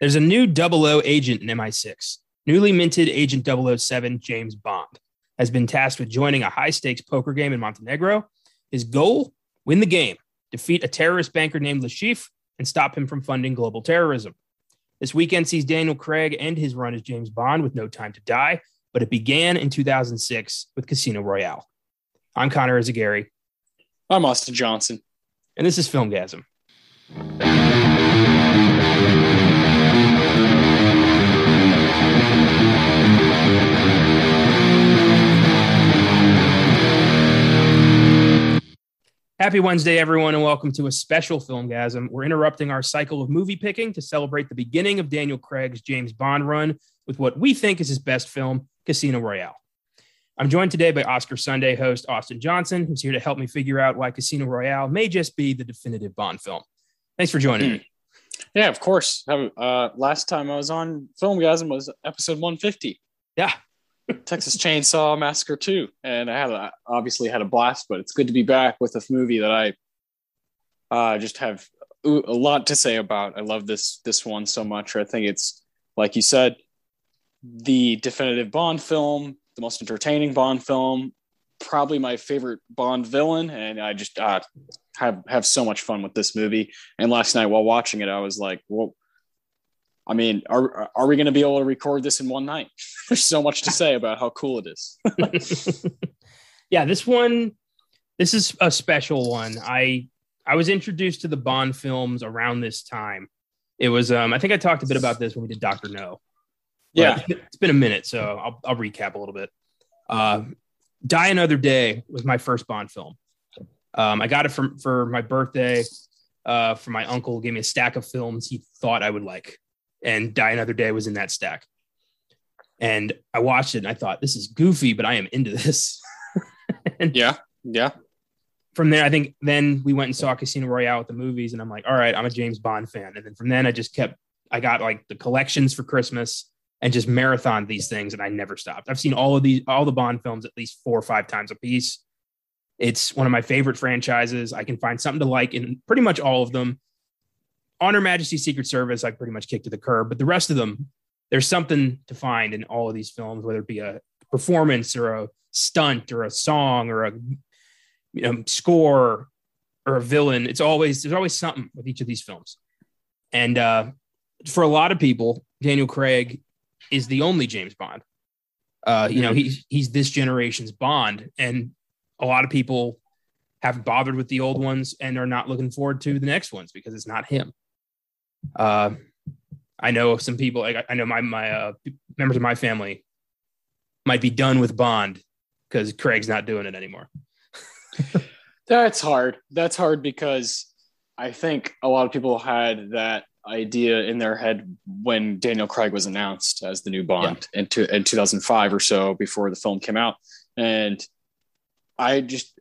There's a new 00 agent in MI6. Newly minted Agent 007 James Bond has been tasked with joining a high stakes poker game in Montenegro. His goal win the game, defeat a terrorist banker named Le Chiffre, and stop him from funding global terrorism. This weekend sees Daniel Craig end his run as James Bond with No Time to Die, but it began in 2006 with Casino Royale. I'm Connor Eyzaguirre. I'm Austin Johnson. And this is Filmgazm. Happy Wednesday, everyone, and welcome to a special Filmgazm. We're interrupting our cycle of movie picking to celebrate the beginning of Daniel Craig's James Bond run with what we think is his best film, Casino Royale. I'm joined today by Oscar Sunday host Austin Johnson, who's here to help me figure out why Casino Royale may just be the definitive Bond film. Thanks for joining me. Yeah, of course. Uh, last time I was on Filmgazm was episode 150. Yeah, Texas Chainsaw Massacre 2. And I had a, obviously had a blast, but it's good to be back with a movie that I uh, just have a lot to say about. I love this this one so much. I think it's like you said, the definitive Bond film, the most entertaining Bond film, probably my favorite Bond villain, and I just uh, have have so much fun with this movie. And last night while watching it, I was like, "Well, I mean, are are we going to be able to record this in one night? There's so much to say about how cool it is. yeah, this one, this is a special one. I I was introduced to the Bond films around this time. It was, um, I think I talked a bit about this when we did Doctor No. Yeah, it's been a minute, so I'll, I'll recap a little bit. Uh, Die Another Day was my first Bond film. Um, I got it for for my birthday. Uh, for my uncle, gave me a stack of films he thought I would like and Die Another Day was in that stack. And I watched it and I thought, this is goofy, but I am into this. yeah. Yeah. From there, I think then we went and saw Casino Royale at the movies, and I'm like, all right, I'm a James Bond fan. And then from then, I just kept, I got like the collections for Christmas and just marathon these things, and I never stopped. I've seen all of these, all the Bond films at least four or five times a piece. It's one of my favorite franchises. I can find something to like in pretty much all of them on Her Majesty's Secret Service, I pretty much kicked to the curb, but the rest of them, there's something to find in all of these films, whether it be a performance or a stunt or a song or a you know, score or a villain. It's always there's always something with each of these films. And uh, for a lot of people, Daniel Craig is the only James Bond. Uh, you know, he's he's this generation's Bond, and a lot of people haven't bothered with the old ones and are not looking forward to the next ones because it's not him. Uh, I know some people. Like, I know my my uh, members of my family might be done with Bond because Craig's not doing it anymore. That's hard. That's hard because I think a lot of people had that idea in their head when Daniel Craig was announced as the new Bond yeah. in, to, in 2005 or so before the film came out. And I just,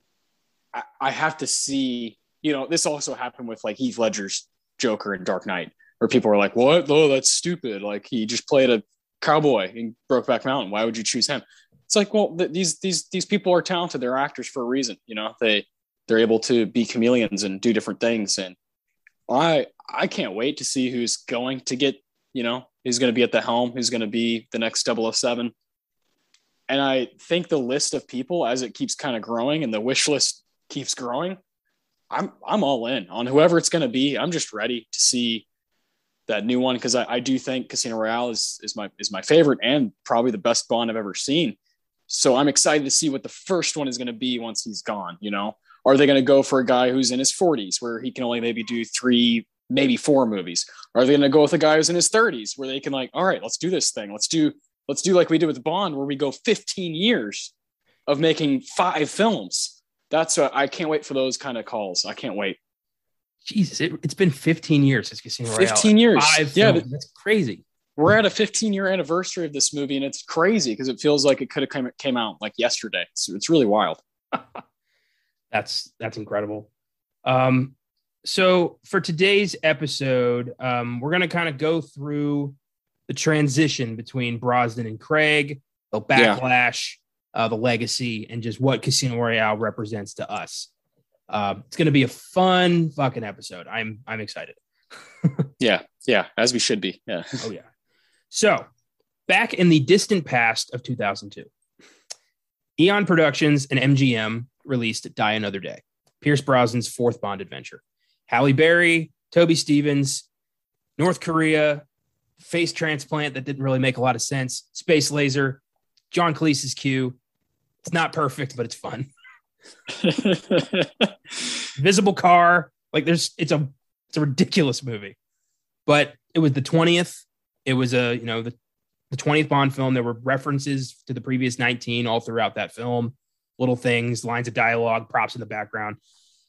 I, I have to see, you know, this also happened with like Heath Ledger's Joker in Dark Knight, where people were like, "What? Oh, that's stupid! Like he just played a cowboy in Brokeback Mountain. Why would you choose him?" It's like, well, th- these these these people are talented. They're actors for a reason. You know, they they're able to be chameleons and do different things. And I I can't wait to see who's going to get you know who's going to be at the helm, who's going to be the next 007. And I think the list of people as it keeps kind of growing and the wish list keeps growing, I'm I'm all in on whoever it's going to be. I'm just ready to see that new one because I, I do think Casino Royale is is my is my favorite and probably the best Bond I've ever seen. So I'm excited to see what the first one is going to be once he's gone. You know, are they going to go for a guy who's in his 40s where he can only maybe do three, maybe four movies? Are they going to go with a guy who's in his 30s where they can like, all right, let's do this thing. Let's do let's do like we did with Bond where we go 15 years of making five films that's what I can't wait for those kind of calls. I can't wait. Jesus, it, has been 15 years since Casino Royale. 15 years. Five yeah, films. that's crazy. We're at a 15 year anniversary of this movie, and it's crazy because it feels like it could have come, came out like yesterday. It's, it's really wild. that's that's incredible. Um, so for today's episode, um, we're gonna kind of go through the transition between Brosnan and Craig, the backlash, uh, the legacy and just what Casino Royale represents to us. Uh, it's going to be a fun fucking episode. I'm I'm excited. Yeah, yeah, as we should be. Yeah. Oh yeah. So, back in the distant past of 2002, Eon Productions and MGM released Die Another Day, Pierce Brosnan's fourth Bond adventure. Halle Berry, Toby Stephens, North Korea, face transplant that didn't really make a lot of sense, space laser, John Cleese's Q. It's not perfect, but it's fun. Visible car, like there's it's a it's a ridiculous movie. But it was the 20th. It was a, you know, the the 20th Bond film. There were references to the previous 19 all throughout that film, little things, lines of dialogue, props in the background.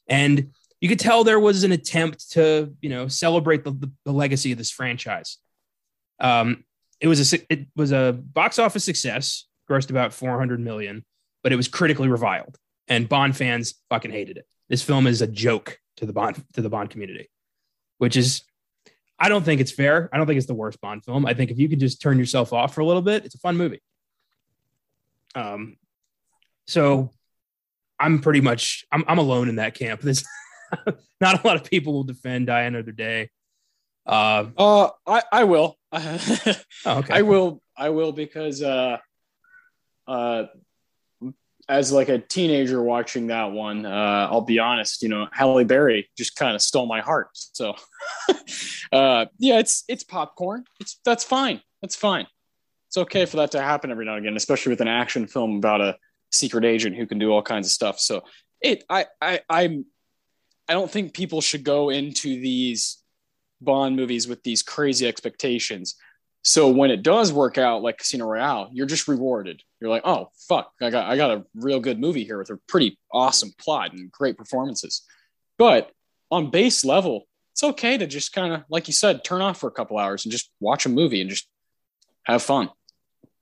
And you could tell there was an attempt to, you know, celebrate the, the, the legacy of this franchise. Um, it was a it was a box office success, grossed about 400 million, but it was critically reviled, and Bond fans fucking hated it. This film is a joke to the Bond to the Bond community, which is I don't think it's fair. I don't think it's the worst Bond film. I think if you could just turn yourself off for a little bit, it's a fun movie. Um, so I'm pretty much I'm I'm alone in that camp. There's not a lot of people will defend Die Another Day. Uh, uh I I will. oh, okay. I will. I will because uh, uh, as like a teenager watching that one, uh, I'll be honest, you know, Halle Berry just kind of stole my heart. So, uh, yeah, it's it's popcorn. It's that's fine. That's fine. It's okay for that to happen every now and again, especially with an action film about a secret agent who can do all kinds of stuff. So, it I I I'm I don't think people should go into these Bond movies with these crazy expectations so when it does work out like Casino Royale, you're just rewarded. You're like, oh fuck, I got I got a real good movie here with a pretty awesome plot and great performances. But on base level, it's okay to just kind of, like you said, turn off for a couple hours and just watch a movie and just have fun.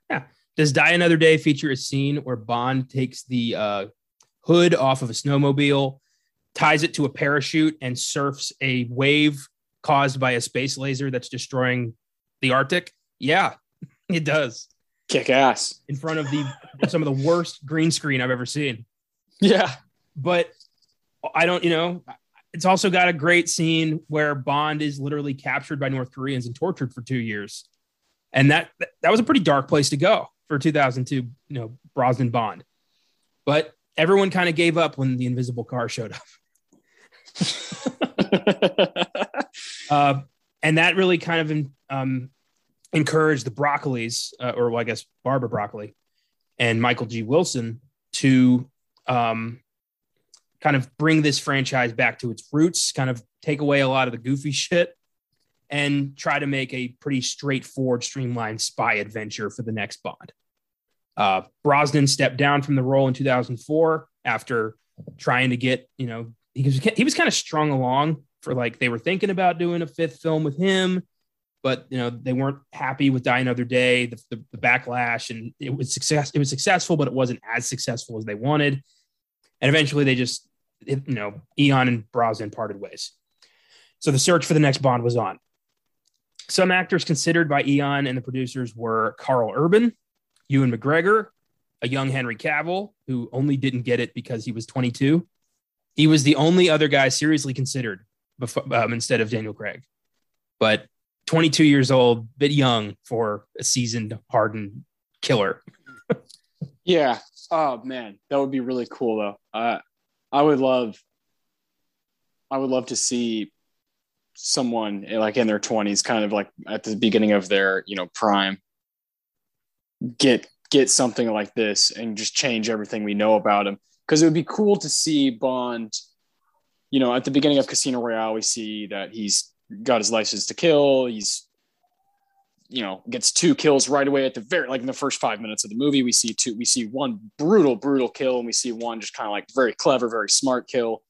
Yeah. Does Die Another Day feature a scene where Bond takes the uh, hood off of a snowmobile, ties it to a parachute, and surfs a wave caused by a space laser that's destroying the Arctic? Yeah, it does. Kick ass in front of the some of the worst green screen I've ever seen. Yeah, but I don't, you know, it's also got a great scene where Bond is literally captured by North Koreans and tortured for two years, and that that was a pretty dark place to go for 2002, you know, Brosnan Bond. But everyone kind of gave up when the invisible car showed up. uh, and that really kind of um, encouraged the Broccolis, uh, or well, I guess Barbara Broccoli and Michael G. Wilson to um, kind of bring this franchise back to its roots, kind of take away a lot of the goofy shit, and try to make a pretty straightforward, streamlined spy adventure for the next Bond. Uh, Brosnan stepped down from the role in 2004 after trying to get, you know, he was, he was kind of strung along for like they were thinking about doing a fifth film with him, but you know they weren't happy with Die Another Day, the, the, the backlash, and it was success. It was successful, but it wasn't as successful as they wanted. And eventually, they just it, you know Eon and Brosnan parted ways. So the search for the next Bond was on. Some actors considered by Eon and the producers were Karl Urban, Ewan McGregor, a young Henry Cavill, who only didn't get it because he was 22. He was the only other guy seriously considered before, um, instead of Daniel Craig. But 22 years old, bit young for a seasoned, hardened killer. yeah. Oh man, that would be really cool though. Uh, I would love, I would love to see someone like in their 20s, kind of like at the beginning of their you know prime, get get something like this and just change everything we know about him. Because it would be cool to see Bond you know, at the beginning of Casino Royale, we see that he's got his license to kill. He's, you know, gets two kills right away at the very, like in the first five minutes of the movie. We see two, we see one brutal, brutal kill, and we see one just kind of like very clever, very smart kill,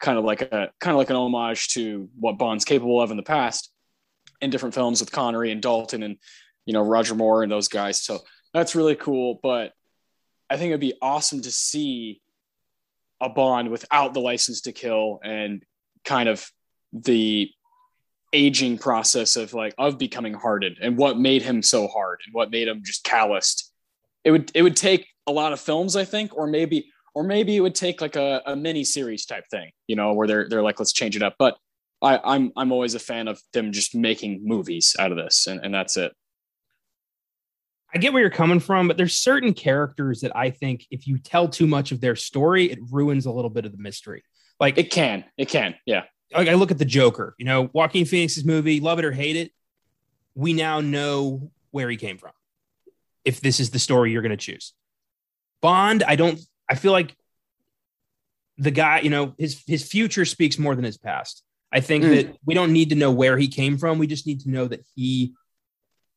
kind of like a kind of like an homage to what Bond's capable of in the past in different films with Connery and Dalton and you know Roger Moore and those guys. So that's really cool. But I think it'd be awesome to see a bond without the license to kill and kind of the aging process of like of becoming hardened and what made him so hard and what made him just calloused it would it would take a lot of films i think or maybe or maybe it would take like a, a mini series type thing you know where they're they're like let's change it up but I, I'm I'm always a fan of them just making movies out of this, and, and that's it. I get where you're coming from, but there's certain characters that I think if you tell too much of their story, it ruins a little bit of the mystery. Like it can, it can, yeah. Like I look at the Joker, you know, Joaquin Phoenix's movie, love it or hate it, we now know where he came from. If this is the story you're going to choose, Bond, I don't. I feel like the guy, you know, his his future speaks more than his past. I think mm. that we don't need to know where he came from. We just need to know that he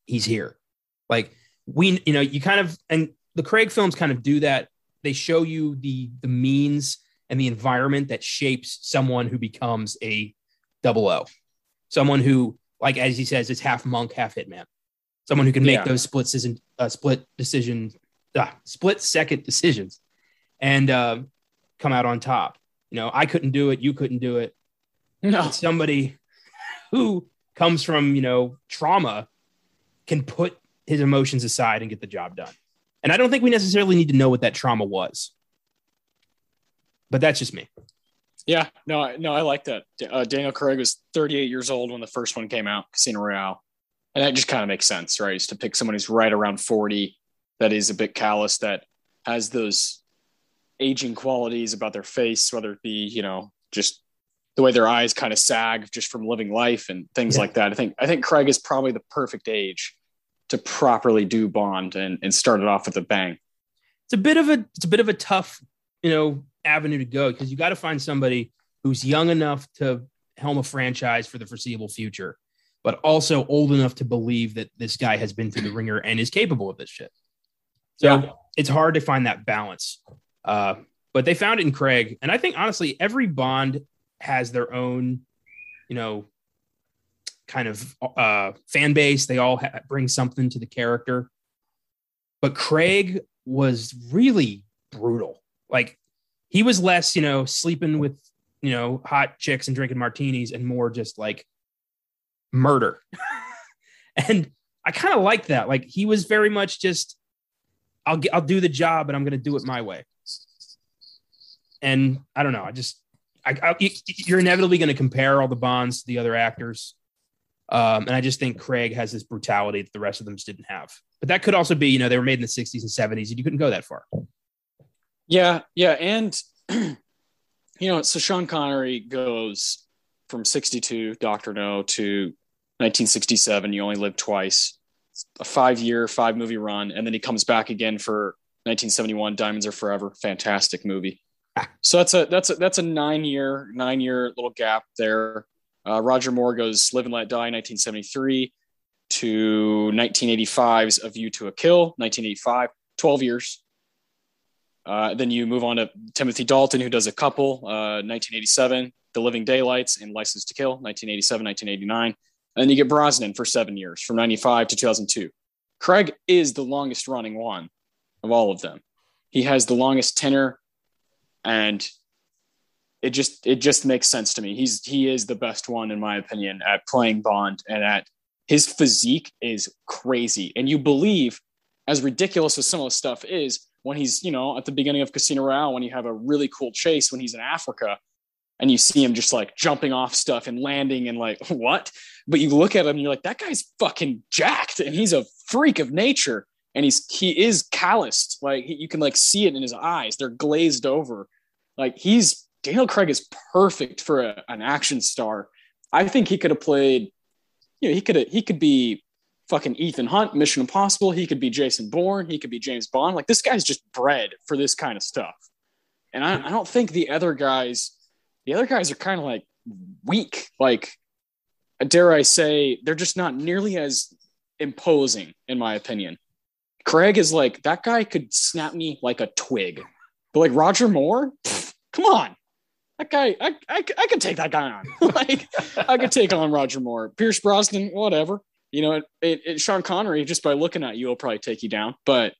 he's here. Like we, you know, you kind of and the Craig films kind of do that. They show you the the means and the environment that shapes someone who becomes a double O, someone who, like as he says, is half monk, half hitman, someone who can make yeah. those split decision, uh, split decision, uh, split second decisions, and uh, come out on top. You know, I couldn't do it. You couldn't do it. No, somebody who comes from you know trauma can put his emotions aside and get the job done. And I don't think we necessarily need to know what that trauma was. But that's just me. Yeah, no, no, I like that. Uh, Daniel Craig was 38 years old when the first one came out, Casino Royale, and that just kind of makes sense, right? Is to pick someone who's right around 40, that is a bit callous, that has those aging qualities about their face, whether it be you know just the way their eyes kind of sag just from living life and things yeah. like that. I think I think Craig is probably the perfect age to properly do Bond and, and start it off with a bang. It's a bit of a it's a bit of a tough, you know, avenue to go because you got to find somebody who's young enough to helm a franchise for the foreseeable future, but also old enough to believe that this guy has been through the ringer and is capable of this shit. So yeah. it's hard to find that balance. Uh, but they found it in Craig, and I think honestly, every Bond has their own, you know, kind of uh, fan base. They all ha- bring something to the character. But Craig was really brutal. Like he was less, you know, sleeping with, you know, hot chicks and drinking martinis and more just like murder. and I kind of like that. Like he was very much just, I'll get, I'll do the job and I'm going to do it my way. And I don't know. I just, I, I you're inevitably going to compare all the bonds to the other actors. Um, and I just think Craig has this brutality that the rest of them just didn't have. But that could also be, you know, they were made in the 60s and 70s and you couldn't go that far. Yeah, yeah. And, you know, so Sean Connery goes from 62, Dr. No, to 1967. You only live twice. a five year, five movie run. And then he comes back again for 1971, Diamonds Are Forever. Fantastic movie. So that's a that's a that's a nine year nine year little gap there. Uh, Roger Moore goes Live and Let Die 1973 to 1985's A View to a Kill 1985 12 years. Uh, then you move on to Timothy Dalton who does a couple uh, 1987 The Living Daylights and License to Kill 1987 1989 and then you get Brosnan for seven years from 95 to 2002. Craig is the longest running one of all of them. He has the longest tenure and it just it just makes sense to me. He's he is the best one in my opinion at playing Bond and at his physique is crazy. And you believe, as ridiculous as some of the stuff is, when he's, you know, at the beginning of Casino Royale, when you have a really cool chase when he's in Africa and you see him just like jumping off stuff and landing and like, what? But you look at him and you're like, that guy's fucking jacked and he's a freak of nature. And he's he is calloused. Like you can like see it in his eyes. They're glazed over. Like he's Daniel Craig is perfect for a, an action star. I think he could have played, you know, he could he could be fucking Ethan Hunt, Mission Impossible. He could be Jason Bourne. He could be James Bond. Like this guy's just bred for this kind of stuff. And I, I don't think the other guys, the other guys are kind of like weak. Like, dare I say, they're just not nearly as imposing, in my opinion. Craig is like, that guy could snap me like a twig. But like Roger Moore, pff, come on that guy, I, I, I could take that guy on. like, I could take on Roger Moore, Pierce Brosnan, whatever. You know, it, it, it, Sean Connery, just by looking at you, will probably take you down. But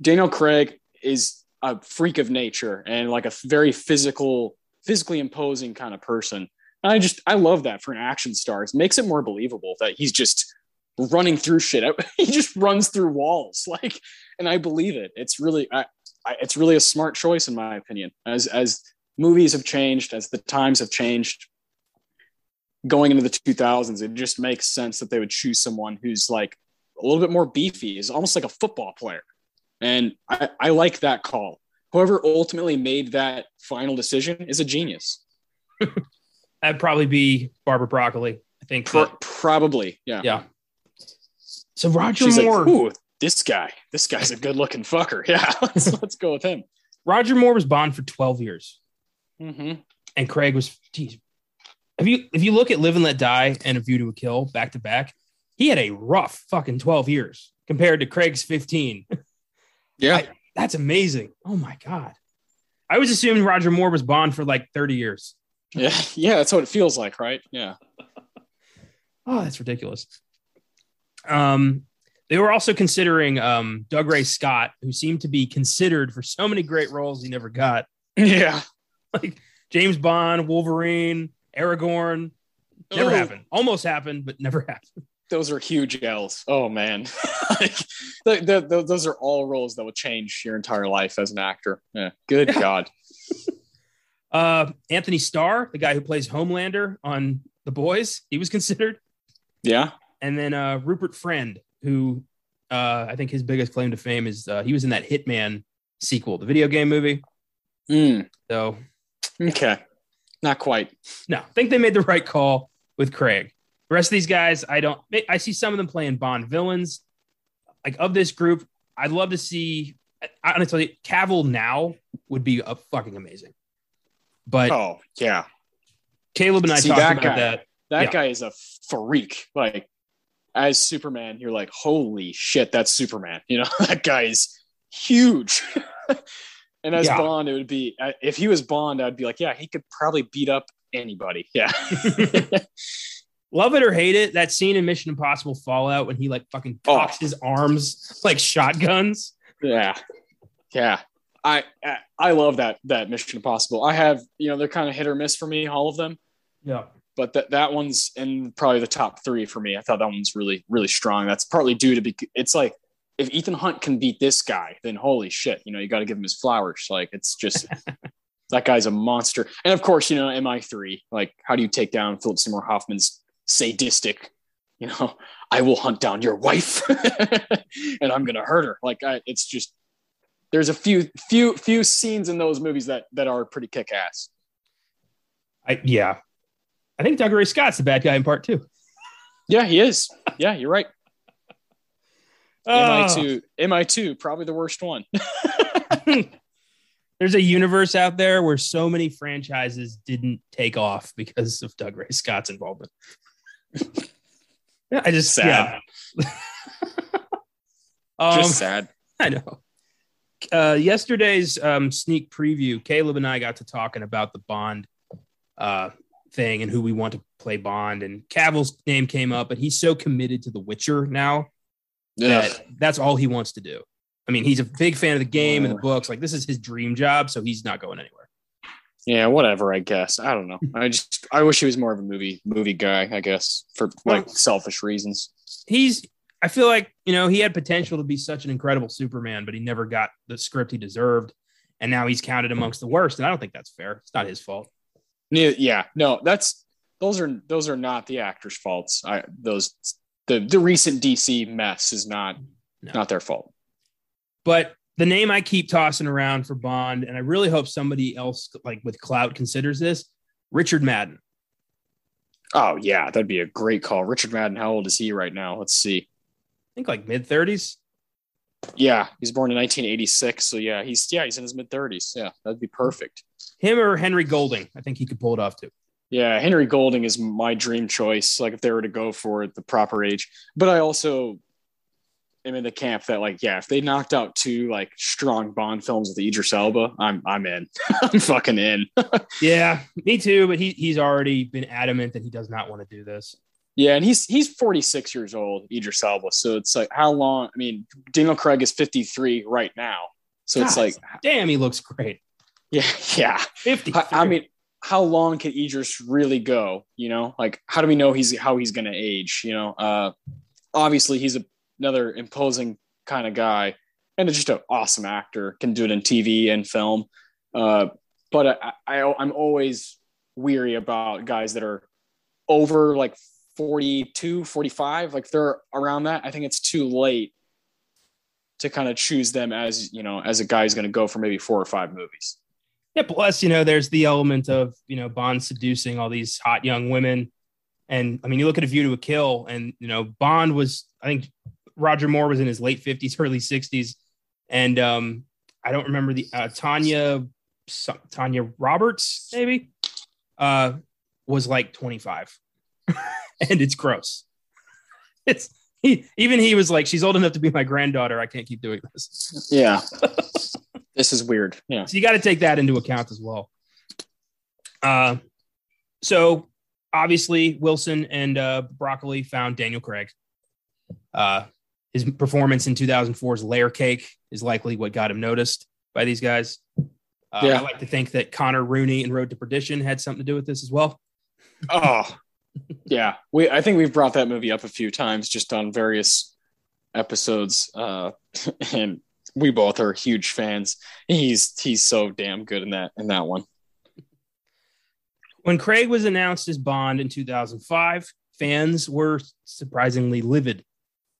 Daniel Craig is a freak of nature and like a very physical, physically imposing kind of person. And I just, I love that for an action star. It makes it more believable that he's just running through shit. he just runs through walls. Like, and I believe it. It's really, I, I, it's really a smart choice in my opinion. As, as movies have changed, as the times have changed, going into the 2000s, it just makes sense that they would choose someone who's like a little bit more beefy, is almost like a football player. And I, I like that call. Whoever ultimately made that final decision is a genius. That'd probably be Barbara Broccoli. I think. Pro- probably, yeah. Yeah. So Roger She's Moore. like, ooh, this guy, this guy's a good looking fucker. Yeah, let's, let's go with him. Roger Moore was Bond for 12 years, Mm-hmm. and Craig was. Geez, if you if you look at Live and Let Die and A View to a Kill back to back, he had a rough fucking 12 years compared to Craig's 15. Yeah. I- That's amazing. Oh my god. I was assuming Roger Moore was Bond for like 30 years. yeah, yeah, that's what it feels like, right? Yeah. Oh, that's ridiculous. Um, they were also considering um, Dougray Scott, who seemed to be considered for so many great roles he never got, Yeah. like James Bond, Wolverine, Aragorn. Never Oh, happened. Almost happened, but never happened. Those are huge L's. Oh man, like, the, the, the, those are all roles that will change your entire life as an actor. Yeah. Good Yeah. God. Uh, Anthony Starr, the guy who plays Homelander on The Boys, he was considered. Yeah. And then uh, Rupert Friend, who uh, I think his biggest claim to fame is uh, he was in that Hitman sequel, the video game movie. Mm, So okay. Not quite. No, I think they made the right call with Craig. The rest of these guys, I don't. I see some of them playing Bond villains. Like of this group, I'd love to see. Honestly, Cavill now would be a fucking amazing. But Oh yeah. Caleb and I See, talked that about guy- that. That Yeah. guy is a freak. Like as Superman, you're like, holy shit, that's Superman. You know, that guy is huge. and as Yeah. Bond, it would be if he was Bond, I'd be like, yeah, he could probably beat up anybody. Yeah. Love it or hate it, that scene in Mission Impossible Fallout when he like fucking Oh. cocks his arms like shotguns. yeah. Yeah. I, I I love that that Mission Impossible. I have, you know, they're kind of hit or miss for me, all of them. Yeah. but that that one's in probably the top three for me. I thought that one's really really strong. That's partly due to be. It's like if Ethan Hunt can beat this guy, then holy shit, you know you got to give him his flowers. Like it's just that guy's a monster. And of course, you know MI three. Like how do you take down Philip Seymour Hoffman's sadistic? You know, I will hunt down your wife, and I'm gonna hurt her. Like I, it's just there's a few few few scenes in those movies that that are pretty kick ass. I yeah. I think Dougray Scott's the bad guy in part two. Yeah, he is. Yeah, you're right. Oh. MI2, MI2, probably the worst one. There's a universe out there where so many franchises didn't take off because of Dougray Scott's involvement. yeah, I just Sad. Yeah. um, Just sad. I know. Uh, yesterday's um, sneak preview, Caleb and I got to talking about the Bond uh, thing and who we want to play Bond. And Cavill's name came up, but he's so committed to The Witcher now that that's all he wants to do. I mean, he's a big fan of the game and the books. Like, this is his dream job, so he's not going anywhere. Yeah, whatever. I guess I don't know. I just I wish he was more of a movie movie guy. I guess for like selfish reasons. He's, I feel like, you know, he had potential to be such an incredible Superman, but he never got the script he deserved. And now he's counted amongst the worst. And I don't think that's fair. It's not his fault. Yeah, yeah, no, that's those are those are not the actors' faults. I those the the recent DC mess is not No. not their fault. But the name I keep tossing around for Bond, and I really hope somebody else like with clout considers this, Richard Madden. Oh yeah, that'd be a great call. Richard Madden, how old is he right now? Let's see. I think like mid 30s. Yeah, he's born in 1986, so yeah, he's yeah he's in his mid 30s. Yeah, that'd be perfect. Him or Henry Golding. I think he could pull it off too. Yeah, Henry Golding is my dream choice. Like if they were to go for the proper age, but I also am in the camp that like yeah, if they knocked out two like strong Bond films with Idris Elba, I'm I'm in. I'm fucking in. Yeah, me too. But he he's already been adamant that he does not want to do this. yeah, and he's he's 46 years old, Idris Elba. So it's like how long? I mean, Daniel Craig is 53 right now. So it's like damn, he looks great. yeah, yeah. 50. I, I mean, how long can Idris really go? You know, like how do we know he's how he's going to age? You know, uh, obviously he's a, another imposing kind of guy and just an awesome actor. Can do it in TV and film. Uh, but I, I, I'm always weary about guys that are over like 42, 45, like they're around that. I think it's too late to kind of choose them as, you know, as a guy who's going to go for maybe four or five movies. Yeah. Plus, you know, there's the element of, you know, Bond seducing all these hot young women. And I mean, you look at A View to a Kill, and, you know, Bond was, I think Roger Moore was in his late 50s, early 60s. And um, I don't remember the uh, Tanya, Tanya Roberts, maybe, uh, was like 25. and it's gross. It's he, even he was like, she's old enough to be my granddaughter. I can't keep doing this. Yeah. this is weird. Yeah. So you got to take that into account as well. Uh, so obviously Wilson and uh, Broccoli found Daniel Craig. Uh, his performance in 2004's Layer Cake is likely what got him noticed by these guys. Uh, yeah. I like to think that Connor Rooney and Road to Perdition had something to do with this as well. Oh, yeah. We I think we've brought that movie up a few times just on various episodes, uh, and we both are huge fans. He's he's so damn good in that in that one. When Craig was announced as Bond in 2005, fans were surprisingly livid.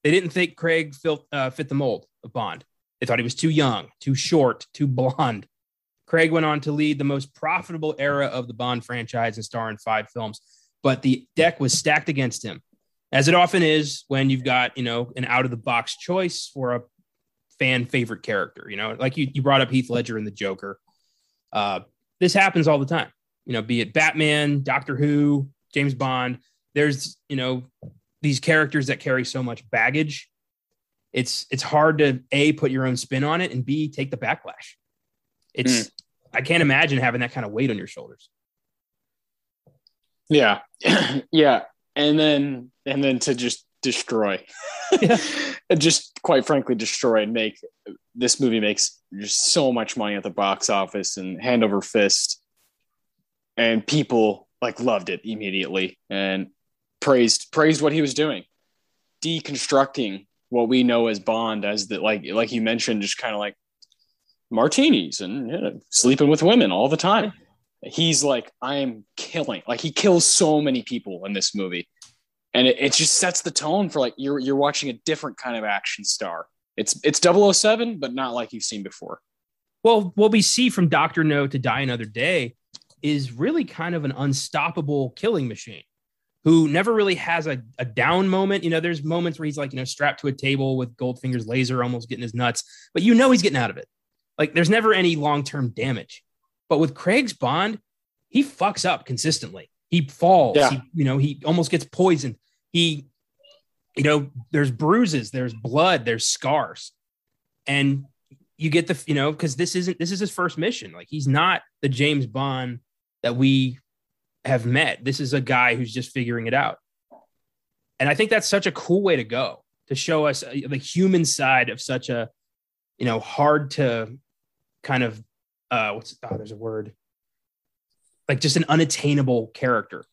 They didn't think Craig fit, uh, fit the mold of Bond. They thought he was too young, too short, too blonde. Craig went on to lead the most profitable era of the Bond franchise and star in five films, but the deck was stacked against him, as it often is when you've got, you know, an out of the box choice for a fan favorite character. You know, like you, you brought up Heath Ledger and the Joker. Uh, this happens all the time, you know, be it Batman, Doctor Who, James Bond. There's, you know, these characters that carry so much baggage. It's it's hard to a put your own spin on it and b take the backlash. It's mm. I can't imagine having that kind of weight on your shoulders. Yeah. yeah. And then and then to just destroy. Yeah. just quite frankly destroy and make this movie makes just so much money at the box office and hand over fist. And people like loved it immediately and praised praised what he was doing. Deconstructing what we know as Bond as the like like you mentioned, just kind of like martinis and you know, sleeping with women all the time. He's like, I am killing. Like he kills so many people in this movie, and it, it just sets the tone for like you're you're watching a different kind of action star. It's it's 007, but not like you've seen before. Well, what we see from Doctor No to Die Another Day is really kind of an unstoppable killing machine who never really has a, a down moment. You know, there's moments where he's like, you know, strapped to a table with Goldfinger's laser almost getting his nuts, but you know he's getting out of it. Like there's never any long term damage. But with Craig's Bond, he fucks up consistently. He falls. Yeah. He, you know, he almost gets poisoned. He, you know, there's bruises, there's blood, there's scars, and you get the, you know, because this isn't this is his first mission. Like he's not the James Bond that we have met. This is a guy who's just figuring it out. And I think that's such a cool way to go to show us uh, the human side of such a, you know, hard to kind of uh what's oh there's a word like just an unattainable character.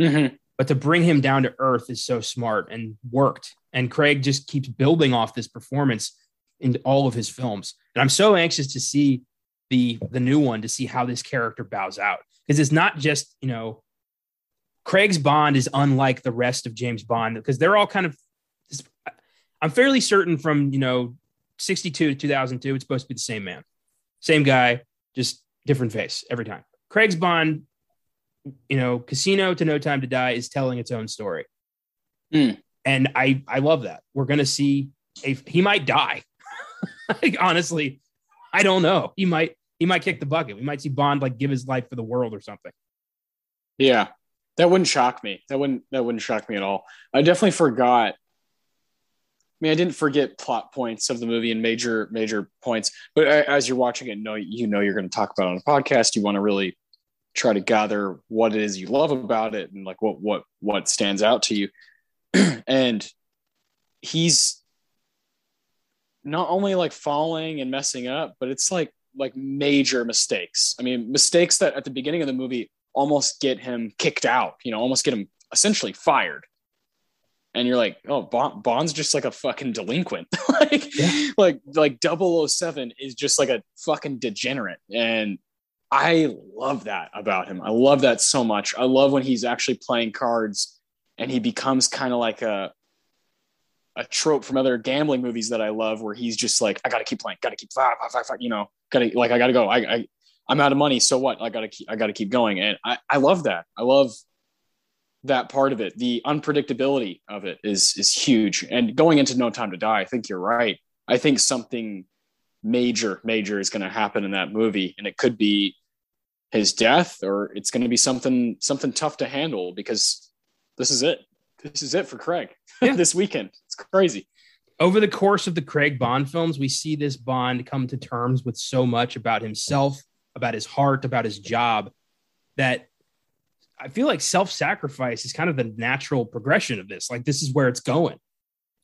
Mm-hmm. but to bring him down to earth is so smart and worked. And craig just keeps building off this performance in all of his films. And i'm so anxious to see the the new one to see how this character bows out. Because it's not just you know craig's bond is unlike the rest of james bond because they're all kind of i'm fairly certain from you know 62 to 2002 it's supposed to be the same man. Same guy, just different face every time. Craig's Bond, you know, Casino to No Time to Die is telling its own story. Mm. And I I love that. We're gonna see a he might die. like, honestly, I don't know. He might he might kick the bucket. We might see Bond like give his life for the world or something. Yeah. That wouldn't shock me. That wouldn't that wouldn't shock me at all. I definitely forgot I mean, I didn't forget plot points of the movie and major major points, but as you're watching it, know you know you're going to talk about on a podcast. You want to really try to gather what it is you love about it and like what what what stands out to you. and he's not only like falling and messing up, but it's like like major mistakes. I mean, mistakes that at the beginning of the movie almost get him kicked out. You know, almost get him essentially fired and you're like, oh, Bond's just like a fucking delinquent. like, yeah. like, like 007 is just like a fucking degenerate. And I love that about him. I love that so much. I love when he's actually playing cards and he becomes kind of like a a trope from other gambling movies that I love, where he's just like, I got to keep playing, got to keep five, five, five, five, you know, got to like, I got to go. I, I, I'm out of money. So what? I got to keep, I got to keep going. And I, I love that. I love that part of it. The unpredictability of it is, is huge. And going into No Time to Die, I think you're right. I think something major, major is going to happen in that movie. And it could be his death or it's going to be something, something tough to handle because this is it. This is it for Craig yeah. this weekend. It's crazy. Over the course of the Craig Bond films, we see this Bond come to terms with so much about himself, about his heart, about his job that I feel like self sacrifice is kind of the natural progression of this. Like, this is where it's going.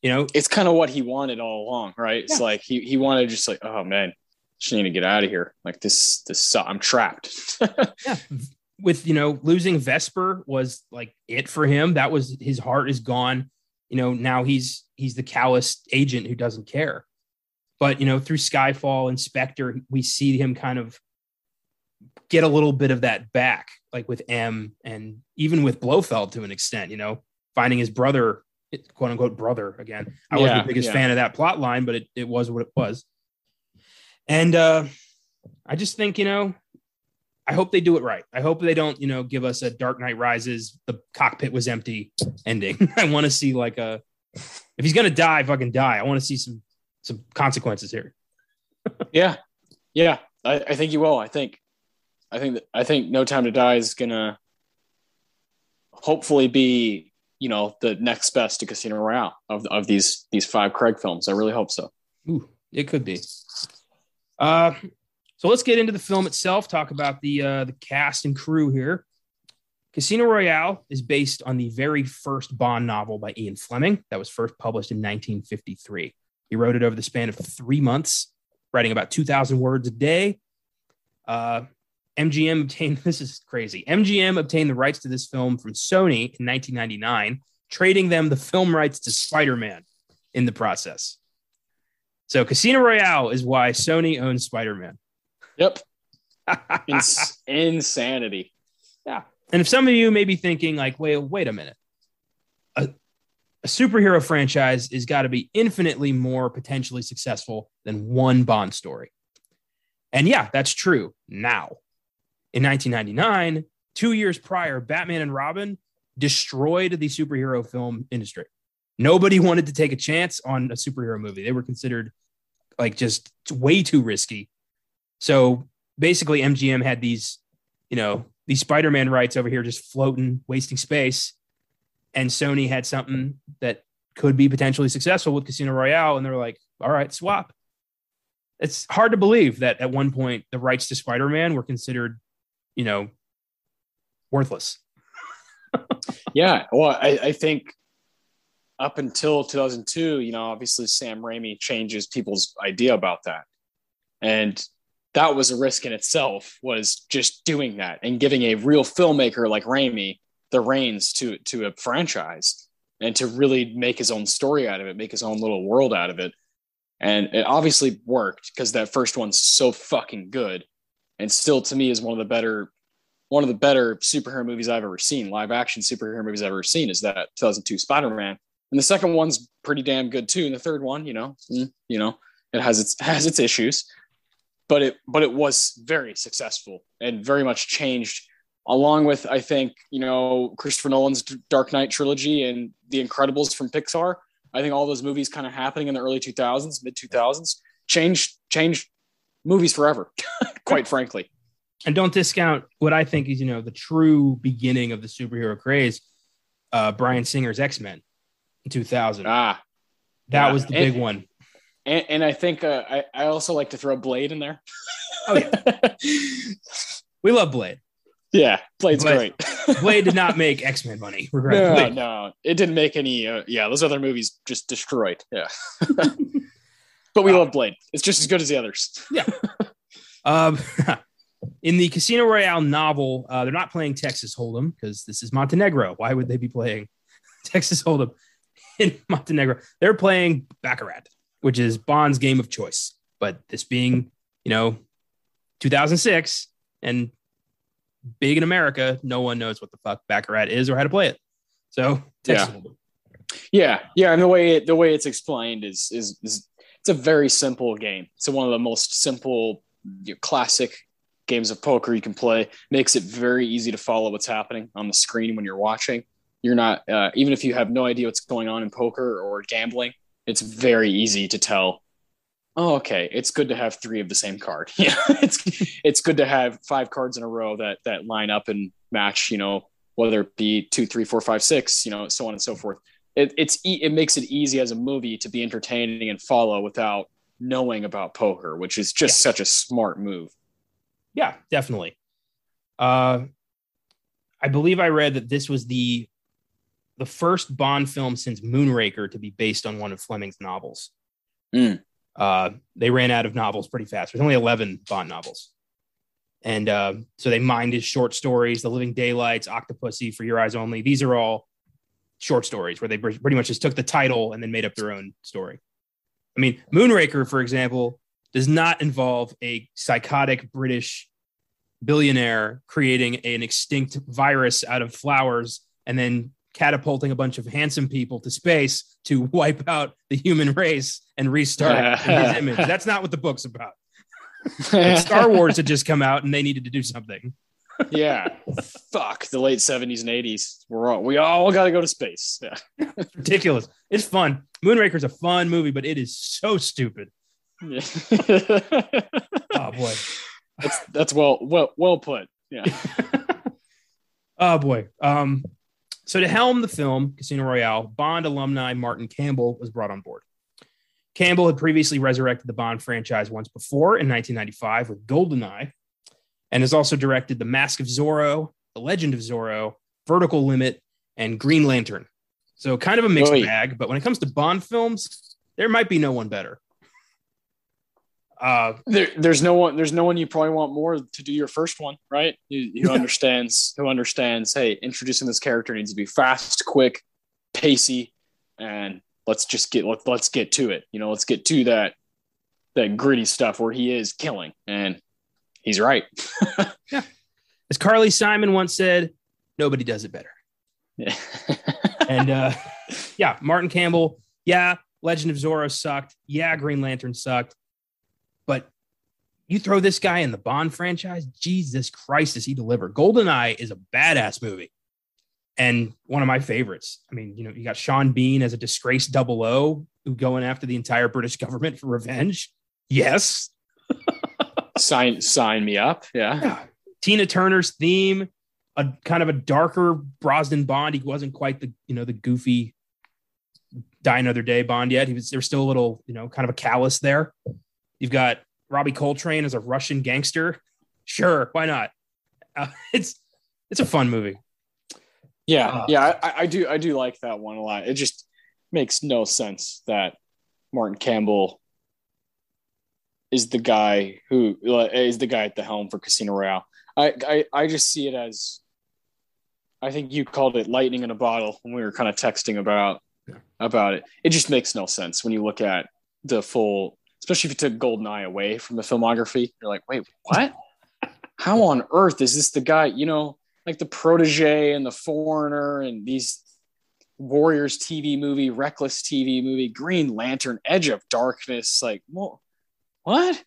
You know, it's kind of what he wanted all along, right? It's like he, he wanted just like, oh man, just need to get out of here. Like this, this, I'm trapped. yeah with you know losing Vesper was like it for him. That was his heart is gone. You know now he's he's the callous agent who doesn't care. But you know through Skyfall and Spectre, we see him kind of get a little bit of that back, like with M and even with Blofeld to an extent. You know finding his brother, quote unquote brother again. I wasn't the biggest yeah. fan of that plot line, but it it was what it was. And uh I just think you know I hope they do it right. I hope they don't, you know, give us a Dark Knight Rises, the cockpit was empty ending. I want to see like a if he's gonna die, fucking die. I want to see some some consequences here. yeah. Yeah. I, I think you will. I think I think that I think No Time to Die is gonna hopefully be, you know, the next best to Casino Royale of, of these these five Craig films. I really hope so. Ooh, it could be. Uh so let's get into the film itself. Talk about the uh, the cast and crew here. Casino Royale is based on the very first Bond novel by Ian Fleming that was first published in 1953. He wrote it over the span of three months, writing about 2,000 words a day. Uh, MGM obtained this is crazy. MGM obtained the rights to this film from Sony in 1999, trading them the film rights to Spider Man in the process. So Casino Royale is why Sony owns Spider Man. Yep. Ins- insanity. Yeah. And if some of you may be thinking, like, wait, wait a minute, a, a superhero franchise has got to be infinitely more potentially successful than one Bond story. And yeah, that's true now. In 1999, two years prior, Batman and Robin destroyed the superhero film industry. Nobody wanted to take a chance on a superhero movie. They were considered like just way too risky so basically, MGM had these, you know, these Spider Man rights over here just floating, wasting space. And Sony had something that could be potentially successful with Casino Royale. And they're like, all right, swap. It's hard to believe that at one point the rights to Spider Man were considered, you know, worthless. yeah. Well, I, I think up until 2002, you know, obviously Sam Raimi changes people's idea about that. And that was a risk in itself was just doing that and giving a real filmmaker like Raimi the reins to to a franchise and to really make his own story out of it, make his own little world out of it. And it obviously worked because that first one's so fucking good and still to me is one of the better one of the better superhero movies I've ever seen, live action superhero movies I've ever seen is that 2002 Spider-Man. And the second one's pretty damn good too. And the third one, you know, mm, you know, it has its has its issues but it but it was very successful and very much changed along with I think you know Christopher Nolan's Dark Knight trilogy and The Incredibles from Pixar. I think all those movies kind of happening in the early 2000s, mid 2000s, changed changed movies forever, quite frankly. And don't discount what I think is you know the true beginning of the superhero craze. Uh, Bryan Singer's X Men in 2000. Ah, that yeah. was the big one. And, and I think uh, I, I also like to throw Blade in there. oh, yeah. we love Blade. Yeah, Blade's Blade, great. Blade did not make X Men money. No, no, it didn't make any. Uh, yeah, those other movies just destroyed. Yeah, but we love Blade. It's just as good as the others. yeah. Um, in the Casino Royale novel, uh, they're not playing Texas Hold'em because this is Montenegro. Why would they be playing Texas Hold'em in Montenegro? They're playing Baccarat which is Bond's game of choice. But this being, you know, 2006 and big in America, no one knows what the fuck Baccarat is or how to play it. So yeah, yeah, yeah. And the way it, the way it's explained is, is is it's a very simple game. It's one of the most simple, you know, classic games of poker you can play. Makes it very easy to follow what's happening on the screen when you're watching. You're not uh, even if you have no idea what's going on in poker or gambling. It's very easy to tell oh okay it's good to have three of the same card yeah it's it's good to have five cards in a row that that line up and match you know whether it be two three four five six you know so on and so forth it, it's it makes it easy as a movie to be entertaining and follow without knowing about poker which is just yeah. such a smart move yeah definitely uh i believe i read that this was the the first bond film since moonraker to be based on one of fleming's novels mm uh, they ran out of novels pretty fast. There's only 11 Bond novels. And uh, so they mined his short stories, The Living Daylights, Octopussy, For Your Eyes Only. These are all short stories where they pretty much just took the title and then made up their own story. I mean, Moonraker, for example, does not involve a psychotic British billionaire creating an extinct virus out of flowers and then catapulting a bunch of handsome people to space to wipe out the human race and restart his image. That's not what the book's about. Star Wars had just come out and they needed to do something. Yeah. Fuck the late 70s and 80s. We're all we all got to go to space. Yeah. it's ridiculous. It's fun. Moonraker's a fun movie, but it is so stupid. Yeah. oh boy. That's that's well well well put. Yeah. oh boy. Um so to helm the film Casino Royale, Bond alumni Martin Campbell was brought on board. Campbell had previously resurrected the Bond franchise once before in 1995 with GoldenEye, and has also directed The Mask of Zorro, The Legend of Zorro, Vertical Limit, and Green Lantern. So kind of a mixed bag, but when it comes to Bond films, there might be no one better. Uh, there, there's no one. There's no one you probably want more to do your first one, right? Who, understands? Who understands? Hey, introducing this character needs to be fast, quick, pacey, and let's just get let, let's get to it. You know, let's get to that that gritty stuff where he is killing, and he's right. yeah, as Carly Simon once said, nobody does it better. Yeah. and uh, yeah, Martin Campbell. Yeah, Legend of Zorro sucked. Yeah, Green Lantern sucked. But you throw this guy in the Bond franchise, Jesus Christ, does he deliver? GoldenEye is a badass movie and one of my favorites. I mean, you know, you got Sean Bean as a disgraced double O who going after the entire British government for revenge. Yes. Sign sign me up. Yeah. yeah. Tina Turner's theme, a kind of a darker Brosnan Bond. He wasn't quite the, you know, the goofy die another day Bond yet. He was there's still a little, you know, kind of a callous there. You've got Robbie Coltrane as a Russian gangster. Sure, why not? Uh, it's it's a fun movie. Yeah, uh, yeah, I, I, do I do like that one a lot. It just makes no sense that Martin Campbell is the guy who is the guy at the helm for Casino Royale. I, I I just see it as I think you called it lightning in a bottle when we were kind of texting about yeah. about it. It just makes no sense when you look at the full especially if you took Goldeneye away from the filmography. You're like, wait, what? How on earth is this the guy? You know, like the protege and the foreigner and these Warriors TV movie, Reckless TV movie, Green Lantern, Edge of Darkness. Like, well, what?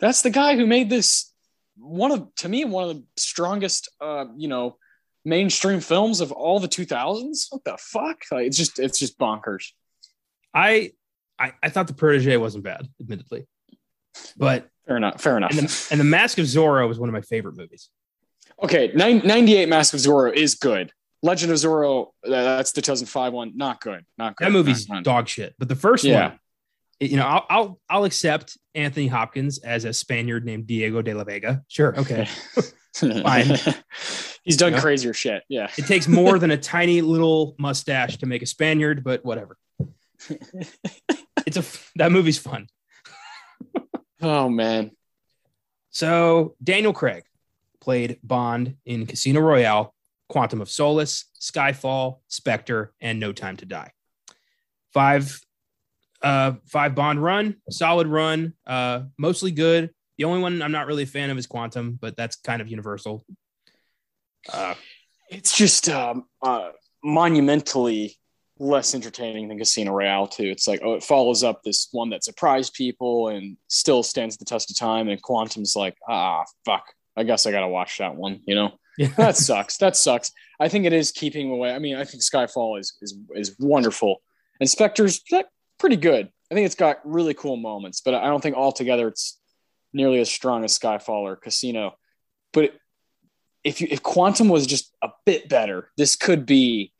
That's the guy who made this one of, to me, one of the strongest, uh, you know, mainstream films of all the 2000s. What the fuck? Like, it's just, it's just bonkers. I I, I thought the protege wasn't bad, admittedly, but fair enough. Fair enough. And the, and the Mask of Zorro was one of my favorite movies. Okay, 98 Mask of Zorro is good. Legend of Zorro, that's the 2005 one, not good. Not good. That movie's dog shit. But the first yeah. one, you know, I'll, I'll I'll accept Anthony Hopkins as a Spaniard named Diego de la Vega. Sure, okay, fine. He's done you know? crazier shit. Yeah, it takes more than a tiny little mustache to make a Spaniard, but whatever it's a that movie's fun. oh man. So Daniel Craig played Bond in Casino Royale, Quantum of Solace, Skyfall, Spectre, and No Time to Die. Five uh five Bond run, solid run, uh mostly good. The only one I'm not really a fan of is Quantum, but that's kind of universal. Uh, it's just um, uh, monumentally less entertaining than Casino Royale too. It's like oh, it follows up this one that surprised people and still stands the test of time. And Quantum's like ah fuck, I guess I gotta watch that one. You know, yeah. that sucks. That sucks. I think it is keeping away. I mean, I think Skyfall is is is wonderful, and Spectre's pretty good. I think it's got really cool moments, but I don't think altogether it's nearly as strong as Skyfall or Casino. But if you if Quantum was just a bit better, this could be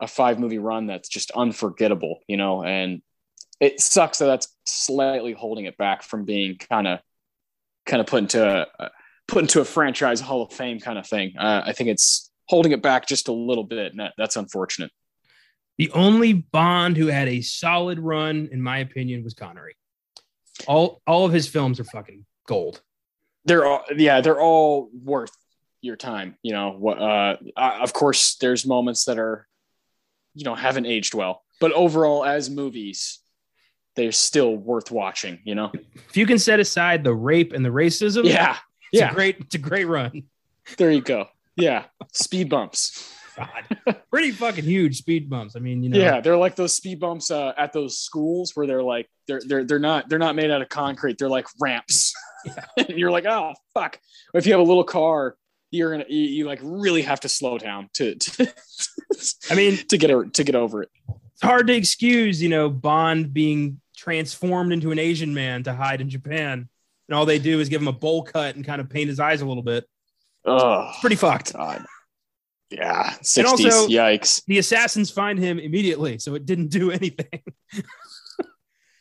a five movie run that's just unforgettable, you know. And it sucks that that's slightly holding it back from being kind of kind of put into a put into a franchise Hall of Fame kind of thing. Uh, I think it's holding it back just a little bit, and that, that's unfortunate. The only Bond who had a solid run, in my opinion, was Connery. All all of his films are fucking gold. They're all yeah, they're all worth your time. You know, uh, of course, there's moments that are, you know, haven't aged well, but overall, as movies, they're still worth watching. You know, if you can set aside the rape and the racism, yeah, it's yeah, a great, it's a great run. There you go. Yeah, speed bumps. God, pretty fucking huge speed bumps. I mean, you know, yeah, they're like those speed bumps uh, at those schools where they're like they're they're they're not they're not made out of concrete. They're like ramps, yeah. and you're like, oh fuck. If you have a little car you're gonna you, you like really have to slow down to, to I mean to get to get over it. It's hard to excuse, you know, Bond being transformed into an Asian man to hide in Japan, and all they do is give him a bowl cut and kind of paint his eyes a little bit. Oh, it's pretty fucked. God. Yeah, 60s. And also, yikes. The assassins find him immediately, so it didn't do anything.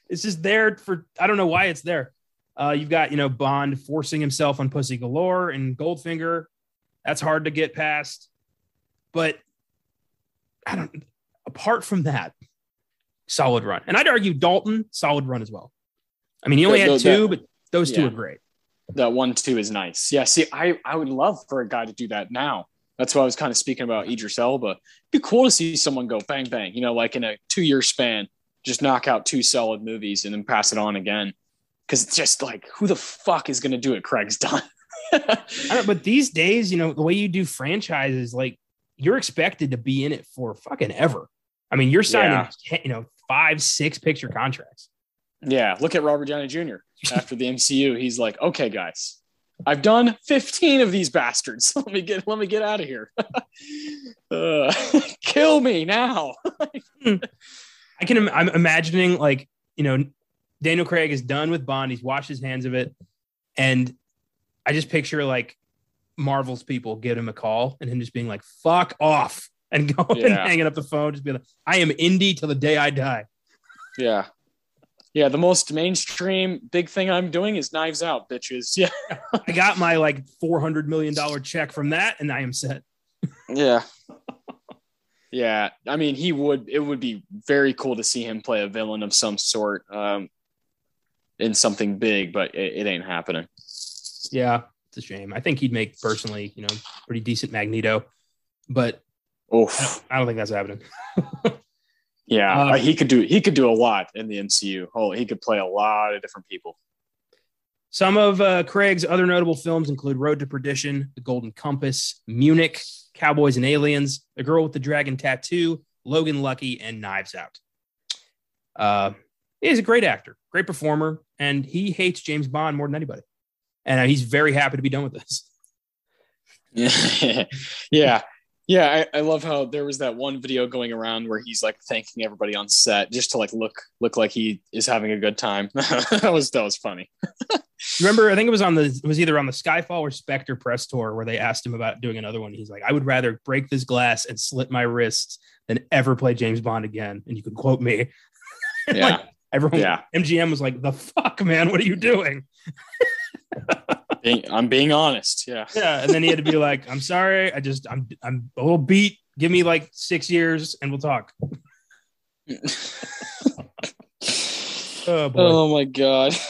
it's just there for I don't know why it's there. Uh, you've got you know Bond forcing himself on Pussy Galore and Goldfinger. That's hard to get past. But I don't, apart from that, solid run. And I'd argue Dalton, solid run as well. I mean, he only had two, that, but those yeah. two are great. That one, two is nice. Yeah. See, I, I would love for a guy to do that now. That's why I was kind of speaking about Idris Elba. It'd be cool to see someone go bang, bang, you know, like in a two year span, just knock out two solid movies and then pass it on again. Cause it's just like, who the fuck is going to do it? Craig's done. but these days, you know, the way you do franchises, like you're expected to be in it for fucking ever. I mean, you're signing, yeah. you know, five, six picture contracts. Yeah. Look at Robert Downey Jr. after the MCU. He's like, okay, guys, I've done 15 of these bastards. Let me get, let me get out of here. uh, kill me now. I can, I'm imagining like, you know, Daniel Craig is done with Bond. He's washed his hands of it. And I just picture like Marvel's people get him a call and him just being like, fuck off and going yeah. and hanging up the phone, just being like, I am indie till the day I die. Yeah. Yeah. The most mainstream big thing I'm doing is knives out, bitches. Yeah. I got my like $400 million check from that and I am set. Yeah. yeah. I mean, he would, it would be very cool to see him play a villain of some sort um, in something big, but it, it ain't happening. Yeah, it's a shame. I think he'd make personally, you know, pretty decent Magneto, but Oof. I, don't, I don't think that's happening. yeah, uh, he could do he could do a lot in the MCU. Oh, he could play a lot of different people. Some of uh, Craig's other notable films include Road to Perdition, The Golden Compass, Munich, Cowboys and Aliens, The Girl with the Dragon Tattoo, Logan Lucky, and Knives Out. Uh, he's a great actor, great performer, and he hates James Bond more than anybody and uh, he's very happy to be done with this. Yeah, yeah. I, I, love how there was that one video going around where he's like thanking everybody on set just to like look look like he is having a good time. that was that was funny. Remember, I think it was on the it was either on the Skyfall or Spectre press tour where they asked him about doing another one. He's like, I would rather break this glass and slit my wrists than ever play James Bond again. And you could quote me. yeah. like, everyone, yeah. MGM was like, the fuck, man, what are you doing? Being, I'm being honest. Yeah. Yeah. And then he had to be like, I'm sorry. I just, I'm, I'm a little beat. Give me like six years and we'll talk. oh, oh, my God.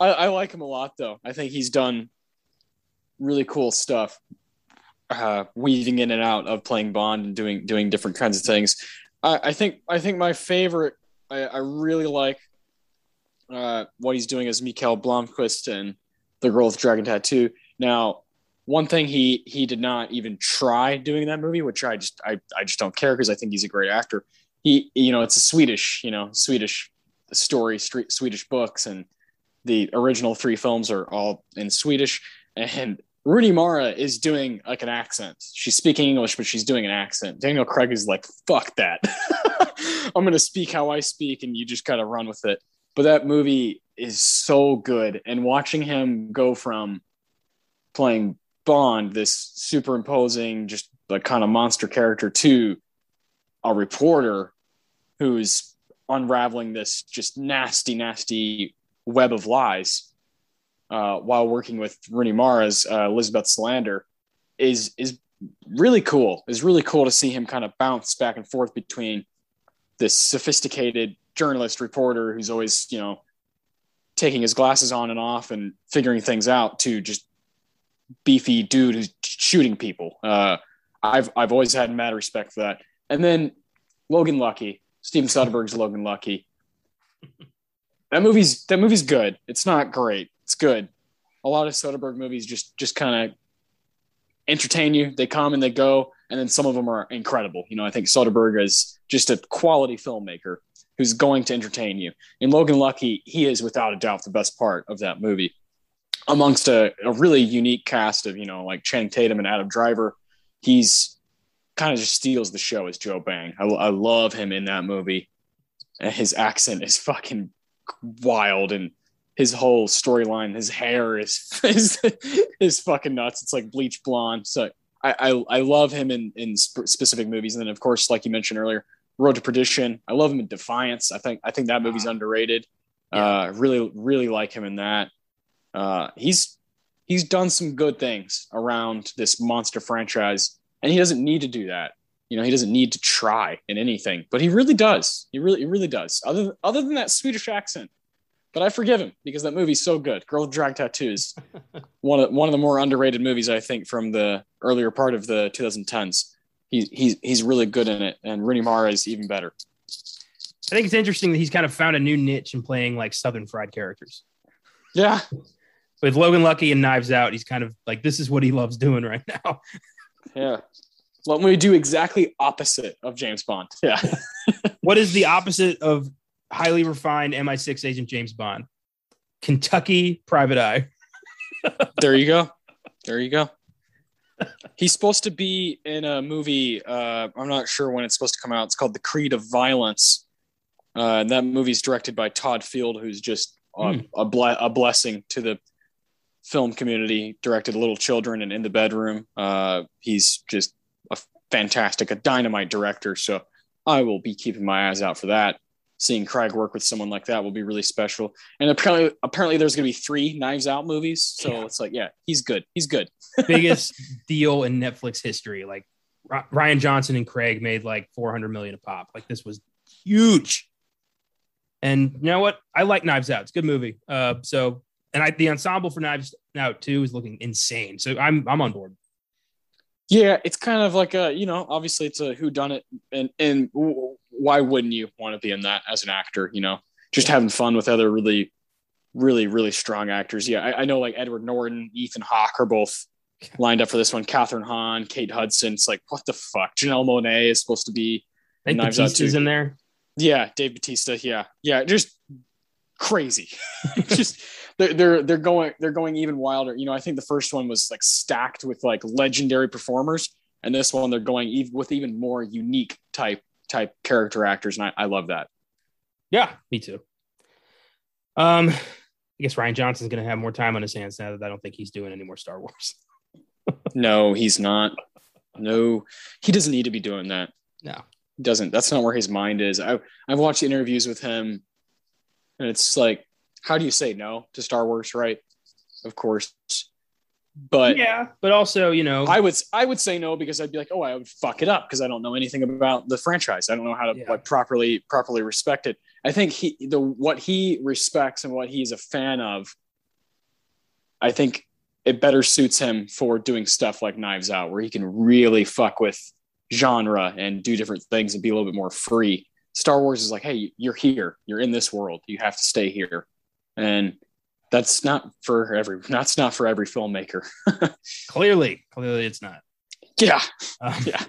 I, I, like him a lot though. I think he's done really cool stuff. Uh, weaving in and out of playing Bond and doing doing different kinds of things. I, I think I think my favorite I, I really like uh, what he's doing as Mikael Blomkvist and the girl with dragon tattoo. Now, one thing he he did not even try doing that movie, which I just I, I just don't care because I think he's a great actor. He you know it's a Swedish you know Swedish story, street, Swedish books, and the original three films are all in Swedish. And Rooney Mara is doing like an accent. She's speaking English, but she's doing an accent. Daniel Craig is like, fuck that. I'm going to speak how I speak, and you just kind of run with it. But that movie is so good. And watching him go from playing Bond, this superimposing, just like kind of monster character, to a reporter who's unraveling this just nasty, nasty web of lies uh, while working with Rooney Mara's uh, Elizabeth Salander is is really cool. It's really cool to see him kind of bounce back and forth between this sophisticated journalist reporter who's always you know taking his glasses on and off and figuring things out to just beefy dude who's shooting people. Uh, I've I've always had mad respect for that. And then Logan Lucky, Steven Soderbergh's Logan Lucky. That movie's that movie's good. It's not great. It's good. A lot of Soderbergh movies just just kind of entertain you. They come and they go, and then some of them are incredible. You know, I think Soderbergh is just a quality filmmaker who's going to entertain you. And Logan Lucky, he is without a doubt the best part of that movie, amongst a, a really unique cast of you know like Channing Tatum and Adam Driver. He's kind of just steals the show as Joe Bang. I, I love him in that movie. And his accent is fucking wild and his whole storyline, his hair is, is is fucking nuts. It's like bleach blonde. So I I, I love him in in sp- specific movies, and then of course, like you mentioned earlier, Road to Perdition. I love him in Defiance. I think I think that movie's underrated. Yeah. Uh, really really like him in that. Uh, he's he's done some good things around this monster franchise, and he doesn't need to do that. You know, he doesn't need to try in anything, but he really does. He really he really does. Other other than that Swedish accent, but I forgive him because that movie's so good. Girl with Drag Tattoos, one of one of the more underrated movies I think from the earlier part of the 2010s. He's he's he's really good in it, and Rooney Mara is even better. I think it's interesting that he's kind of found a new niche in playing like Southern Fried characters. Yeah. With Logan Lucky and Knives Out, he's kind of like this is what he loves doing right now. yeah. Let me do exactly opposite of James Bond. Yeah. what is the opposite of highly refined MI6 agent James Bond. Kentucky Private Eye. there you go. There you go. He's supposed to be in a movie. Uh, I'm not sure when it's supposed to come out. It's called The Creed of Violence. Uh, and that movie's directed by Todd Field, who's just a, hmm. a, ble- a, blessing to the film community. Directed Little Children and In the Bedroom. Uh, he's just a fantastic, a dynamite director. So I will be keeping my eyes out for that seeing Craig work with someone like that will be really special. And apparently, apparently there's going to be three Knives Out movies. So yeah. it's like, yeah, he's good. He's good. Biggest deal in Netflix history. Like Rian Johnson and Craig made like 400 million a pop. Like this was huge. And you know what? I like Knives Out. It's a good movie. Uh, so, and I, the ensemble for Knives Out too is looking insane. So I'm, I'm on board. Yeah, it's kind of like a, you know, obviously it's a who done it and and why wouldn't you want to be in that as an actor? You know, just having fun with other really, really, really strong actors. Yeah, I, I know like Edward Norton, Ethan Hawke are both lined up for this one. Kathryn Hahn, Kate Hudson. It's like what the fuck? Janelle Monáe is supposed to be. I think Bautista's in there. Yeah, Dave Bautista. Yeah, yeah, just crazy. just they're, they're they're going they're going even wilder. You know, I think the first one was like stacked with like legendary performers, and this one they're going even with even more unique type type character actors, and I, I love that. Yeah, me too. Um, I guess Rian Johnson's going to have more time on his hands now that I don't think he's doing any more Star Wars. no, he's not. No, he doesn't need to be doing that. No, he doesn't. That's not where his mind is. I, I've watched interviews with him, and it's like, how do you say no to Star Wars? Right? Of course, but yeah, but also, you know, I would I would say no because I'd be like, oh, I would fuck it up because I don't know anything about the franchise. I don't know how to yeah. like properly properly respect it. I think he the what he respects and what he's a fan of. I think it better suits him for doing stuff like Knives Out, where he can really fuck with genre and do different things and be a little bit more free. Star Wars is like, hey, you're here, you're in this world, you have to stay here. and that's not for every that's not for every filmmaker. clearly, clearly, it's not. Yeah, um, yeah.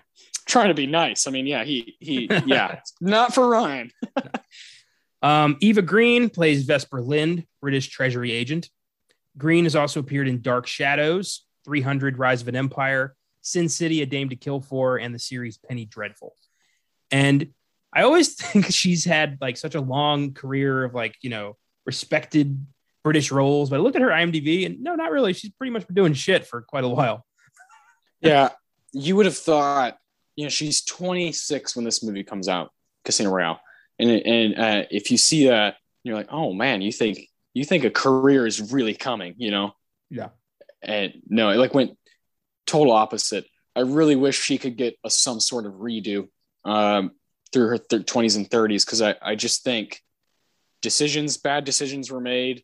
Trying to be nice. I mean, yeah, he he yeah, not for Ryan. um, Eva Green plays Vesper Lynd, British Treasury agent. Green has also appeared in Dark Shadows, 300 Rise of an Empire, Sin City, A Dame to Kill For, and the series Penny Dreadful. And I always think she's had like such a long career of like, you know, respected British roles. But I looked at her IMDb and no, not really. She's pretty much been doing shit for quite a while. yeah. You would have thought, you know, she's 26 when this movie comes out, Casino Royale. And, and uh, if you see that, you're like, oh man, you think you think a career is really coming, you know? Yeah. And no, it like went total opposite. I really wish she could get a, some sort of redo um, through her th- 20s and 30s because I, I just think decisions, bad decisions were made.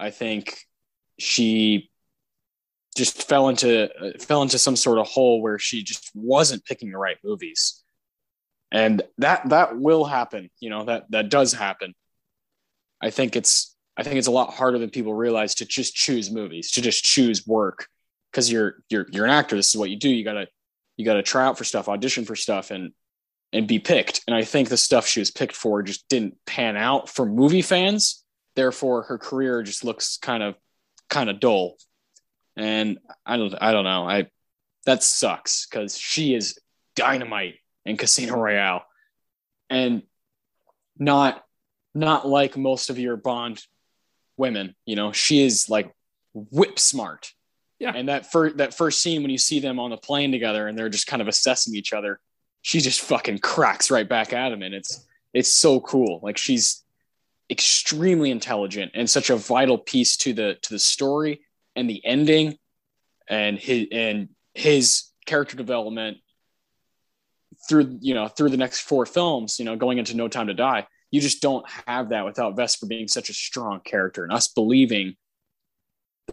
I think she just fell into uh, fell into some sort of hole where she just wasn't picking the right movies, and that that will happen. You know that that does happen. I think it's I think it's a lot harder than people realize to just choose movies, to just choose work, because you're you're you're an actor. This is what you do. You gotta you gotta try out for stuff, audition for stuff, and and be picked. And I think the stuff she was picked for just didn't pan out for movie fans. Therefore, her career just looks kind of kind of dull. And I don't I don't know. I that sucks because she is dynamite in Casino Royale, and not not like most of your Bond women. You know, she is like whip smart. Yeah. And that first that first scene when you see them on the plane together and they're just kind of assessing each other, she just fucking cracks right back at him, and it's it's so cool. Like she's extremely intelligent and such a vital piece to the to the story and the ending, and his and his character development through you know through the next four films. You know, going into No Time to Die you just don't have that without Vesper being such a strong character and us believing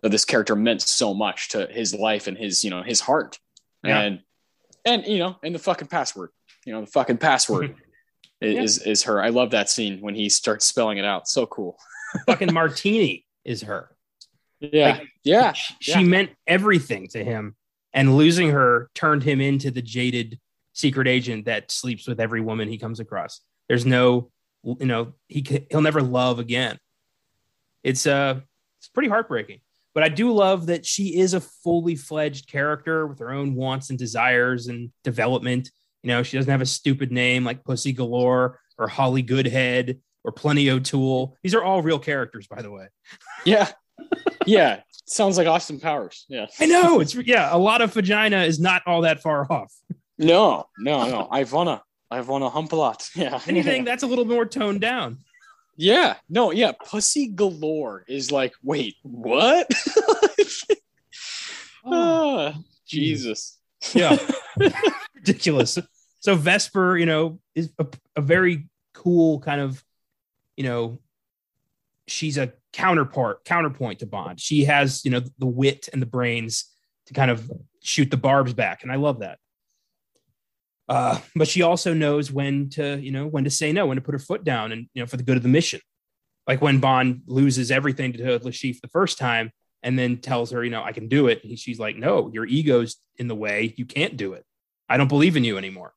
that this character meant so much to his life and his, you know, his heart. Yeah. And and you know, and the fucking password. You know, the fucking password is yeah. is her. I love that scene when he starts spelling it out. So cool. fucking martini is her. Yeah. Like, yeah. She, yeah. meant everything to him. And losing her turned him into the jaded secret agent that sleeps with every woman he comes across. There's no you know he he'll never love again. It's uh it's pretty heartbreaking. But I do love that she is a fully fledged character with her own wants and desires and development. You know, she doesn't have a stupid name like Pussy Galore or Holly Goodhead or Plenty O'Toole. These are all real characters, by the way. Yeah. Yeah. Sounds like Austin Powers. Yeah. I know. It's yeah, a lot of vagina is not all that far off. No, no, no. Ivana. I've won a hump a lot. Yeah. Anything that's a little more toned down. Yeah. No, yeah. Pussy galore is like, wait, what? oh, ah, Jesus. Yeah. Ridiculous. So Vesper, you know, is a, a very cool kind of, you know, she's a counterpart, counterpoint to Bond. She has, you know, the wit and the brains to kind of shoot the barbs back. And I love that. Uh, but she also knows when to, you know, when to say no, when to put her foot down, and you know, for the good of the mission. Like when Bond loses everything to Chiffre the first time, and then tells her, you know, I can do it. She's like, No, your ego's in the way. You can't do it. I don't believe in you anymore.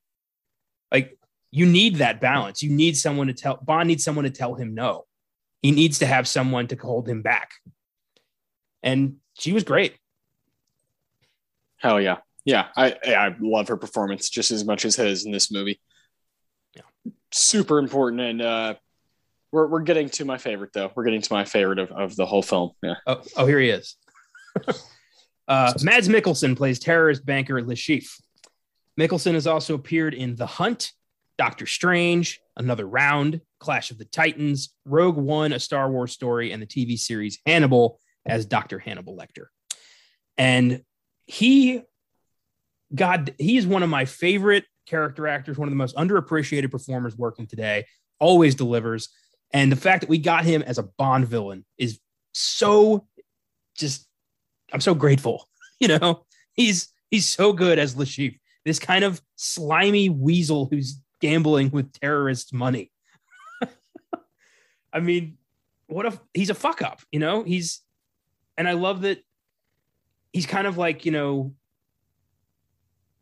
Like you need that balance. You need someone to tell Bond needs someone to tell him no. He needs to have someone to hold him back. And she was great. Hell yeah yeah, I I love her performance just as much as his in this movie. Yeah. Super important, and uh, we're we're getting to my favorite though. We're getting to my favorite of, of the whole film. Yeah. Oh, oh here he is. uh, Mads Mikkelsen plays terrorist banker Le Mikkelsen has also appeared in The Hunt, Doctor Strange, Another Round, Clash of the Titans, Rogue One, A Star Wars Story, and the TV series Hannibal as Dr. Hannibal Lecter. And he God, he's one of my favorite character actors, one of the most underappreciated performers working today, always delivers. And the fact that we got him as a Bond villain is so just, I'm so grateful. You know, he's he's so good as Chiffre, this kind of slimy weasel who's gambling with terrorist money. I mean, what if he's a fuck up, you know? He's and I love that he's kind of like, you know,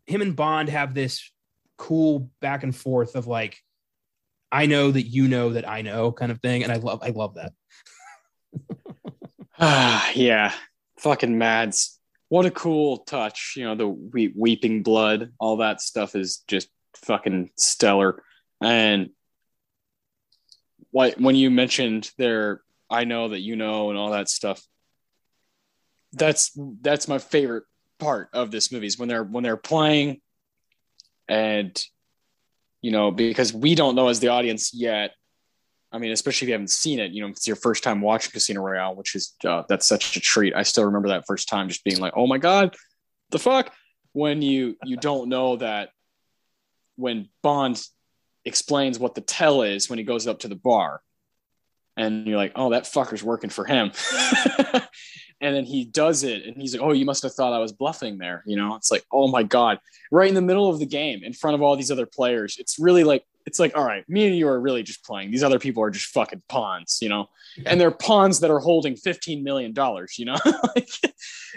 him and Bond have this cool back and forth of like, I know that you know that I know kind of thing. And I love I love that. Ah, yeah. Fucking Mads. What a cool touch. You know, the we- weeping blood, all that stuff is just fucking stellar. And what when you mentioned there, I know that you know and all that stuff. That's that's my favorite part of this movie is when they're when they're playing and you know, because we don't know as the audience yet I mean, especially if you haven't seen it, you know, it's your first time watching Casino Royale, which is uh, that's such a treat. I still remember that first time just being like, "Oh my god, the fuck!" When you you don't know that when Bond explains what the tell is when he goes up to the bar, and you're like, "Oh, that fucker's working for him," and then he does it, and he's like, "Oh, you must have thought I was bluffing there," you know? It's like, "Oh my god!" Right in the middle of the game, in front of all these other players, it's really like it's like, all right, me and you are really just playing. These other people are just fucking pawns, you know, and they're pawns that are holding $15 million, you know, like,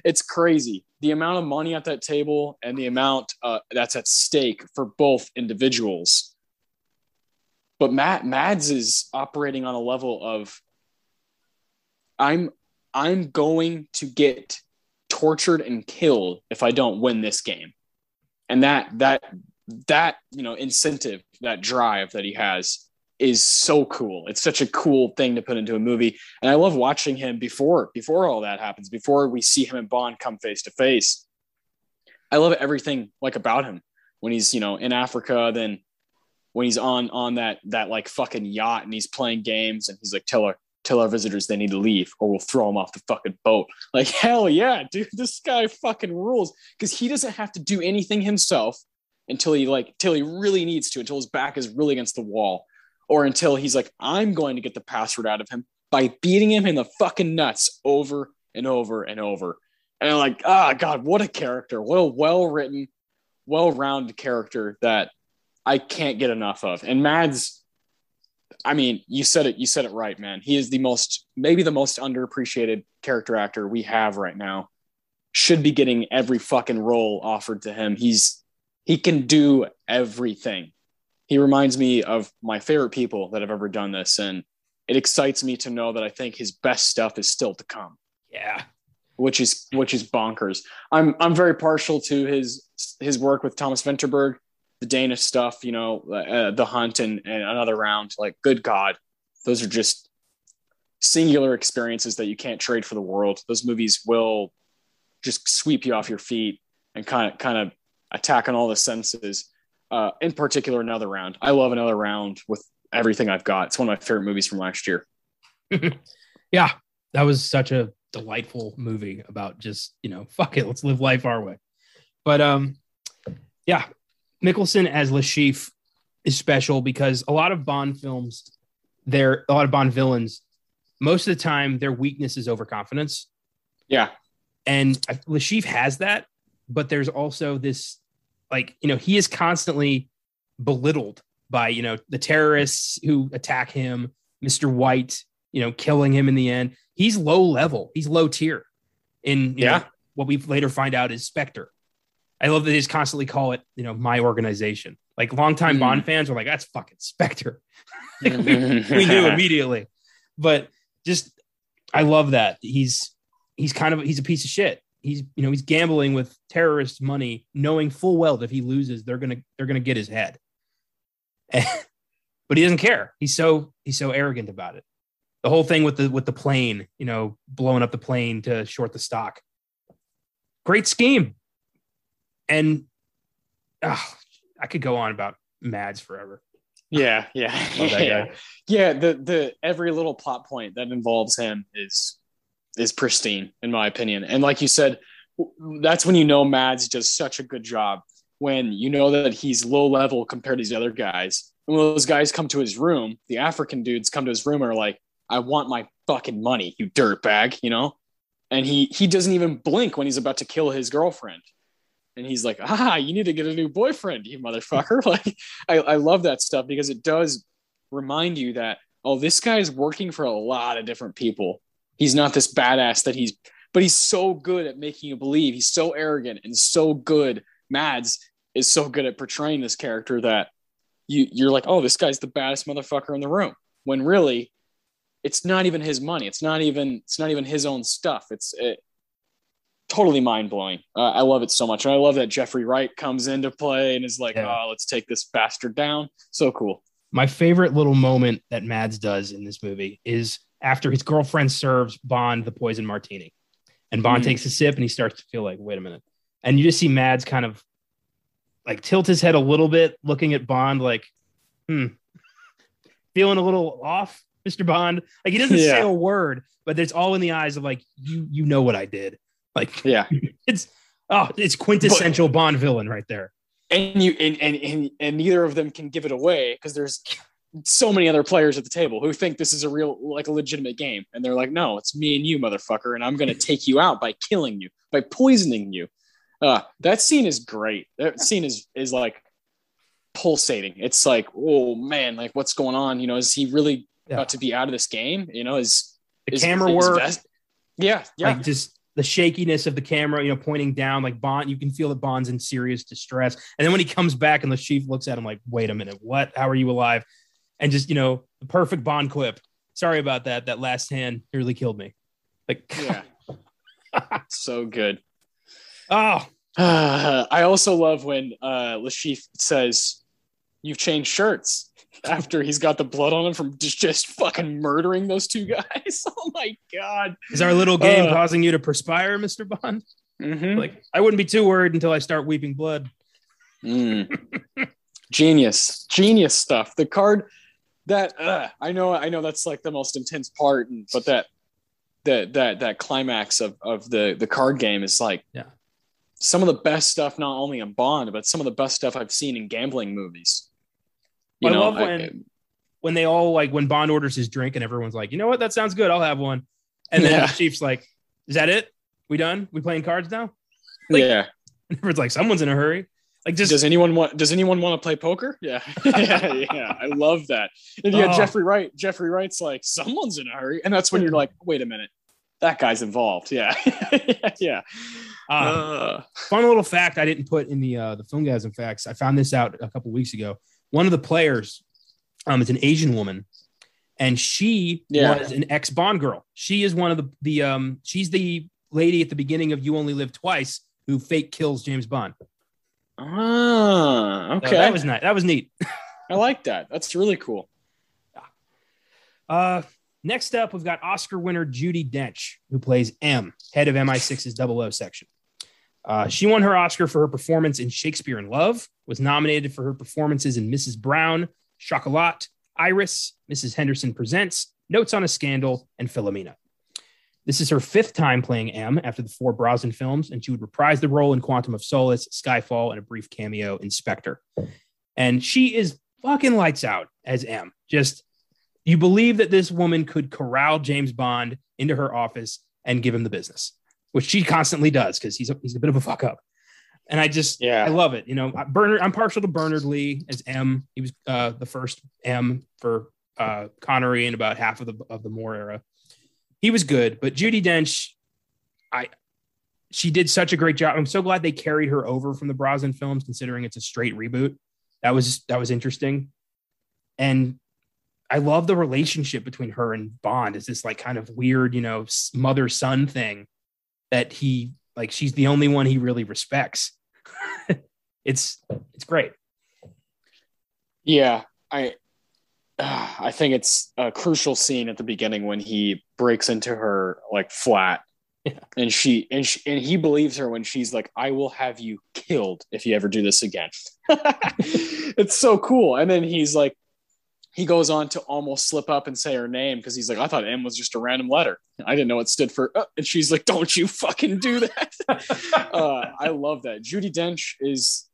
it's crazy. The amount of money at that table and the amount uh, that's at stake for both individuals. But Matt Mads is operating on a level of I'm I'm going to get tortured and killed if I don't win this game. And that that that you know incentive that drive that he has is so cool. It's such a cool thing to put into a movie. And i love watching him before before all that happens before we see him and bond come face to face. I love everything like about him. When he's you know in africa then when he's on on that that like fucking yacht and he's playing games and he's like tell our tell our visitors they need to leave or we'll throw them off the fucking boat. Like hell yeah dude this guy fucking rules. Because he doesn't have to do anything himself until he like until he really needs to until his back is really against the wall or until he's like i'm going to get the password out of him by beating him in the fucking nuts over and over and over. And I'm like ah oh, god what a character. What a well written well rounded character that i can't get enough of. And mads i mean you said it you said it right man. He is the most maybe the most underappreciated character actor we have right now. Should be getting every fucking role offered to him. He's he can do everything. He reminds me of my favorite people that have ever done this. And it excites me to know that I think his best stuff is still to come. Yeah. Which is which is bonkers. I'm I'm very partial to his his work with Thomas Vinterberg, the Danish stuff, you know, uh, the Hunt and, and another round. Like, good God, those are just singular experiences that you can't trade for the world. Those movies will just sweep you off your feet and kind of kind of attack on all the senses. Uh, in particular, another round. I love another round with everything I've got. It's one of my favorite movies from last year. yeah, that was such a delightful movie about just you know, fuck it, let's live life our way. But um, yeah, Mikkelsen as Chiffre is special because a lot of Bond films, they're a lot of Bond villains. Most of the time, their weakness is overconfidence. Yeah, and Chiffre has that, but there's also this like you know he is constantly belittled by you know the terrorists who attack him mr white you know killing him in the end. He's low level. He's low tier in yeah know, what we later find out is spectre. I love that they just constantly call it you know my organization. Like longtime mm. bond fans are like that's fucking spectre. Like, we, we knew immediately. But just i love that. He's he's kind of he's a piece of shit he's you know he's gambling with terrorists money knowing full well that if he loses they're gonna they're gonna get his head. But he doesn't care. He's so he's so arrogant about it. The whole thing with the with the plane you know blowing up the plane to short the stock. Great scheme. And oh, i could go on about mads forever. Yeah yeah. Yeah. yeah the the every little plot point that involves him is is pristine in my opinion. And like you said, that's when you know Mads does such a good job when you know that he's low level compared to these other guys. And when those guys come to his room, the African dudes come to his room and are like, I want my fucking money, you dirtbag, you know? And he he doesn't even blink when he's about to kill his girlfriend. And he's like, ah, you need to get a new boyfriend, you motherfucker. like I, I love that stuff because it does remind you that oh, this guy's working for a lot of different people. He's not this badass that he's, but he's so good at making you believe. He's so arrogant and so good. Mads is so good at portraying this character that you you're like, oh, this guy's the baddest motherfucker in the room. When really, it's not even his money. It's not even it's not even his own stuff. It's it, totally mind blowing. Uh, I love it so much, and I love that Jeffrey Wright comes into play and is like, Yeah. oh, let's take this bastard down. So cool. My favorite little moment that Mads does in this movie is after his girlfriend serves Bond the poison martini. And Bond Mm. takes a sip and he starts to feel like, wait a minute. And you just see Mads kind of like tilt his head a little bit, looking at Bond like, hmm, feeling a little off, Mr. Bond. Like he doesn't say a word, but it's all in the eyes of like, you you know what I did. Like Yeah. it's oh, it's quintessential Bond villain right there. and you and and and, and neither of them can give it away because there's so many other players at the table who think this is a real like a legitimate game and they're like no it's me and you motherfucker and i'm going to take you out by killing you by poisoning you uh that scene is great that scene is is like pulsating it's like oh man like what's going on you know is he really Yeah. about to be out of this game you know is The is- camera is work, Ves- yeah yeah like just the shakiness of the camera, you know, pointing down, like Bond, you can feel that Bond's in serious distress. And then when he comes back and the chief looks at him like, wait a minute, what? How are you alive? And just, you know, the perfect Bond quip. Sorry about that. That last hand nearly killed me. Like, yeah so good oh, Uh, I also love when uh, Le Chiffre says, "You've changed shirts." After he's got the blood on him from just, just fucking murdering those two guys. Oh my god! is our little game Uh. causing you to perspire, Mr. Bond? Mhm. Like, I wouldn't be too worried until I start weeping blood. Mm. Genius, genius stuff. The card that uh, I know, I know that's like the most intense part, and- but that that that that climax of of the the card game is like Yeah. some of the best stuff, not only in Bond, but some of the best stuff I've seen in gambling movies. You I know, love when- when they all like when Bond orders his drink and everyone's like, you know what, that sounds good, I'll have one. And then Yeah. the chief's like, is that it? We done? We playing cards now? like- yeah. Everyone's like, someone's in a hurry. Like just does anyone want does anyone want to play poker yeah yeah yeah i love that and yeah Oh. jeffrey wright jeffrey wright's like someone's in a hurry and that's when you're like wait a minute that guy's involved yeah yeah uh, uh, fun little fact I didn't put in the uh, the Filmgazm facts. I found this out a couple weeks ago. One of the players, um, is an Asian woman, and she Yeah. was an ex Bond girl. She is one of the the um she's the lady at the beginning of You Only Live Twice who fake kills James Bond. Ah, So okay that was nice. That was neat. i like that that's really cool Uh, next up, we've got Oscar winner Judi Dench, who plays M, head of MI6's 00 section. Uh, she won her Oscar for her performance in Shakespeare in Love, was nominated for her performances in Mrs. Brown, Chocolat, Iris, Mrs. Henderson Presents, Notes on a Scandal, and Philomena. This is her fifth time playing M after the four Brosnan films, and she would reprise the role in Quantum of Solace, Skyfall, and a brief cameo in Spectre. And she is fucking lights out as M. Just you believe that this woman could corral James Bond into her office and give him the business, which she constantly does because he's a, he's a bit of a fuck up. And I just Yeah. I love it. You know, Bernard. I'm partial to Bernard Lee as M. He was uh, the first M for uh, Connery in about half of the of the Moore era. He was good, but Judi Dench, I she did such a great job. I'm so glad they carried her over from the Brosnan films, considering it's a straight reboot. That was that was interesting, and I love the relationship between her and Bond. It's this like kind of weird, you know, mother son thing that he like. She's the only one he really respects. it's it's great. yeah i uh, i think it's a crucial scene at the beginning when he breaks into her like flat. Yeah. and she and she and he believes her when she's like i will have you killed if you ever do this again. It's so cool. And then he's like he goes on to almost slip up and say her name because he's like i thought m was just a random letter. I didn't know it stood for uh, and she's like don't you fucking do that. Uh, i love that. Judi Dench is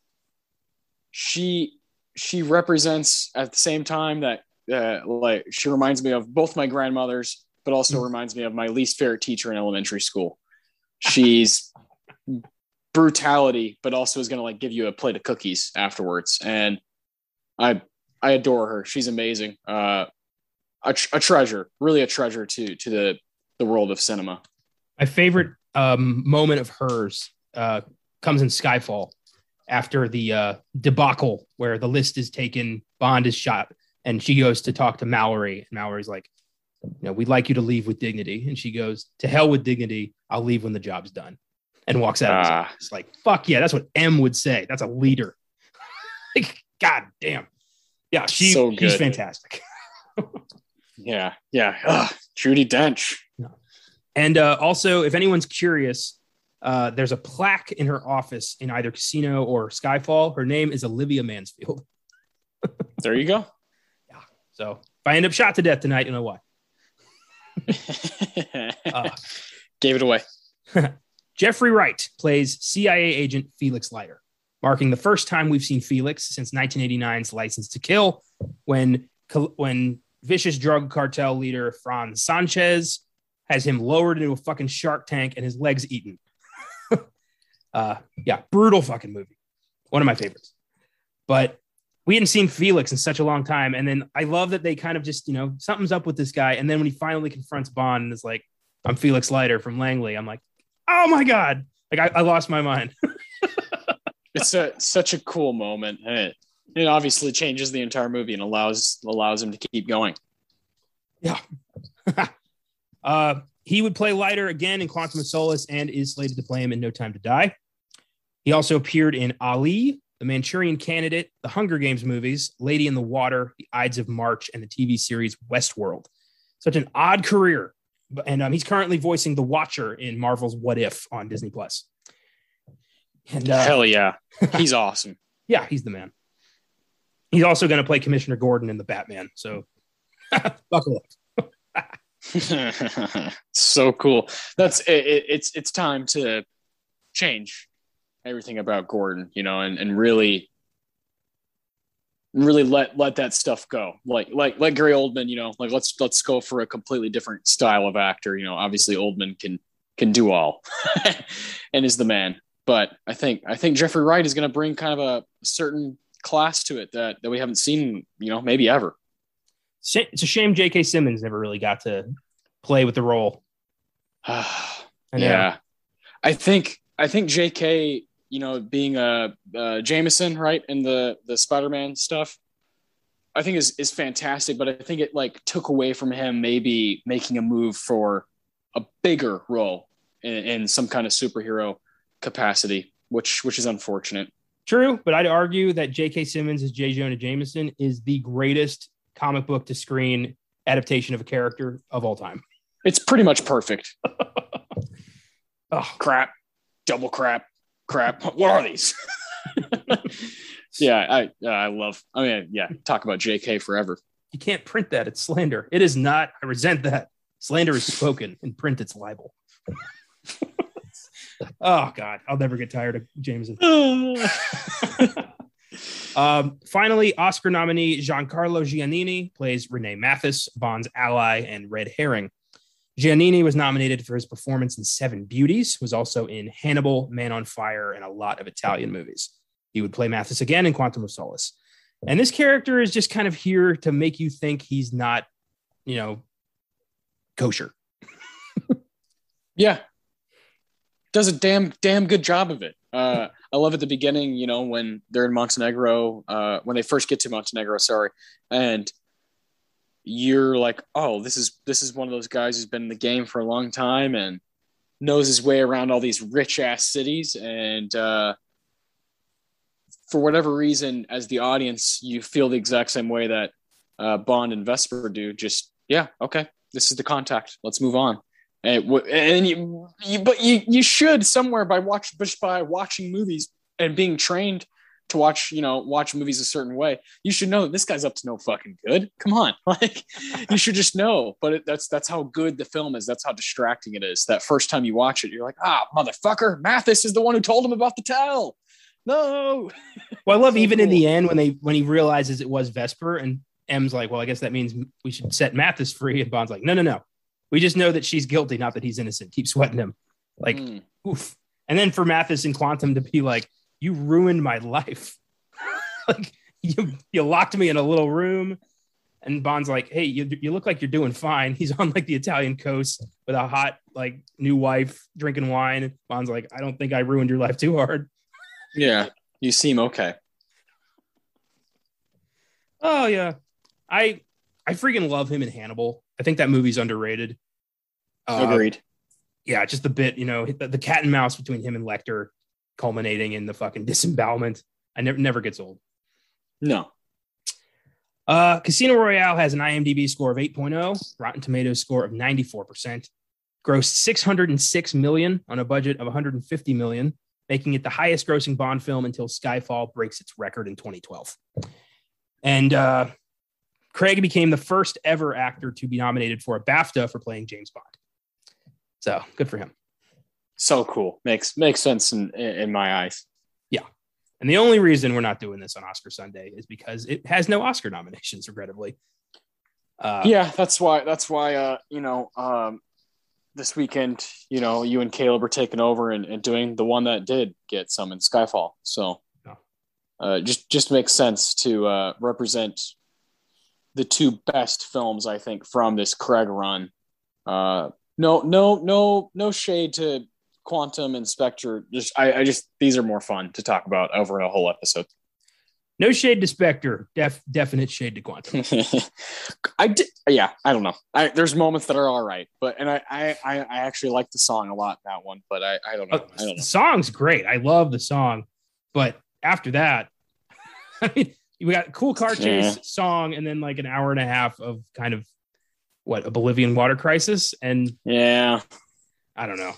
she she represents at the same time that uh, like she reminds me of both my grandmothers but also reminds me of my least favorite teacher in elementary school. She's brutality but also is going to like give you a plate of cookies afterwards and i i adore her. She's amazing. Uh a, tr- a treasure, really a treasure to to the the world of cinema. My favorite um, moment of hers uh, comes in Skyfall after the uh, debacle where the list is taken, Bond is shot, and she goes to talk to Mallory, and Mallory's like, "You know, we'd like you to leave with dignity," and she goes, "To hell with dignity. I'll leave when the job's done," and walks out. Ah. It's like, "Fuck yeah, that's what M would say. That's a leader." like, god damn, yeah, she So she's fantastic. Yeah, yeah. Ugh, Judi Dench. And uh, also, if anyone's curious, uh, there's a plaque in her office in either Casino or Skyfall. Her name is Olivia Mansfield. There you go. So if I end up shot to death tonight, you know why. Uh, Gave it away. Jeffrey Wright plays CIA agent Felix Leiter, marking the first time we've seen Felix since 1989's License to Kill, when when vicious drug cartel leader Franz Sanchez has him lowered into a fucking shark tank and his legs eaten. uh, yeah, brutal fucking movie. One of my favorites. But we hadn't seen Felix in such a long time. And then I love that they kind of just, you know, something's up with this guy. And then when he finally confronts Bond and is like, I'm Felix Leiter from Langley, I'm like, oh my God. Like I, I lost my mind. It's a, such a cool moment. And it, it obviously changes the entire movie and allows allows him to keep going. Yeah. uh, he would play Leiter again in Quantum of Solace and is slated to play him in No Time to Die. He also appeared in Ali, The Manchurian Candidate, the Hunger Games movies, Lady in the Water, The Ides of March, and the TV series Westworld. Such an odd career. And um, he's currently voicing the Watcher in Marvel's What If on Disney Plus. And uh, Hell yeah, he's awesome. yeah, he's the man. He's also going to play Commissioner Gordon in the Batman. So buckle up. so cool. That's it, it, it's it's time to change everything about Gordon, you know, and, and really really let let that stuff go. Like like like Gary Oldman, you know, like let's let's go for a completely different style of actor. You know, obviously Oldman can can do all and is the man. But I think I think Jeffrey Wright is going to bring kind of a certain class to it that that we haven't seen, you know, maybe ever. It's a shame J.K. Simmons never really got to play with the role. I yeah, I think I think J.K. You know, being a uh, Jameson, right, in the the Spider-Man stuff, I think is is fantastic. But I think it like took away from him maybe making a move for a bigger role in, in some kind of superhero capacity, which which is unfortunate. True, but I'd argue that J.K. Simmons as J. Jonah Jameson is the greatest comic book to screen adaptation of a character of all time. It's pretty much perfect. Oh, Crap, double crap, crap. What are these? yeah, I uh, I love. I mean, yeah, talk about J.K. forever. you can't print that. It's slander. It is not. I resent that. Slander is spoken in print. It's libel. oh God, I'll never get tired of Jameson. Um, finally, Oscar nominee Giancarlo Giannini plays Rene Mathis, Bond's ally and red herring. Giannini was nominated for his performance in Seven Beauties, was also in Hannibal, Man on Fire, and a lot of Italian movies. He would play Mathis again in Quantum of Solace. And this character is just kind of here to make you think he's not, you know, kosher. Yeah. Does a damn damn good job of it. Uh, I love at the beginning, you know, when they're in Montenegro, uh, when they first get to Montenegro, sorry, and you're like, oh, this is this is one of those guys who's been in the game for a long time and knows his way around all these rich ass cities, and uh, for whatever reason, as the audience, you feel the exact same way that uh, Bond and Vesper do. Just yeah, okay, this is the contact. Let's move on. And, w- and you, you, but you, you should somewhere by watch just by watching movies and being trained to watch, you know, watch movies a certain way. You should know that this guy's up to no fucking good. Come on, like you should just know. But it, that's that's how good the film is. That's how distracting it is. That first time you watch it, you're like, ah, motherfucker, Mathis is the one who told him about the towel. No, Well, I love So even in the end when they when he realizes it was Vesper and M's like, well, I guess that means we should set Mathis free. And Bond's like, no, no, no. We just know that she's guilty, not that he's innocent. Keep sweating him. Like, Mm. oof. And then for Mathis and Quantum to be like, you ruined my life. like you you locked me in a little room. And Bond's like, "Hey, you, you look like you're doing fine." He's on like the Italian coast with a hot like new wife drinking wine. Bond's like, "I don't think I ruined your life too hard." Yeah, you seem okay. Oh yeah, I I freaking love him in Hannibal. I think that movie's underrated. Uh, Agreed. Yeah, just the bit, you know, the, the, cat and mouse between him and Lecter, culminating in the fucking disembowelment. I never never gets old. No. Uh, Casino Royale has an IMDb score of 8.0, Rotten Tomatoes score of 94%, grossed 606 million on a budget of 150 million, making it the highest grossing Bond film until Skyfall breaks its record in 2012. And uh, Craig became the first ever actor to be nominated for a BAFTA for playing James Bond. So good for him. So cool. Makes makes sense in in my eyes. Yeah. And the only reason we're not doing this on Oscar Sunday is because it has no Oscar nominations, regrettably. Uh, yeah, that's why. That's why. Uh, you know, um, this weekend, you know, you and Caleb are taking over and, and doing the one that did get some in Skyfall. So, uh, just just makes sense to uh, represent the two best films I think from this Craig run. Uh, no, no, no, no shade to Quantum and Spectre. Just I, I just these are more fun to talk about over a whole episode. No shade to Spectre, def, definite shade to Quantum. I did, yeah. I don't know. I, there's moments that are all right, but and I, I, I actually like the song a lot. That one, but I, I don't know. Uh, I don't know. The song's great. I love the song, but after that, I mean, we got cool car chase yeah. song, and then like an hour and a half of kind of what a Bolivian water crisis, and yeah, I don't know.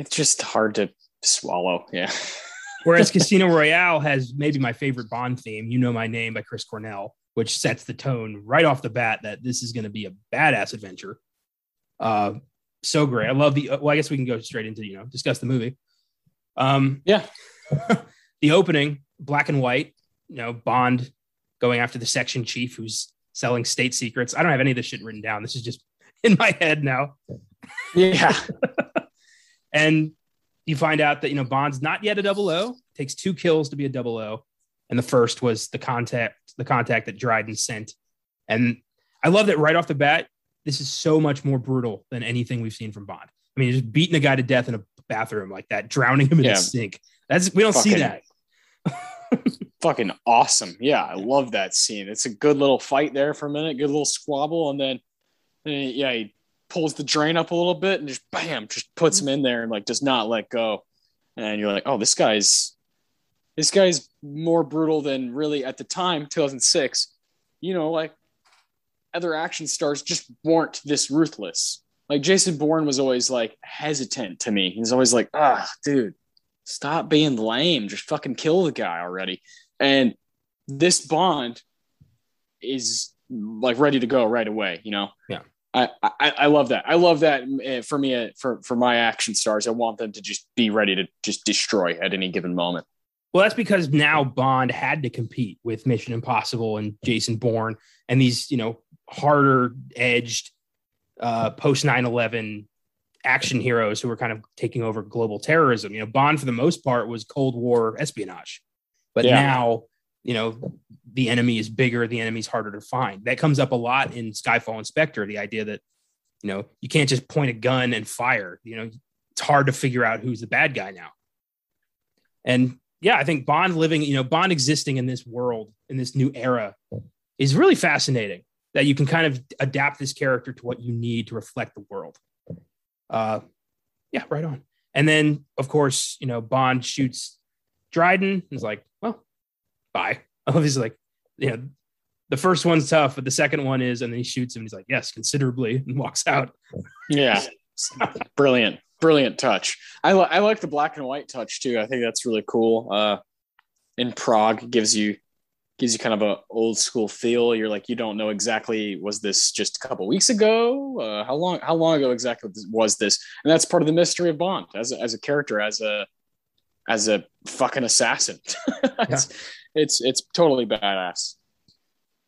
It's just hard to swallow. Yeah. Whereas Casino Royale has maybe my favorite Bond theme, "You Know My Name" by Chris Cornell, which sets the tone right off the bat that this is going to be a badass adventure. Uh, so great. I love the. Well, I guess we can go straight into you know discuss the movie. Um, yeah, the opening, black and white. You know, Bond going after the section chief who's selling state secrets. I don't have any of this shit written down. This is just in my head now. Yeah. And you find out that you know Bond's not yet a double O. Takes two kills to be a double O, and the first was the contact the contact that Dryden sent. And I love that right off the bat. This is so much more brutal than anything we've seen from Bond. I mean, just beating a guy to death in a bathroom like that, drowning him in yeah. a sink. That's we don't fucking, see that. fucking awesome. Yeah, I love that scene. It's a good little fight there for a minute, good little squabble, and then eh, yeah, he pulls the drain up a little bit and just bam, just puts him in there and like does not let go. And you're like, oh, this guy's this guy's more brutal than really at the time, 2006. You know, like other action stars just weren't this ruthless. Like Jason Bourne was always like hesitant to me. He's always like, ah, dude, stop being lame. Just fucking kill the guy already. And this Bond is like ready to go right away, you know? Yeah. I, I, I love that. I love that eh, for me, eh, for, for my action stars. I want them to just be ready to just destroy at any given moment. Well, that's because now Bond had to compete with Mission Impossible and Jason Bourne and these, you know, harder edged uh, post 9 11 action heroes who were kind of taking over global terrorism. You know, Bond, for the most part, was Cold War espionage. But yeah. now, you know, the enemy is bigger, the enemy's harder to find. That comes up a lot in Skyfall and Spectre, the idea that, you know, you can't just point a gun and fire. You know, it's hard to figure out who's the bad guy now. And yeah, I think Bond living, you know, Bond existing in this world, in this new era, is really fascinating that you can kind of adapt this character to what you need to reflect the world. Uh, yeah, right on. And then, of course, you know, Bond shoots Dryden. He's like, bye. Obviously, like, you know, the first one's tough, but the second one is, and then he shoots him. And he's like, yes, considerably, and walks out. Yeah, brilliant, brilliant touch. I, li- I like the black and white touch too. I think that's really cool. Uh, in Prague, gives you gives you kind of a old school feel. You're like, you don't know exactly was this just a couple weeks ago? Uh, how long how long ago exactly was this? And that's part of the mystery of Bond as a, as a character, as a as a fucking assassin. yeah. It's it's totally badass.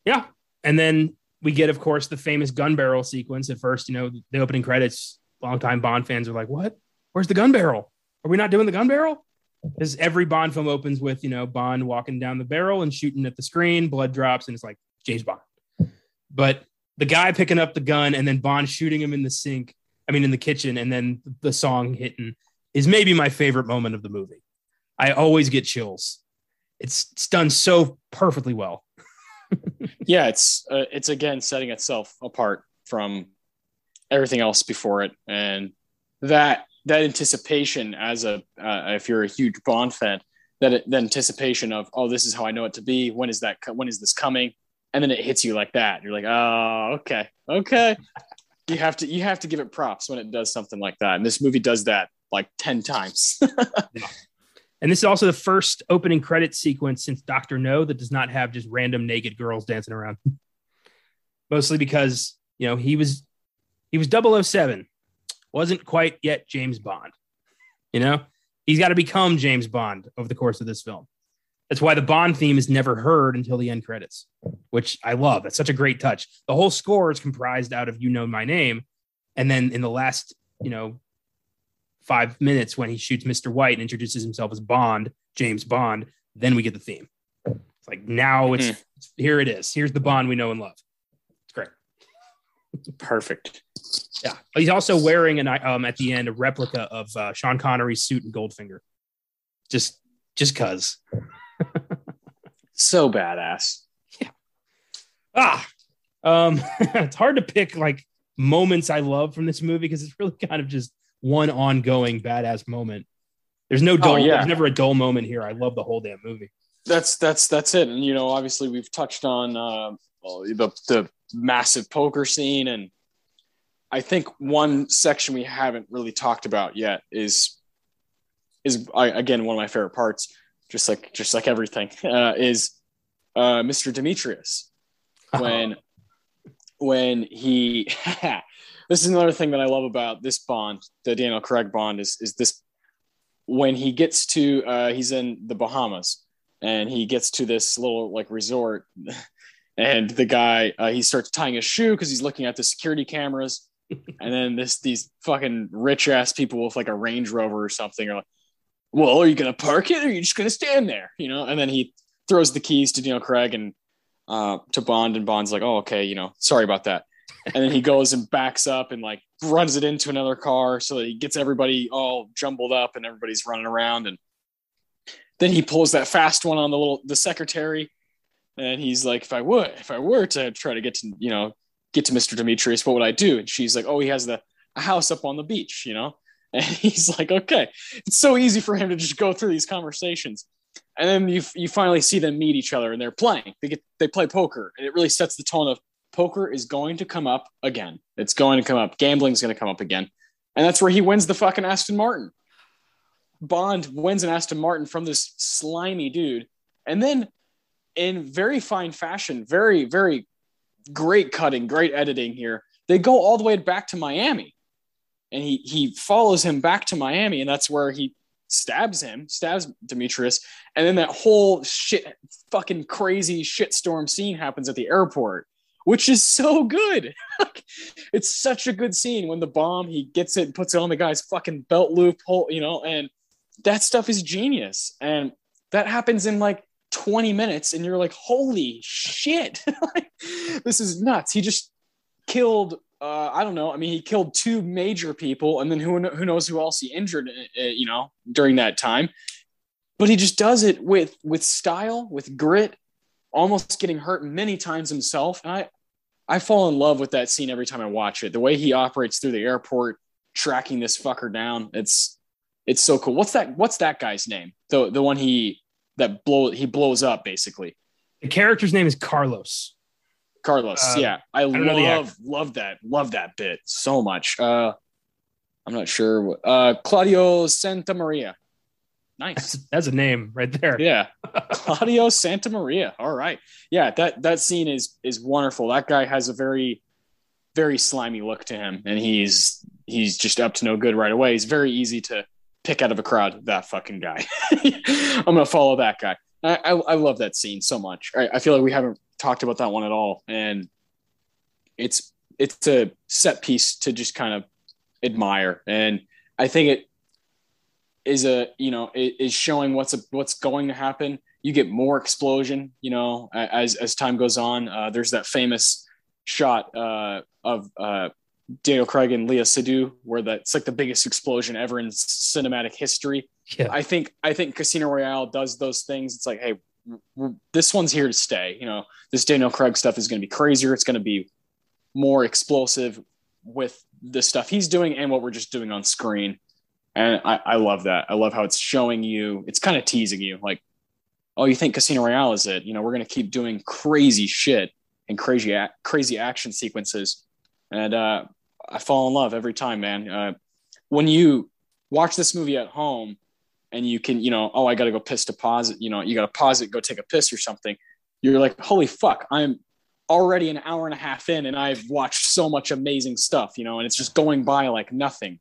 Yeah, and then we get, of course, the famous gun barrel sequence. At first, you know, the opening credits. Longtime Bond fans are like, "What? Where's the gun barrel? Are we not doing the gun barrel?" because every Bond film opens with you know Bond walking down the barrel and shooting at the screen, blood drops, and it's like James Bond. But the guy picking up the gun and then Bond shooting him in the sink, I mean, in the kitchen, and then the song hitting is maybe my favorite moment of the movie. I always get chills. It's, it's done so perfectly well. yeah, it's uh, it's again setting itself apart from everything else before it, and that that anticipation as a uh, if you're a huge Bond fan, that the anticipation of oh this is how I know it to be. When is that? When is this coming? And then it hits you like that. You're like oh okay okay. You have to you have to give it props when it does something like that, and this movie does that like ten times. And this is also the first opening credit sequence since Doctor No that does not have just random naked girls dancing around. Mostly because you know he was he was 007 wasn't quite yet James Bond. You know, he's got to become James Bond over the course of this film. That's why the Bond theme is never heard until the end credits, which I love. That's such a great touch. The whole score is comprised out of "You Know My Name," and then in the last, you know, five minutes when he shoots Mr. White and introduces himself as Bond, James Bond, then we get the theme. It's like now it's, mm. here it is. Here's the Bond we know and love. It's great. Perfect. Yeah. He's also wearing an um at the end a replica of uh, Sean Connery's suit and Goldfinger. Just just cuz. so badass. Yeah. Ah. Um it's hard to pick like moments I love from this movie because it's really kind of just one ongoing badass moment. There's no oh, dull. Oh, yeah. There's never a dull moment here. I love the whole damn movie. That's that's that's it. And you know, obviously, we've touched on uh, the the massive poker scene and I think one section we haven't really talked about yet is is I, again one of my favorite parts, just like just like everything, uh, is uh, Mr. Demetrius when when he. this is another thing that I love about this Bond, the Daniel Craig Bond, is is this when he gets to uh, he's in the Bahamas and he gets to this little like resort and the guy uh, he starts tying his shoe because he's looking at the security cameras and then this these fucking rich ass people with like a Range Rover or something are like, well, are you gonna park it or are you just gonna stand there? You know, and then he throws the keys to Daniel Craig and uh, to Bond, and Bond's like, oh, okay, you know, sorry about that. And then he goes and backs up and like runs it into another car so that he gets everybody all jumbled up and everybody's running around. And then he pulls that fast one on the little the secretary, and he's like, if I would, if I were to try to get to you know get to Mr. Demetrius, what would I do? And she's like, oh, he has the a house up on the beach, you know? And he's like, okay, it's so easy for him to just go through these conversations. And then you, you finally see them meet each other and they're playing. They get they play poker, and it really sets the tone of poker is going to come up again. It's going to come up. Gambling's going to come up again, and that's where he wins the fucking Aston Martin. Bond wins an Aston Martin from this slimy dude, and then in very fine fashion, very very great cutting, great editing here. They go all the way back to Miami, and he he follows him back to Miami, and that's where he stabs him, stabs Demetrius, and then that whole shit, fucking crazy shitstorm scene happens at the airport, which is so good. it's such a good scene when the bomb he gets it, and puts it on the guy's fucking belt loop, hole, you know, and that stuff is genius, and that happens in like 20 minutes and you're like holy shit. This is nuts. He just killed uh, i don't know i mean he killed two major people and then who, who knows who else he injured uh, uh, you know during that time. But he just does it with with style with grit almost getting hurt many times himself and i i fall in love with that scene every time i watch it the way he operates through the airport tracking this fucker down it's it's so cool what's that what's that guy's name the the one he that blow he blows up basically. The character's name is Carlos. Carlos, uh, yeah, I, I love love that love that bit so much. Uh, I'm not sure. Uh, Claudio Santamaria. Nice. That's, that's, a name right there. Yeah, Claudio Santamaria. All right. Yeah, that that scene is is wonderful. That guy has a very very slimy look to him, and he's he's just up to no good right away. He's very easy to pick out of a crowd that fucking guy. I'm gonna follow that guy. I, I, I love that scene so much. I, I, feel like we haven't talked about that one at all, and it's it's a set piece to just kind of admire, and I think it is a you know it is showing what's a, what's going to happen. You get more explosion, you know, as as time goes on. Uh, there's that famous shot uh, of uh, Daniel Craig and Léa Seydoux, where that's like the biggest explosion ever in cinematic history. Yeah. I think I think Casino Royale does those things. It's like, hey, this one's here to stay. You know, this Daniel Craig stuff is going to be crazier. It's going to be more explosive with the stuff he's doing and what we're just doing on screen. And I, I love that. I love how it's showing you. It's kind of teasing you, like, oh, you think Casino Royale is it? You know, we're going to keep doing crazy shit and crazy crazy action sequences. And uh, I fall in love every time, man. Uh, when you watch this movie at home and you can, you know, oh, I got to go piss to pause it. You know, you got to pause it, go take a piss or something. You're like, holy fuck, I'm already an hour and a half in and I've watched so much amazing stuff, you know, and it's just going by like nothing.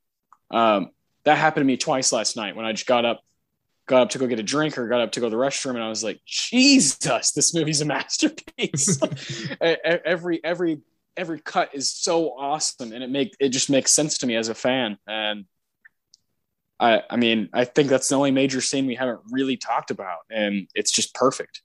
Um, that happened to me twice last night when I just got up, got up to go get a drink or got up to go to the restroom and I was like, Jesus, this movie's a masterpiece. every, every, every cut is so awesome and it make, it just makes sense to me as a fan. And I, I mean, I think that's the only major scene we haven't really talked about, and it's just perfect.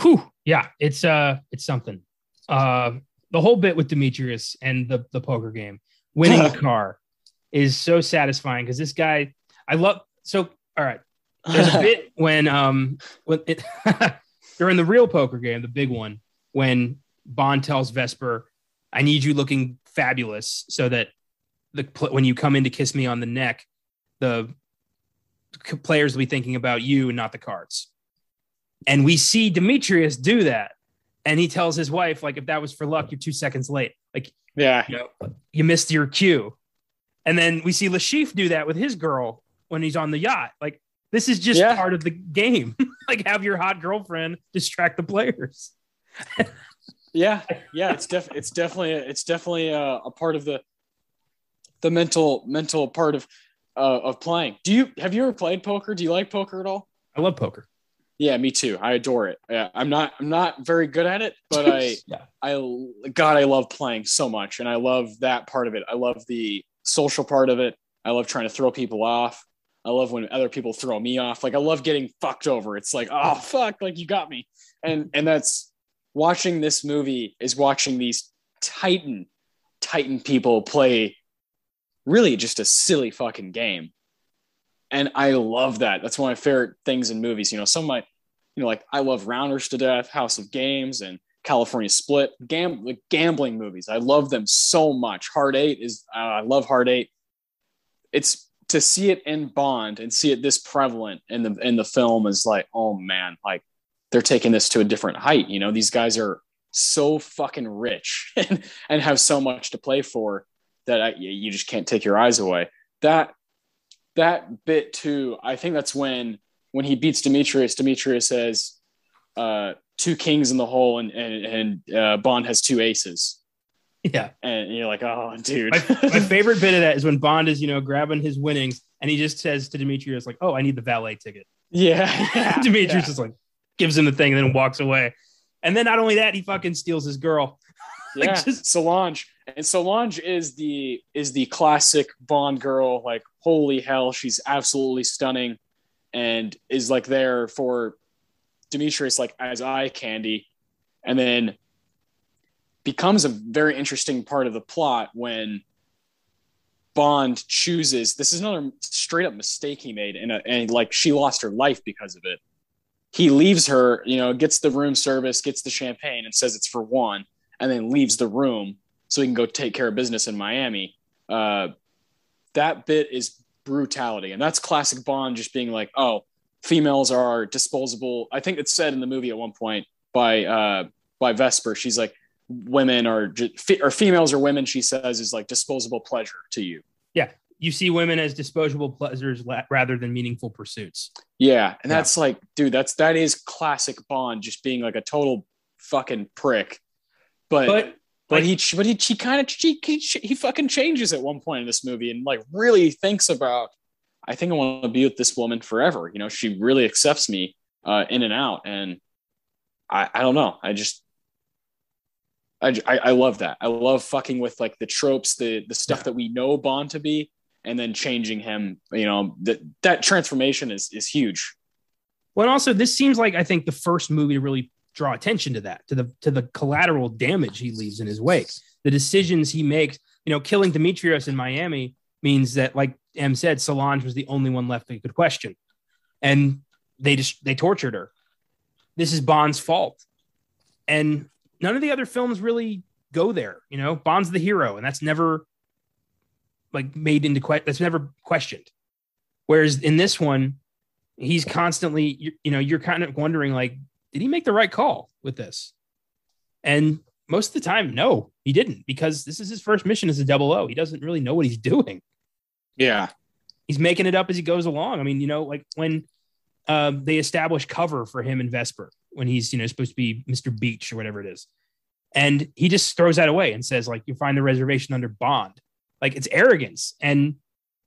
Whew. Yeah, it's uh, it's something. Uh, the whole bit with Demetrius and the the poker game, winning the car, is so satisfying because this guy, I love. So, all right, there's a bit when um when it during the real poker game, the big one, when Bond tells Vesper, "I need you looking fabulous," so that the when you come in to kiss me on the neck, the players will be thinking about you and not the cards. And we see Demetrius do that. And he tells his wife, like, if that was for luck, you're two seconds late. Like, yeah, you, know, you missed your cue. And then we see Chiffre do that with his girl when he's on the yacht. Like, this is just yeah. part of the game. like, have your hot girlfriend distract the players. yeah, yeah, it's def it's definitely it's definitely a, a part of the the mental mental part of uh, of playing. Do you have you ever played poker? Do you like poker at all? I love poker. Yeah, me too. I adore it. Yeah, I'm not I'm not very good at it, but I yeah. I God I love playing so much, and I love that part of it. I love the social part of it. I love trying to throw people off. I love when other people throw me off. Like I love getting fucked over. It's like oh fuck, like you got me, and and that's watching this movie is watching these titan titan people play really just a silly fucking game. And I love that. That's one of my favorite things in movies. You know, some of my, you know, like I love Rounders to death, House of Games, and California Split, gam- gambling movies. I love them so much. Hard Eight is, uh, I love Hard Eight. It's to see it in Bond and see it this prevalent in the in the film is like, oh man, like they're taking this to a different height. You know, these guys are so fucking rich and, and have so much to play for that I, you just can't take your eyes away. That that bit too. I think that's when when he beats Demetrius. Demetrius says uh, two kings in the hole, and and, and uh, Bond has two aces. Yeah, and you're like, oh, dude. my, my, favorite bit of that is when Bond is, you know, grabbing his winnings, and he just says to Demetrius, like, "Oh, I need the valet ticket." Yeah, yeah Demetrius yeah. is like, gives him the thing, and then walks away. And then not only that, he fucking steals his girl. like yeah, just... Solange and Solange is the is the classic Bond girl. Like holy hell, she's absolutely stunning, and is like there for Demetrius like as eye candy, and then becomes a very interesting part of the plot when Bond chooses. This is another straight up mistake he made, and, and like she lost her life because of it. He leaves her, you know, gets the room service, gets the champagne, and says it's for one, and then leaves the room so he can go take care of business in Miami. Uh, that bit is brutality, and that's classic Bond just being like, "Oh, females are disposable." I think it's said in the movie at one point by uh, by Vesper. She's like, "Women are or females or women." She says is like disposable pleasure to you. Yeah, you see women as disposable pleasures rather than meaningful pursuits. Yeah, and that's yeah. like, dude, that's that is classic Bond, just being like a total fucking prick. But, but but like, he, but he, he kind of, he, he, he fucking changes at one point in this movie and like really thinks about, I think I want to be with this woman forever. You know, she really accepts me uh, in and out. And I, I don't know. I just, I, I, I love that. I love fucking with like the tropes, the, the stuff yeah. that we know Bond to be, and then changing him, you know, that, that transformation is, is huge. Well, and also this seems like, I think the first movie to really draw attention to that, to the to the collateral damage he leaves in his wake, the decisions he makes. You know, killing Demetrius in Miami means that, like M said, Solange was the only one left they could question, and they just they tortured her. This is Bond's fault, and none of the other films really go there. You know, Bond's the hero, and that's never like made into question. That's never questioned. Whereas in this one, he's constantly, you, you know, you're kind of wondering like, did he make the right call with this? And most of the time, no, he didn't, because this is his first mission as a double O. He doesn't really know what he's doing. Yeah. He's making it up as he goes along. I mean, you know, like when um, they establish cover for him and Vesper when he's, you know, supposed to be Mr. Beach or whatever it is. And he just throws that away and says, like, you find the reservation under bond. Like it's arrogance. And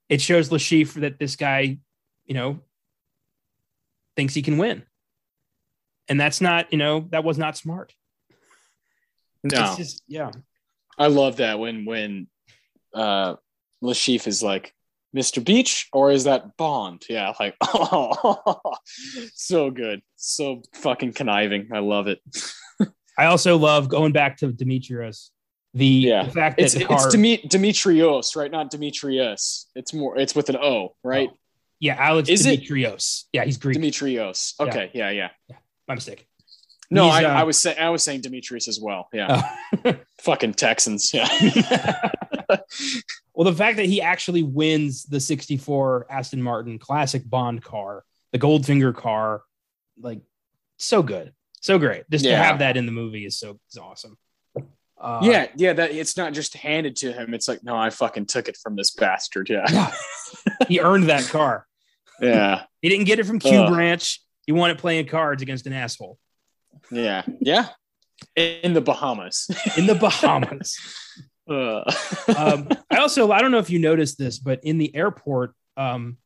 it shows Chiffre that this guy, you know, thinks he can win. And that's not, you know, that was not smart. No. Just, yeah. I love that when when uh Chiffre is like Mr. Beach or is that Bond? Yeah, like oh so good. So fucking conniving. I love it. I also love going back to Demetrius. The, yeah. the fact that it's, car, it's Demi- Demetrios, right? Not Demetrius. It's more it's with an O, right? Oh, yeah, Alex Is it- Yeah, he's Greek. Demetrios. Okay, yeah, yeah. My mistake. No, I, uh, I was saying I was saying Demetrius as well. Yeah. Oh. Fucking Texans. Yeah. well, the fact that he actually wins the 64 Aston Martin classic Bond car, the Goldfinger car, like so good. So great. Just to have that in the movie is so is awesome. Uh, yeah, yeah, that it's not just handed to him. It's like, no, I fucking took it from this bastard. Yeah. Yeah. he earned that car. Yeah. He didn't get it from Q Ugh. Branch. He won it playing cards against an asshole Yeah. Yeah. In the Bahamas. in the Bahamas. Uh, um, I also I don't know if you noticed this, but in the airport, um,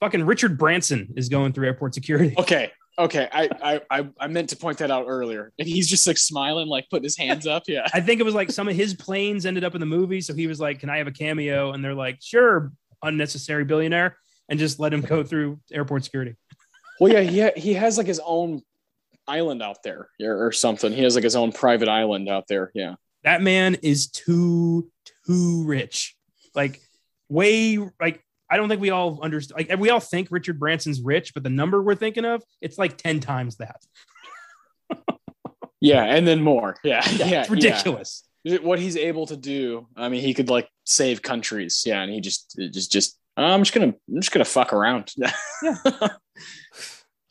fucking Richard Branson is going through airport security. okay. Okay. I, I I I meant to point that out earlier. And he's just like smiling, like putting his hands up. Yeah. I think it was like some of his planes ended up in the movie, so he was like, "Can I have a cameo?" And they're like, "Sure, unnecessary billionaire," and just let him go through airport security. Well, yeah, he ha- he has like his own island out there or, or something. He has like his own private island out there. Yeah. That man is too too rich, like way like. I don't think we all understand. Like we all think Richard Branson's rich, but the number we're thinking of, it's like ten times that. Yeah, and then more. Yeah. Yeah, Yeah. it's ridiculous. yeah. What he's able to do. I mean, he could like save countries. Yeah, and he just just just I'm just gonna I'm just gonna fuck around. yeah.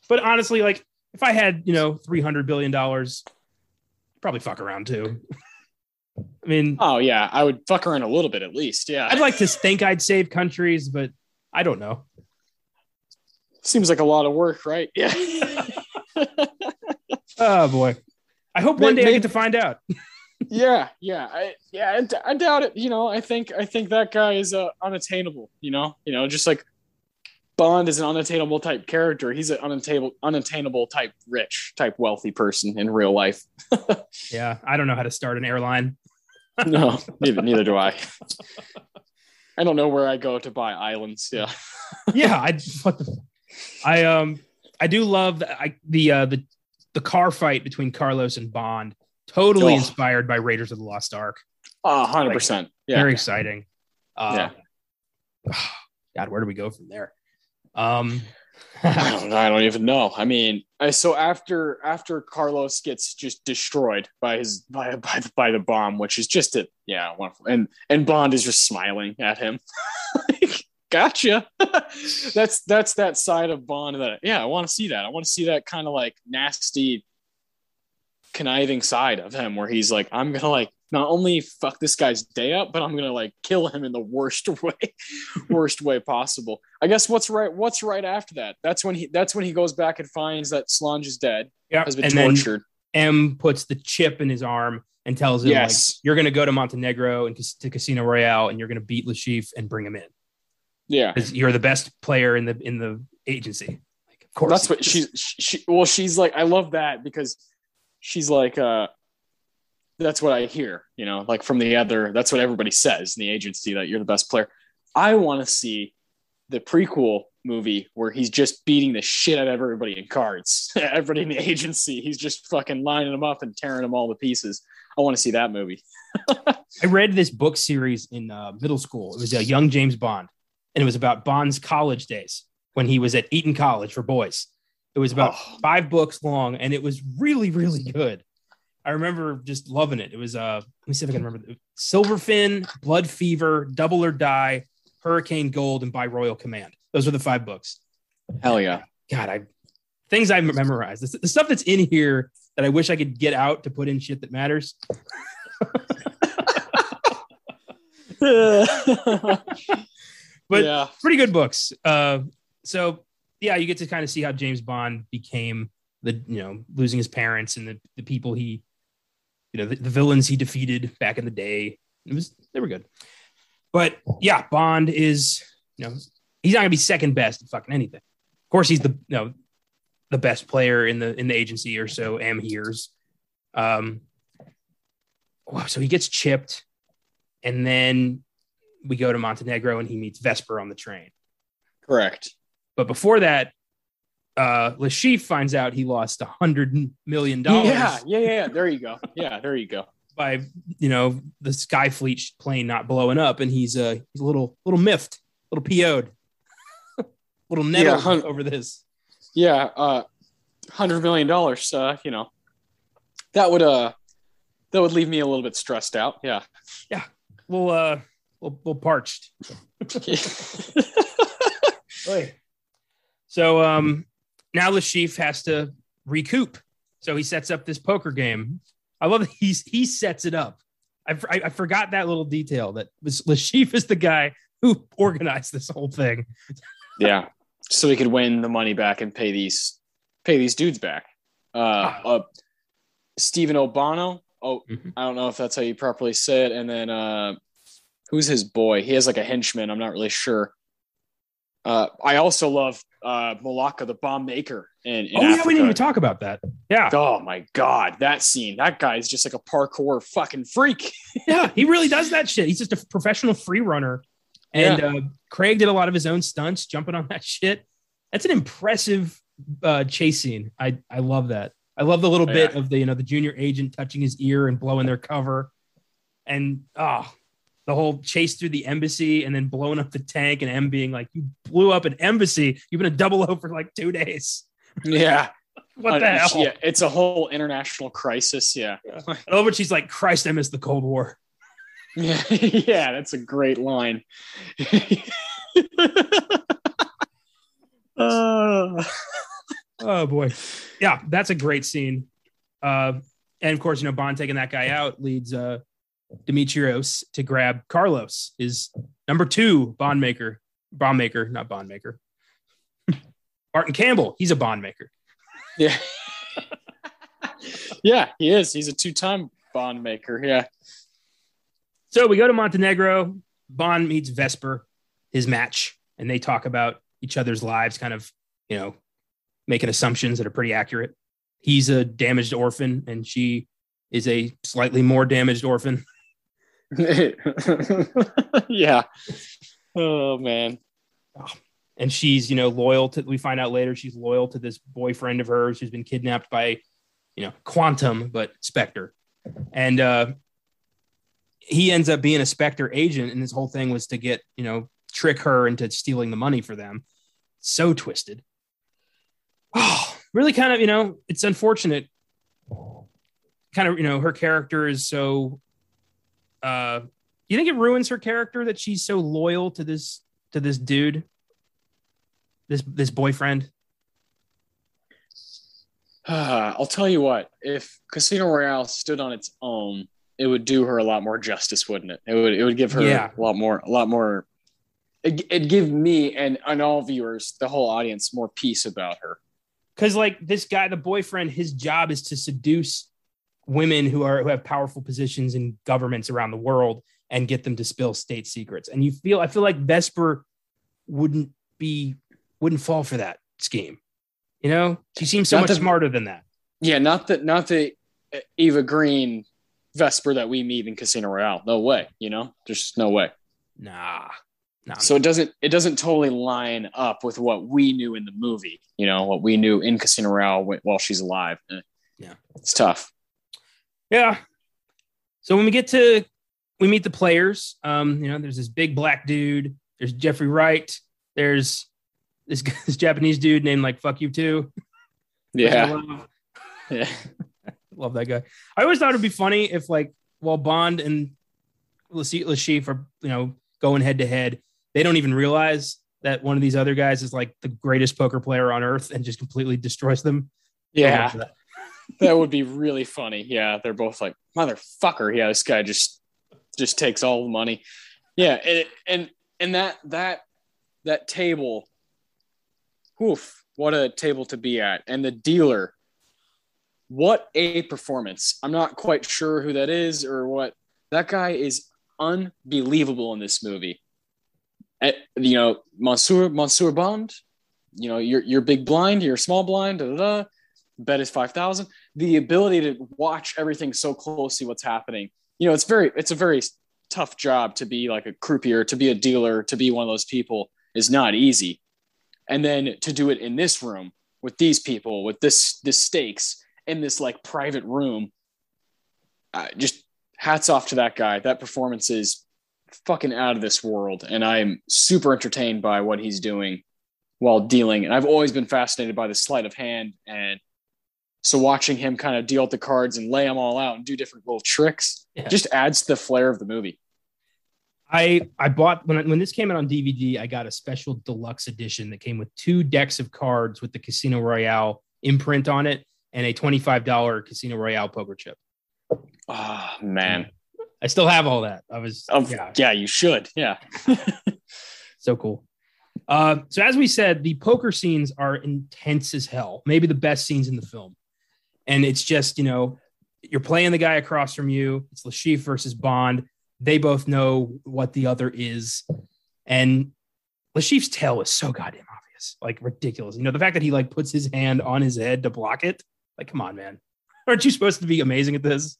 But honestly, like if I had, you know, three hundred billion dollars, probably fuck around too. I mean, oh yeah, I would fuck around a little bit at least. Yeah. I'd like to think I'd save countries, but I don't know. Seems like a lot of work, right? Yeah. Oh boy. I hope one day I get to find out. yeah, yeah, I, yeah. I, I doubt it. You know, I think I think that guy is uh, unattainable. You know, you know, just like Bond is an unattainable type character. He's an unattainable, unattainable type rich, type wealthy person in real life. Yeah, I don't know how to start an airline. no, neither, neither do I. I don't know where I go to buy islands. Yeah, Yeah, I what the I um I do love the I, the uh the the car fight between Carlos and Bond. Totally Oh. inspired by Raiders of the Lost Ark. a hundred percent. Yeah, Very exciting. Uh, God, where do we go from there? Um I don't, I don't even know. I mean, I, so after after Carlos gets just destroyed by his by by the, by the bomb, which is just a yeah wonderful, and and Bond is just smiling at him. Gotcha. that's that's that side of Bond that yeah I want to see that. I want to see that kind of like nasty, conniving side of him where he's like I'm gonna like not only fuck this guy's day up, but I'm gonna like kill him in the worst way, worst way possible. I guess what's right what's right after that? That's when he that's when he goes back and finds that Solange is dead, yeah, has been and then tortured. M puts the chip in his arm and tells him Yes. like you're going to go to Montenegro and to Casino Royale and you're going to beat Chiffre and bring him in yeah. because you're the best player in the in the agency. Like, of course, That's what she's she well, she's like, I love that because she's like uh that's what I hear, you know, like from the other that's what everybody says in the agency that you're the best player. I want to see the prequel movie where he's just beating the shit out of everybody in cards. everybody in the agency, he's just fucking lining them up and tearing them all to pieces. I want to see that movie. I read this book series in uh, middle school. It was a young James Bond, and it was about Bond's college days when he was at Eton College for boys. It was about Oh. five books long, and it was really, really good. I remember just loving it. It was uh, let me see if I can remember. Silverfin, Blood Fever, Double or Die, Hurricane Gold, and By Royal Command. Those were the five books. Hell yeah. God, I things I memorized. The, the stuff that's in here that I wish I could get out to put in shit that matters. But yeah, pretty good books. Uh, so yeah, you get to kind of see how James Bond became the you know losing his parents and the, the people he you know the, the villains he defeated back in the day. It was they were good. But yeah, Bond is you know he's not gonna be second best at fucking anything. Of course, he's the you know the best player in the in the agency or so. M hears. Um. Wow, so he gets chipped, and then we go to Montenegro and he meets Vesper on the train. correct. But before that, uh, Le Chiffre finds out he lost a hundred million dollars Yeah, yeah, yeah, yeah. There you go. Yeah, there you go. by you know the Skyfleet plane not blowing up, and he's uh he's a little little miffed, little PO'd, little nettled hun- over this. Yeah, uh, hundred million dollars. Uh, you know, that would uh, that would leave me a little bit stressed out. Yeah. Yeah. Well, uh, little, little parched. So um, now Le Chiffre has to recoup. So he sets up this poker game. I love that he's he sets it up. I, I, I forgot that little detail that Le Chiffre is the guy who organized this whole thing. yeah. So he could win the money back and pay these pay these dudes back. Uh, uh Steven Obanno. Oh, Mhm. I don't know if that's how you properly say it. And then uh who's his boy? He has like a henchman. I'm not really sure. Uh, I also love uh, Mollaka, the bomb maker. In, in oh yeah, we Africa. didn't even talk about that. Yeah, Oh my god, that scene! That guy is just like a parkour fucking freak. yeah, he really does that shit. He's just a professional free runner. And uh, Craig did a lot of his own stunts, jumping on that shit. That's an impressive uh, chase scene. I I love that. I love the little bit yeah. of the you know the junior agent touching his ear and blowing their cover, and oh, the whole chase through the embassy and then blowing up the tank and M being like, "You blew up an embassy. You've been a double O for like two days. Yeah, What the Uh, hell?" Yeah, it's a whole international crisis. Yeah, love when she's like, "Christ, I miss the Cold War." yeah, yeah. That's a great line. Uh, Oh boy. Yeah, that's a great scene. Uh, and of course, you know, Bond taking that guy out leads uh Demetrios to grab Carlos, his number two bond maker, bond maker, not bond maker. Martin Campbell, he's a bond maker. yeah, yeah. He is. He's a two-time bond maker. Yeah, So we go to Montenegro. Bond meets Vesper, his match, and they talk about each other's lives, kind of, you know, making assumptions that are pretty accurate. He's a damaged orphan, and she is a slightly more damaged orphan. yeah. Oh man. and she's you know loyal to we find out later she's loyal to this boyfriend of hers who's been kidnapped by you know quantum but spectre and uh he ends up being a spectre agent and his whole thing was to get you know trick her into stealing the money for them so twisted oh really kind of you know it's unfortunate kind of you know her character is so uh you think it ruins her character that she's so loyal to this to this dude this this boyfriend uh, I'll tell you what, if Casino Royale stood on its own, it would do her a lot more justice, wouldn't it? It would it would give her Yeah. a lot more a lot more it, it'd give me and, and all viewers, the whole audience, more peace about her. because like this guy the boyfriend his job is to seduce women who are who have powerful positions in governments around the world and get them to spill state secrets and you feel i feel like vesper wouldn't be wouldn't fall for that scheme you know she seems so Not much the- smarter than that Yeah, not that not the Eva Green Vesper that we meet in Casino Royale. No way, you know? There's just no way. nah No, So it doesn't it doesn't totally line up with what we knew in the movie. You know what we knew in Casino Royale while she's alive. Yeah. it's tough. Yeah. So when we get to we meet the players, um, you know, there's this big black dude, there's Jeffrey Wright, there's this, this Japanese dude named like fuck you too. Yeah, yeah. Love that guy. I always thought it'd be funny if like while Bond and Le Chiffre are, you know, going head to head, they don't even realize that one of these other guys is like the greatest poker player on earth and just completely destroys them. Yeah. That. Would be really funny. Yeah, they're both like motherfucker. Yeah, this guy just just takes all the money. Yeah, and and and that that that table. Oof, what a table to be at. And the dealer. What a performance. I'm not quite sure who that is or what. That guy is unbelievable in this movie. Eh, you know, Monsieur Monsieur Bond, you know, you're you're big blind, you're small blind, da, da, da. Bet is 5000 the ability to watch everything so closely what's happening. You know it's very it's a very tough job to be like a croupier to be a dealer to be one of those people is not easy. And then to do it in this room with these people with this this stakes in this like private room uh, just hats off to that guy. That performance is fucking out of this world. And i'm super entertained by what he's doing while dealing. And i've always been fascinated by the sleight of hand and so watching him kind of deal out the cards and lay them all out and do different little tricks Yeah. just adds to the flair of the movie. I I bought when when this came out on DVD, I got a special deluxe edition that came with two decks of cards with the Casino Royale imprint on it and a twenty five dollar Casino Royale poker chip. Oh man. I still have all that. I was Oh, yeah, yeah. you should. Yeah. so cool. Uh, so as we said, the poker scenes are intense as hell. Maybe the best scenes in the film, and it's just you know you're playing the guy across from you. It's Le Chiffre versus Bond. They both know what the other is, and Le Chiffre's tail is so goddamn obvious, like ridiculous. You know the fact that he like puts his hand on his head to block it. Like, come on, man. Aren't you supposed to be amazing at this?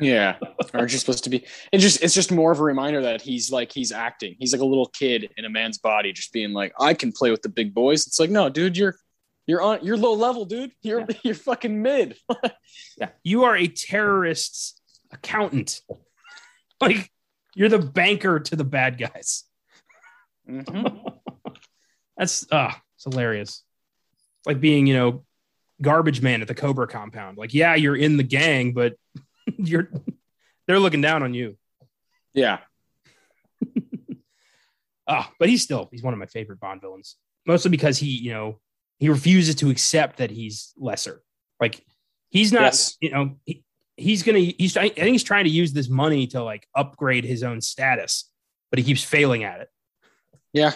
Yeah. Aren't you supposed to be? It's just it's just more of a reminder that he's like he's acting. He's like a little kid in a man's body, just being like, I can play with the big boys. It's like, no, dude, you're you're on you're low level, dude. You're Yeah. you're fucking mid. Yeah. You are a terrorist's accountant. Like you're the banker to the bad guys. Mhm. That's uh it's hilarious. Like being, you know, garbage man at the Cobra compound. Like, yeah, you're in the gang, but you're they're looking down on you. Yeah. Ah, but he's still he's one of my favorite Bond villains. Mostly because he, you know, he refuses to accept that he's lesser. Like he's not, Yes. you know, he, he's gonna he's I think he's trying to use this money to like upgrade his own status, but he keeps failing at it. Yeah.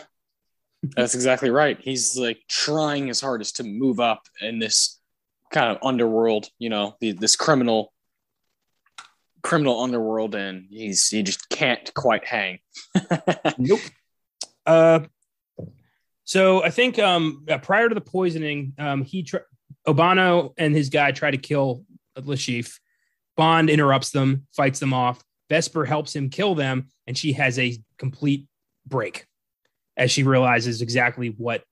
That's exactly right. He's like trying his hardest to move up in this kind of underworld, you know, the, this criminal criminal underworld and he's he just can't quite hang. Nope. Uh, so I think um, uh, prior to the poisoning, um, he tr- Obanno and his guy try to kill Le Chiffre. Bond interrupts them, fights them off. Vesper helps him kill them, and she has a complete break as she realizes exactly what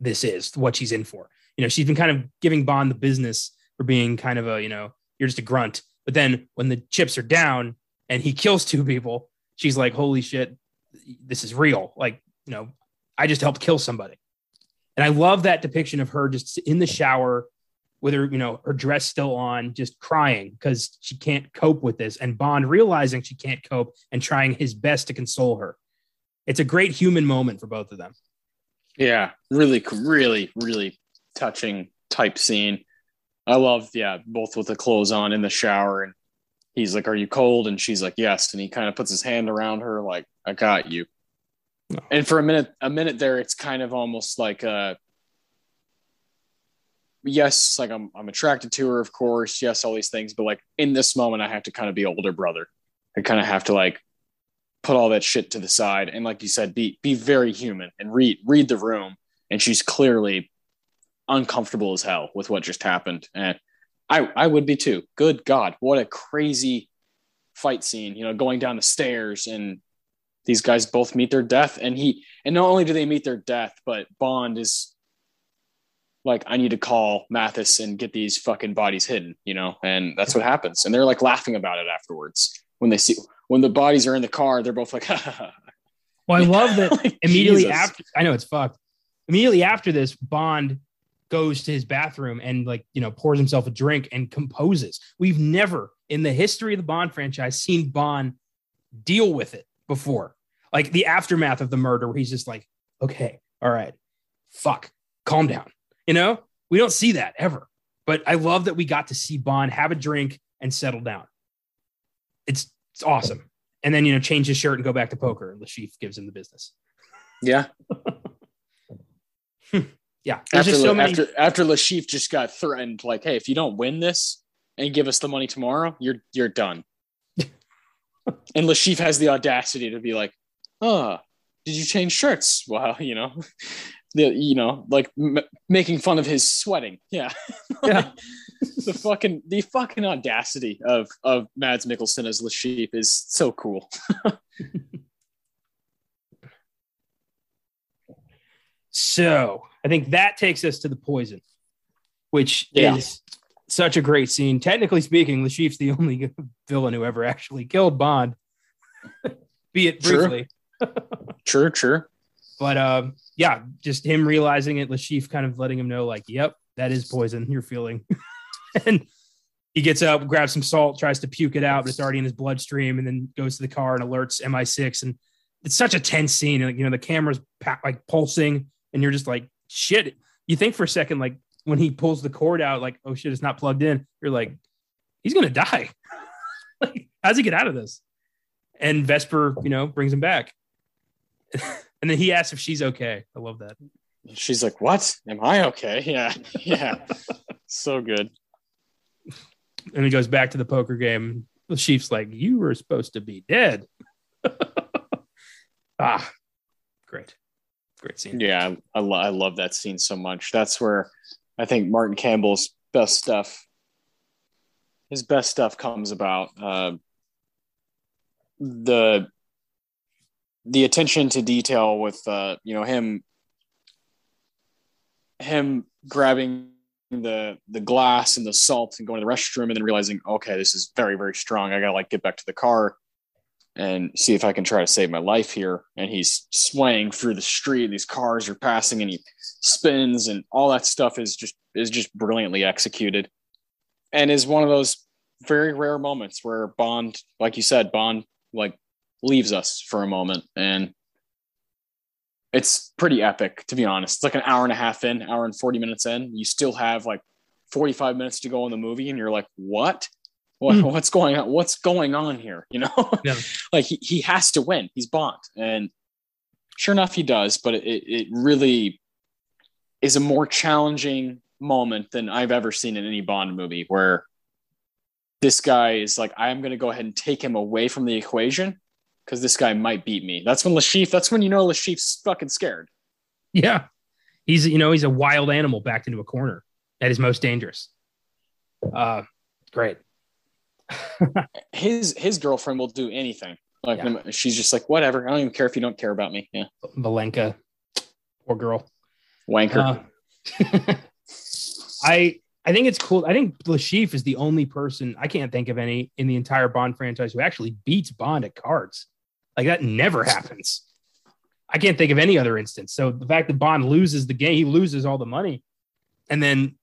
this is, what she's in for. You know, she's been kind of giving Bond the business for being kind of a, you know, you're just a grunt. But then when the chips are down and he kills two people, she's like, holy shit, this is real. Like, you know, I just helped kill somebody. And I love that depiction of her just in the shower with her, you know, her dress still on, just crying because she can't cope with this. And Bond realizing she can't cope and trying his best to console her. It's a great human moment for both of them. Yeah, really, really, really touching type scene. I love, yeah, both with the clothes on in the shower, and he's like, "Are you cold?" And she's like, "Yes." And he kind of puts his hand around her, like, "I got you." And for a minute, a minute there, it's kind of almost like, uh, yes, like I'm, I'm attracted to her, of course, yes, all these things, but like in this moment, I have to kind of be older brother. I kind of have to like put all that shit to the side and like you said be be very human and read read the room. And she's clearly uncomfortable as hell with what just happened. And i i would be too. Good god what a crazy fight scene you know going down the stairs and these guys both meet their death, and he and not only do they meet their death, but Bond is like, I need to call Mathis and get these fucking bodies hidden, you know, and that's what happens. And they're like laughing about it afterwards when they see when the bodies are in the car. They're both like, well, I love that Like, immediately Jesus. after. I know it's fucked. Immediately after this, Bond goes to his bathroom and like you know pours himself a drink and composes. We've never in the history of the Bond franchise seen Bond deal with it before. Like the aftermath of the murder, where he's just like, okay, all right, fuck, calm down. You know, we don't see that ever. But I love that we got to see Bond have a drink and settle down. It's it's awesome. And then you know change his shirt and go back to poker. And Le Chiffre gives him the business. yeah. Hmm. Yeah, there's After just so many. after after Le Chiffre just got threatened, like, hey, if you don't win this and give us the money tomorrow, you're you're done. And Le Chiffre has the audacity to be like, oh, did you change shirts? Well, you know, the you know, like m- making fun of his sweating. Yeah. Yeah. the fucking the fucking audacity of of Mads Mikkelsen as Le Chiffre is so cool. So I think that takes us to the poison, which Yeah. is such a great scene. Technically speaking, Le Chiffre's the only villain who ever actually killed Bond, be it briefly. True, true. But um, yeah, just him realizing it, Le Chiffre kind of letting him know, like, yep, that is poison you're feeling. and he gets up, grabs some salt, tries to puke it out, but it's already in his bloodstream, and then goes to the car and alerts MI6. And it's such a tense scene. And, you know, the camera's like pulsing, and you're just like, shit. You think for a second, like when he pulls the cord out, like, oh shit, it's not plugged in. You're like, he's gonna die. like, how's he get out of this? And Vesper, you know, brings him back. and then he asks if she's okay. I love that. She's like, "What? Am I okay?" Yeah, yeah. so good. And he goes back to the poker game. Le Chiffre's like, You were supposed to be dead. ah, great. Great scene. Yeah, I, I, lo- I love that scene so much. That's where I think Martin Campbell's best stuff, his best stuff comes about. Uh, the the attention to detail with uh, you know him him grabbing the the glass and the salt and going to the restroom and then realizing okay this is very very strong i gotta like get back to the car and see if i can try to save my life here. And he's swaying through the street. These cars are passing and he spins and all that stuff is just is just brilliantly executed. And is one of those very rare moments where bond like you said bond like leaves us for a moment. And it's pretty epic to be honest. It's like an hour and a half in hour and 40 minutes in. You still have like 45 minutes to go in the movie and you're like what what Hmm. what's going on what's going on here you know Yeah. like he, he has to win he's bond and sure enough he does but it, it really is a more challenging moment than i've ever seen in any bond movie where this guy is like i'm going to go ahead and take him away from the equation because this guy might beat me that's when Le Chiffre that's when you know Le Chiffre's fucking scared Yeah. He's, you know, he's a wild animal backed into a corner at his most dangerous. Uh, great. His his girlfriend will do anything like Yeah. she's just like whatever i don't even care if you don't care about me yeah Valenka, poor girl. wanker Uh, I I think it's cool. I think Le Chiffre is the only person I can't think of any in the entire Bond franchise who actually beats Bond at cards. Like that never happens. I can't think of any other instance. So the fact that Bond loses the game, he loses all the money, and then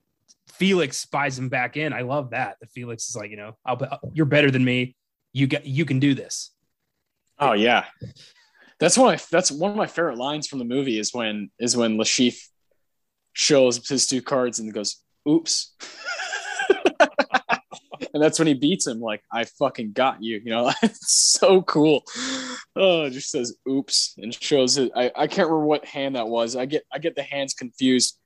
Felix buys him back in. I love that. That Felix is like, you know, I'll, you're better than me. You get, you can do this. Oh yeah, that's one. Of, that's one of my favorite lines from the movie is when is when Le Chiffre shows his two cards and goes, "Oops," and that's when he beats him. Like I fucking got you. You know, it's so cool. Oh, it just says "Oops" and shows it. I, I can't remember what hand that was. I get I get the hands confused.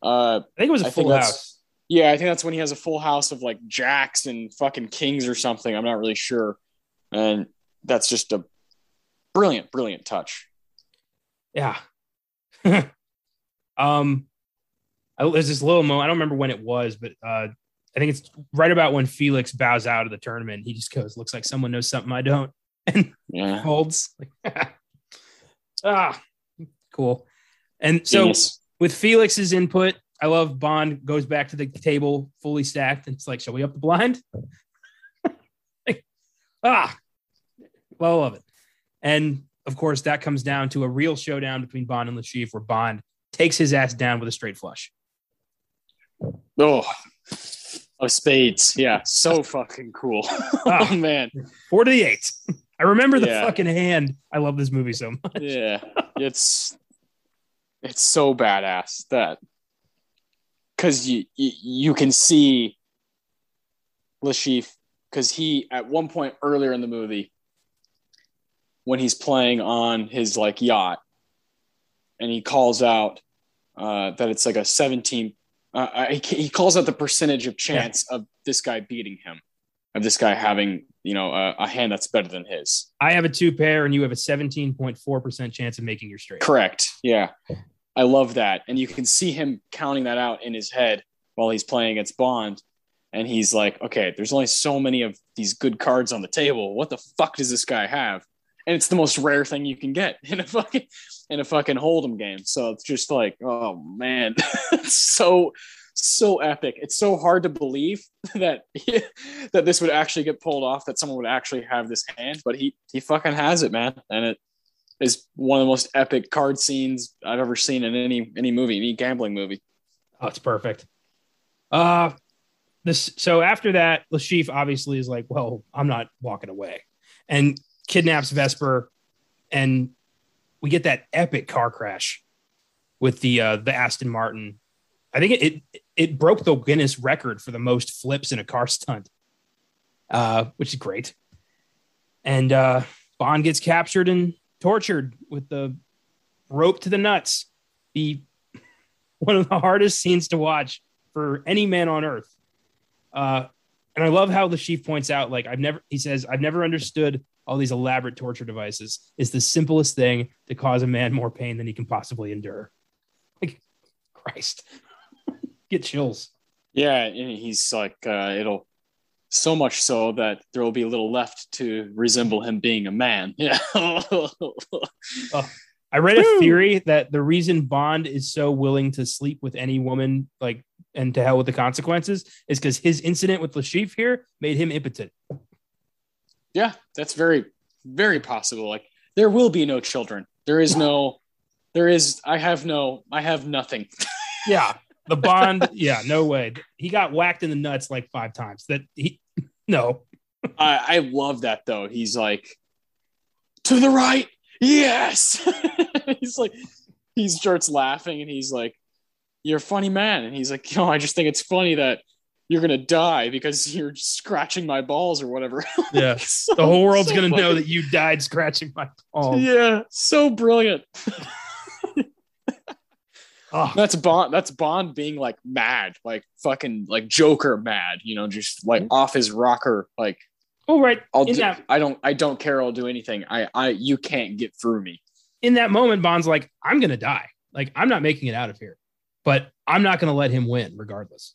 Uh, I think it was a I full house. Yeah, I think that's when he has a full house of like jacks and fucking kings or something. I'm not really sure. And that's just a brilliant, brilliant touch. Yeah. um, I, there's this little moment. I don't remember when it was, but uh, I think it's right about when Felix bows out of the tournament. He just goes, "Looks like someone knows something I don't," and Yeah. Like, Ah, cool. And so Genius. with Felix's input, I love Bond goes back to the table fully stacked. And it's like, shall we up the blind? Like, ah, well, I love it. And of course, that comes down to a real showdown between Bond and Le Chiffre, where Bond takes his ass down with a straight flush. Oh, of spades. Yeah, so fucking cool. Ah. oh man. Four to the eight. I remember the Yeah. fucking hand. I love this movie so much. Yeah, it's it's so badass that because you, you you can see Le Chiffre because he at one point earlier in the movie when he's playing on his like yacht and he calls out uh, that it's like a 17 uh, I- he he calls out the percentage of chance of this guy beating him of this guy having you know a, a hand that's better than his I have a two pair, and you have a 17.4% chance of making your straight. Correct. Yeah. I love that. And you can see him counting that out in his head while he's playing against Bond. And he's like, okay, there's only so many of these good cards on the table. What the fuck does this guy have? And it's the most rare thing you can get in a fucking in a fucking hold'em game. So it's just like, oh man, so so epic. It's so hard to believe that that this would actually get pulled off. That someone would actually have this hand, but he he fucking has it, man. And it is one of the most epic card scenes I've ever seen in any any movie, any gambling movie. Oh, it's perfect. Uh this so after that, Le Chiffre obviously is like, well, I'm not walking away. And kidnaps Vesper and we get that epic car crash with the uh the Aston Martin. I think it it, it broke the Guinness record for the most flips in a car stunt. Uh, which is great. And uh Bond gets captured and tortured with the rope to the nuts. be one of the hardest scenes to watch for any man on earth. Uh, and I love how Le Chiffre points out, like, I've never, he says, I've never understood all these elaborate torture devices. It's the simplest thing to cause a man more pain than he can possibly endure. Like, Christ, get chills. Yeah, and he's like, uh, it'll so much so that there will be a little left to resemble him being a man. Yeah. Oh, I read a theory that the reason Bond is so willing to sleep with any woman, like, and to hell with the consequences, is because his incident with Le Chiffre here made him impotent. yeah, that's very, very possible. Like there will be no children. There is no, there is. I have no. I have nothing. Yeah. The Bond, yeah, no way. He got whacked in the nuts like five times. That he, no. I, I love that though. He's like, to the right, yes. he's like, he starts laughing and he's like, "You're a funny man." And he's like, "You know, I just think it's funny that you're gonna die because you're scratching my balls or whatever." Yeah. So- The whole world's so going to know that you died scratching my balls. Yeah, so brilliant. Oh, That's Bond. That's Bond being like mad, like fucking like Joker mad. You know, just like mm-hmm. off his rocker. Like oh, right. I'll do. that, I don't. I don't care. I'll do anything. I. I. You can't get through me. in that moment, Bond's like, I'm going to die. Like, I'm not making it out of here, but I'm not going to let him win regardless.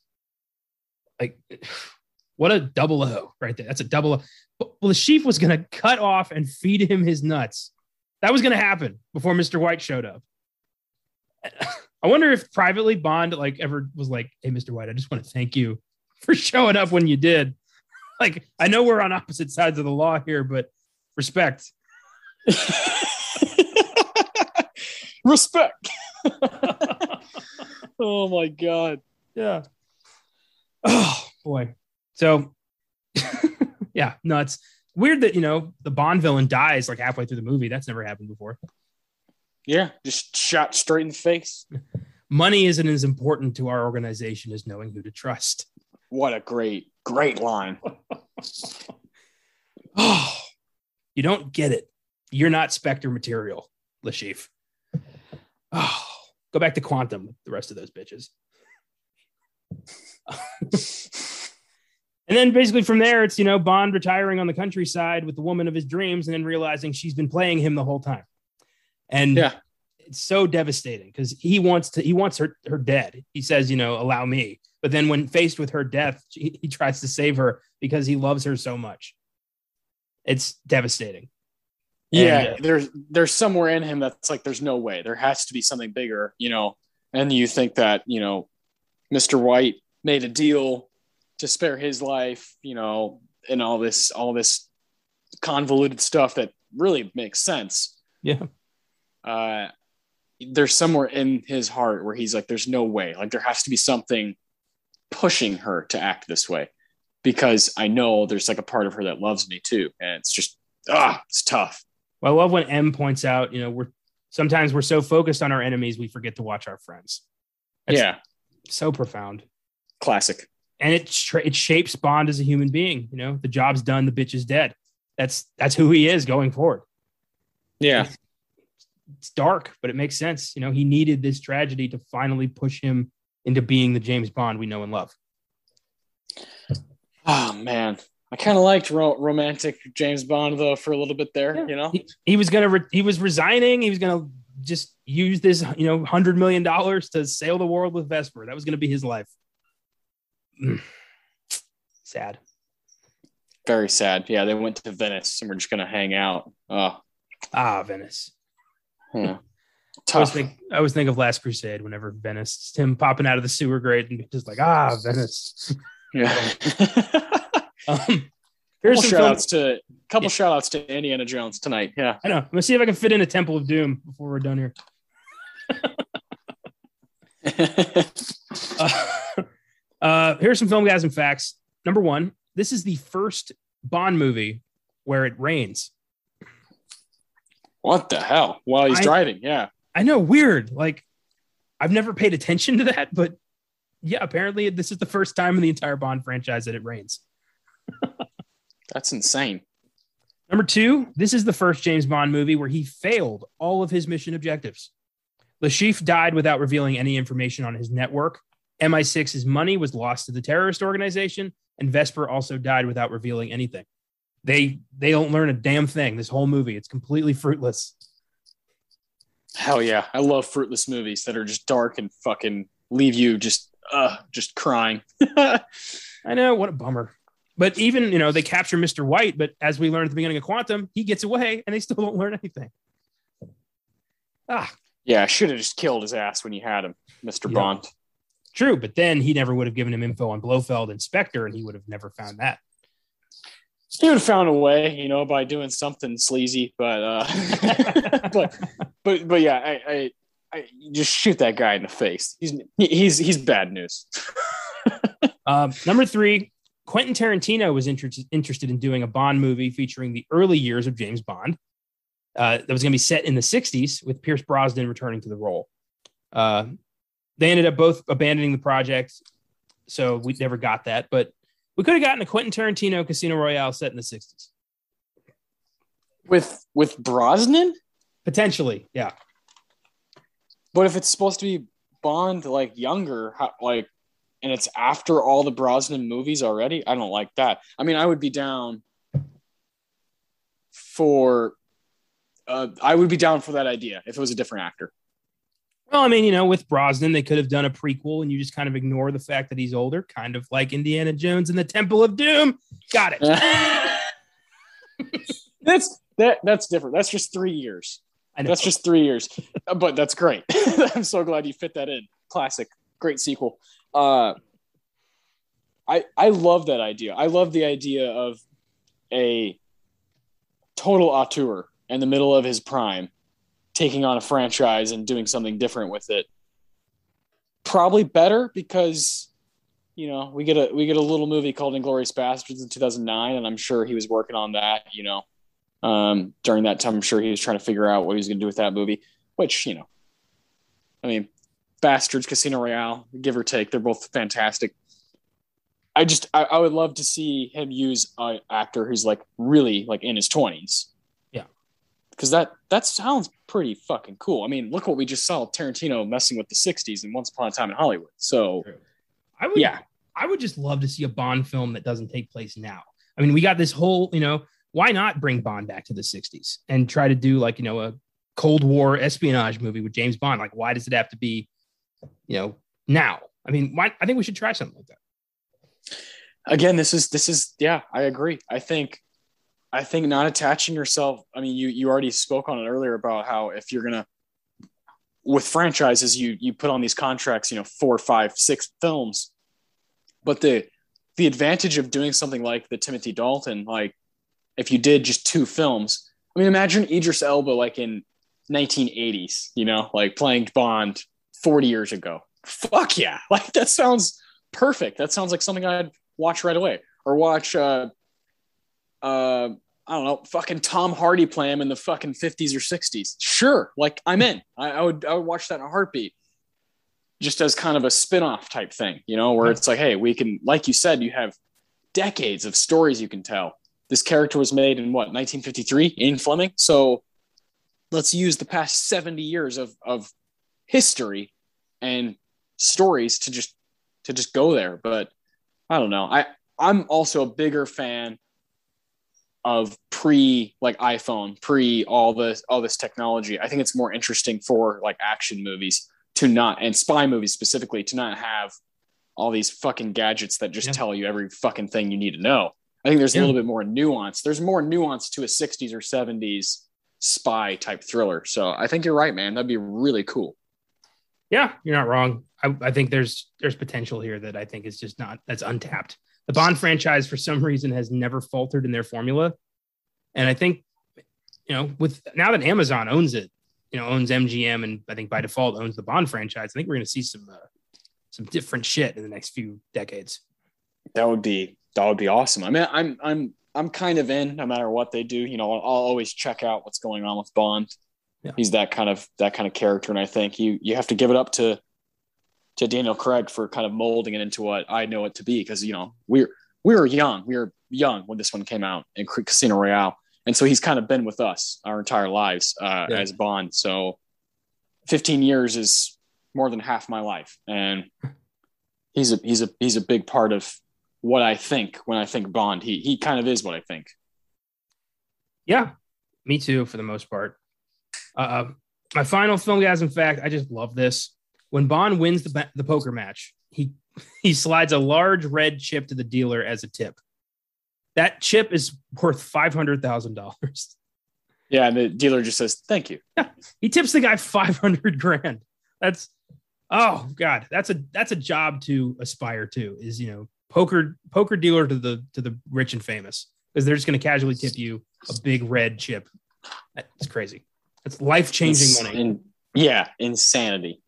Like, what a double O right there. That's a double O. Well, Le Chiffre was going to cut off and feed him his nuts. That was going to happen before Mr. White showed up. I wonder if privately Bond like ever was like, "Hey, Mr. White, I just want to thank you for showing up when you did." Like, I know we're on opposite sides of the law here, but respect. Respect. oh my god. Yeah. Oh boy. So yeah, nuts. Weird that you know the Bond villain dies like halfway through the movie. That's never happened before. Yeah, just shot straight in the face. Money isn't as important to our organization as knowing who to trust. What a great, great line. Oh, you don't get it. You're not Spectre material, Le Chiffre. Oh, go back to Quantum with the rest of those bitches. And then basically from there, it's, you know, Bond retiring on the countryside with the woman of his dreams and then realizing she's been playing him the whole time. And Yeah. it's so devastating because he wants to, he wants her, her dead. He says, you know, allow me. But then when faced with her death, he, he tries to save her because he loves her so much. It's devastating. Yeah, And, uh, there's there's somewhere in him that's like there's no way. There has to be something bigger, you know. And you think that, you know, Mr. White made a deal to spare his life, you know, and all this all this convoluted stuff that really makes sense. Yeah. Uh there's somewhere in his heart where he's like there's no way. Like there has to be something pushing her to act this way because I know there's like a part of her that loves me too and it's just ah, it's tough. Well, I love when M points out, you know, we're sometimes we're so focused on our enemies we forget to watch our friends. That's yeah, so profound. classic. And it tra- it shapes Bond as a human being. You know, the job's done, the bitch is dead. That's that's who he is going forward. Yeah. It's dark, but it makes sense. You know, he needed this tragedy to finally push him into being the James Bond we know and love. Oh man, I kind of liked ro- romantic James Bond though for a little bit there. Yeah. You know, He, he was gonna re- he was resigning. He was gonna just use this, you know, hundred million dollars to sail the world with Vesper. That was gonna be his life. Mm. Sad. very sad. Yeah, they went to Venice and we're just gonna hang out. Oh, Ah, Venice. Yeah. I always, tough. think, I always think of Last Crusade whenever Venice, him popping out of the sewer grate and just like, ah, Venice. Yeah. Um, couple here's some shout outs to couple Yeah. shout outs to Indiana Jones tonight. Yeah. I know. I'm gonna see if I can fit in a Temple of Doom before we're done here. Uh, uh, here's some film guys and facts. Number one, this is the first Bond movie where it rains. What the hell? While he's I- driving. Yeah. I know, weird. Like, I've never paid attention to that, but yeah, apparently this is the first time in the entire Bond franchise that it rains. That's insane. Number two, this is the first James Bond movie where he failed all of his mission objectives. Le Chiffre died without revealing any information on his network. MI6's money was lost to the terrorist organization, and Vesper also died without revealing anything. They they don't learn a damn thing. This whole movie, it's completely fruitless. Hell yeah. I love fruitless movies that are just dark and fucking leave you just uh just crying. I know, what a bummer. But even you know they capture Mr. White, but as we learned at the beginning of Quantum, he gets away, and they still don't learn anything. Ah, yeah, I should have just killed his ass when you had him, Mr. Yeah. Bond. True, but then he never would have given him info on Blofeld and Spectre, and he would have never found that. He would have found a way, you know, by doing something sleazy, but uh but but but yeah, I, I I just shoot that guy in the face. He's he's he's bad news. Um, number three, Quentin Tarantino was inter- interested in doing a Bond movie featuring the early years of James Bond. Uh, that was going to be set in the 60s with Pierce Brosnan returning to the role. Uh, they ended up both abandoning the project, so we never got that. But we could have gotten a Quentin Tarantino Casino Royale set in the 60s. With with Brosnan? Potentially, yeah. But if it's supposed to be Bond like younger, how, like, and it's after all the Brosnan movies already, I don't like that. I mean, I would be down for. Uh, I would be down for that idea if it was a different actor. Well, I mean, you know, with Brosnan, they could have done a prequel and you just kind of ignore the fact that he's older, kind of like Indiana Jones and the Temple of Doom. Got it. that's that. That's different. That's just three years. I know. That's just three years, Uh, but that's great. I'm so glad you fit that in. Classic, great sequel. Uh, I I love that idea. I love the idea of a total auteur in the middle of his prime, taking on a franchise and doing something different with it. Probably better because you know we get a we get a little movie called Inglourious Basterds in 2009, and I'm sure he was working on that. You know, um, during that time. I'm sure he was trying to figure out what he was going to do with that movie, which, you know, I mean, Basterds, Casino Royale, give or take, they're both fantastic. I just, I, I would love to see him use an actor who's like really like in his 20s. Yeah. Because that, that sounds pretty fucking cool. I mean, look what we just saw Tarantino messing with the 60s and Once Upon a Time in Hollywood. So, I would, yeah. I would just love to see a Bond film that doesn't take place now. I mean, we got this whole, you know, why not bring Bond back to the 60s and try to do like, you know, a Cold War espionage movie with James Bond? Like, why does it have to be, you know, now? I mean, why? I think we should try something like that. again this is this is yeah i agree i think I think not attaching yourself. I mean, you you already spoke on it earlier about how if you're gonna with franchises, you you put on these contracts, you know, four, five, six films. But the the advantage of doing something like the Timothy Dalton, like if you did just two films, I mean, imagine Idris Elba like in 1980s, you know, like playing Bond 40 years ago. Fuck yeah. Like that sounds perfect. That sounds like something I'd watch right away. Or watch uh uh I don't know, fucking Tom Hardy play him in the fucking 50s or 60s. Sure, like I'm in. I, I would I would watch that in a heartbeat. Just as kind of a spin-off type thing, you know, where it's like, hey, we can, like you said, you have decades of stories you can tell. This character was made in what 1953 in Fleming. So let's use the past 70 years of of history and stories to just to just go there. But I don't know. I I'm also a bigger fan of pre like iPhone, pre all this all this technology. I think it's more interesting for like action movies to not and spy movies specifically to not have all these fucking gadgets that just yeah. tell you every fucking thing you need to know. I think there's yeah. a little bit more nuance. There's more nuance to a 60s or 70s spy type thriller. So I think you're right, man. That'd be really cool. Yeah, you're not wrong. I, I think there's there's potential here that I think is just not that's untapped. The Bond franchise, for some reason, has never faltered in their formula, and I think you know with now that Amazon owns it, you know owns MGM, and I think by default owns the Bond franchise. I think we're going to see some uh, some different shit in the next few decades. That would be that would be awesome. I mean, I'm I'm I'm kind of in no matter what they do. You know, I'll, always check out what's going on with Bond. Yeah. He's that kind of that kind of character, and I think you you have to give it up to to Daniel Craig for kind of molding it into what I know it to be. Because you know we're we were young, we were young when this one came out in Casino Royale, and so he's kind of been with us our entire lives uh, yeah. as Bond. So 15 years is more than half my life, and he's a he's a he's a big part of what I think when I think Bond. He he kind of is what I think. Yeah, me too for the most part. Uh, my final film, guys. In fact, I just love this. When Bond wins the the poker match, he he slides a large red chip to the dealer as a tip. That chip is worth five hundred thousand dollars. Yeah, and the dealer just says thank you. Yeah, he tips the guy five hundred grand. That's oh god, that's a that's a job to aspire to. Is you know poker poker dealer to the to the rich and famous because they're just going to casually tip you a big red chip. That's crazy. It's life changing money. In, yeah, insanity.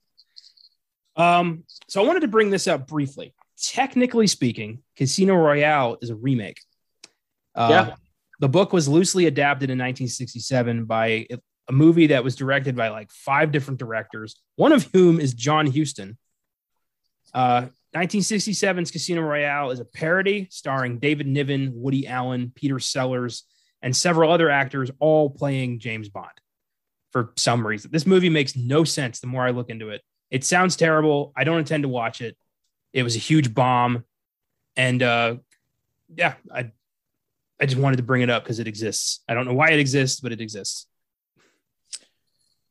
Um, so I wanted to bring this up briefly. Technically speaking, Casino Royale is a remake. Uh, yeah. The book was loosely adapted in 1967 by a movie that was directed by like five different directors, one of whom is John Huston. Uh, 1967's Casino Royale is a parody starring David Niven, Woody Allen, Peter Sellers, and several other actors, all playing James Bond for some reason. This movie makes no sense the more I look into it. It sounds terrible. I don't intend to watch it. It was a huge bomb. And uh, yeah, I I just wanted to bring it up because it exists. I don't know why it exists, but it exists.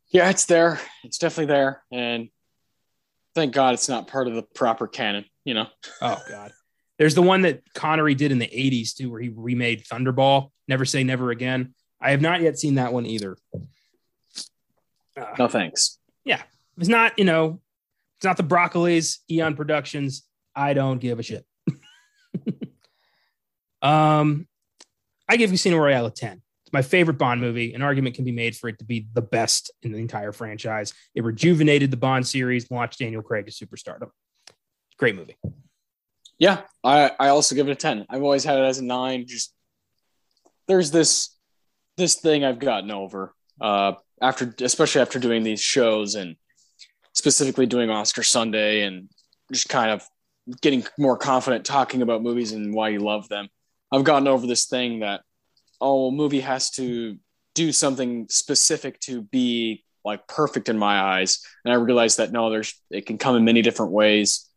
Yeah, it's there. It's definitely there. And thank God it's not part of the proper canon, you know? Oh, God. There's the one that Connery did in the 80s too, where he remade Thunderball, Never Say Never Again. I have not yet seen that one either. Uh, no thanks. Yeah. It's not, you know, it's not the Broccoli's, Eon Productions. I don't give a shit. um, I give Casino Royale a 10 It's my favorite Bond movie. An argument can be made for it to be the best in the entire franchise. It rejuvenated the Bond series, launched Daniel Craig to superstardom. Great movie. Yeah, I, I also give it a 10. I've always had it as a nine. Just there's this this thing I've gotten over uh, after, especially after doing these shows and specifically doing Oscar Sunday and just kind of getting more confident talking about movies and why you love them. I've gotten over this thing that oh, a movie has to do something specific to be like perfect in my eyes. And I realized that no, there's it can come in many different ways.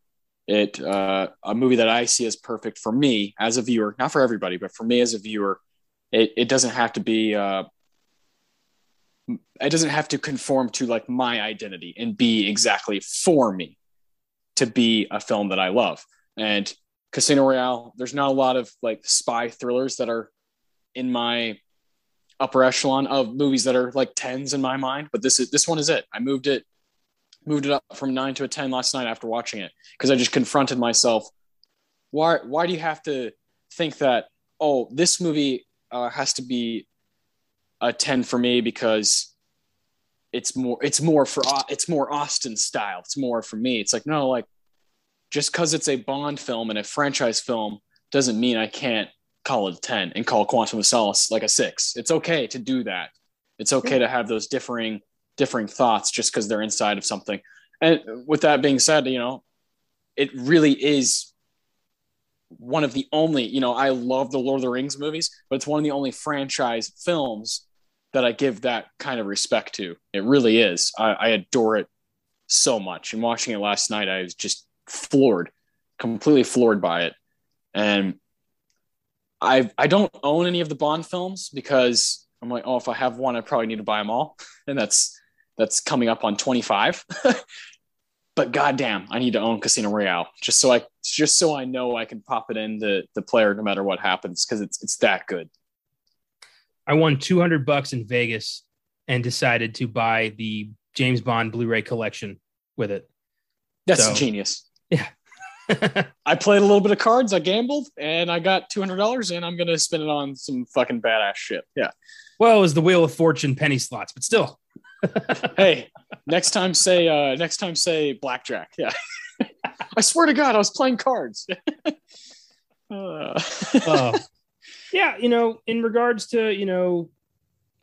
It uh, a movie that I see as perfect for me as a viewer, not for everybody, but for me as a viewer, it, it doesn't have to be uh, it doesn't have to conform to like my identity and be exactly for me to be a film that I love. And Casino Royale, there's not a lot of like spy thrillers that are in my upper echelon of movies that are like tens in my mind, but this is this one is it. I moved it moved it up from nine to a ten last night after watching it because I just confronted myself. Why why do you have to think that oh this movie uh, has to be a ten for me because it's more it's more for it's more Austin style. It's more for me. It's like no like just because it's a Bond film and a franchise film doesn't mean I can't call it a 10 and call Quantum of Solace like a six. It's okay to do that. It's okay to have those differing differing thoughts just because they're inside of something. And with that being said, you know, it really is one of the only, you know, I love the Lord of the Rings movies, but it's one of the only franchise films that I give that kind of respect to. It really is. I, I adore it so much. And watching it last night, I was just floored, completely floored by it. And I I don't own any of the Bond films because I'm like, oh, if I have one, I probably need to buy them all, and that's that's coming up on 25. but goddamn, I need to own Casino Royale just so I just so I know I can pop it in the the player no matter what happens because it's it's that good. I won 200 bucks in Vegas and decided to buy the James Bond Blu-ray collection with it. That's so, genius. Yeah. I played a little bit of cards, I gambled, and I got two hundred dollars, and I'm gonna spend it on some fucking badass shit. Yeah. Well, it was the Wheel of Fortune penny slots, but still. hey, next time say uh next time say blackjack. Yeah. I swear to God, I was playing cards. uh. uh, yeah, you know, in regards to you know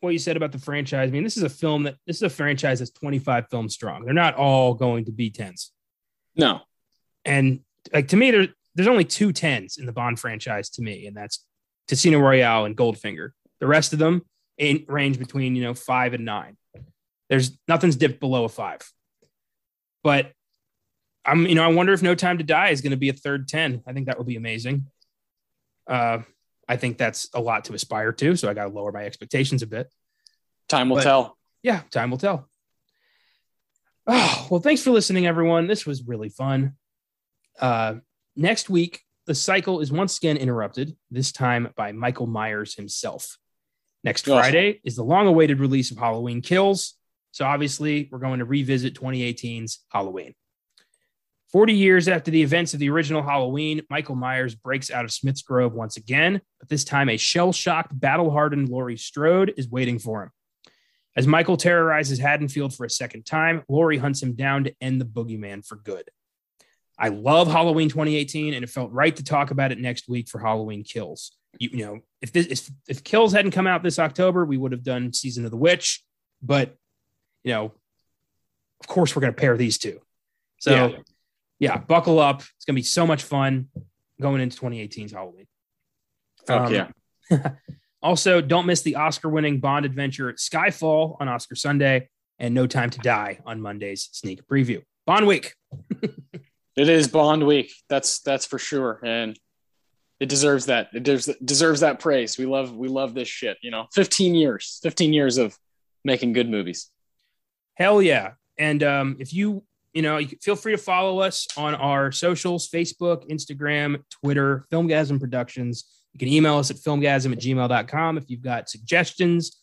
what you said about the franchise, I mean, this is a film that this is a franchise that's 25 films strong. They're not all going to be tens. No. And like to me, there, there's only two tens in the Bond franchise to me, and that's Casino Royale and Goldfinger. The rest of them range between you know five and nine. There's nothing's dipped below a five. But I'm you know I wonder if No Time to Die is going to be a third ten. I think that would be amazing. Uh, I think that's a lot to aspire to, so I got to lower my expectations a bit. Time will but, tell. Yeah, time will tell. Oh, well, thanks for listening, everyone. This was really fun. Uh, next week, the cycle is once again interrupted, this time by Michael Myers himself. Next Friday is the long awaited release of Halloween Kills. So, obviously, we're going to revisit 2018's Halloween. 40 years after the events of the original Halloween, Michael Myers breaks out of Smith's Grove once again, but this time a shell shocked, battle hardened Laurie Strode is waiting for him. As Michael terrorizes Haddonfield for a second time, Laurie hunts him down to end the boogeyman for good. I love Halloween 2018, and it felt right to talk about it next week for Halloween Kills. You, you know, if this if, if Kills hadn't come out this October, we would have done Season of the Witch. But you know, of course, we're going to pair these two. So, yeah. yeah. buckle up. It's going to be so much fun going into 2018's Halloween. Fuck um, yeah. also, don't miss the Oscar winning Bond adventure Skyfall on Oscar Sunday and No Time to Die on Monday's sneak preview. Bond week. It is Bond week. That's that's for sure, and it deserves that. It deserves deserves that praise. We love we love this shit. You know, fifteen years, fifteen years of making good movies. Hell yeah! And um, if you you know, you feel free to follow us on our socials: Facebook, Instagram, Twitter, Filmgazm Productions. You can email us at filmgazm at gmail.com if you've got suggestions,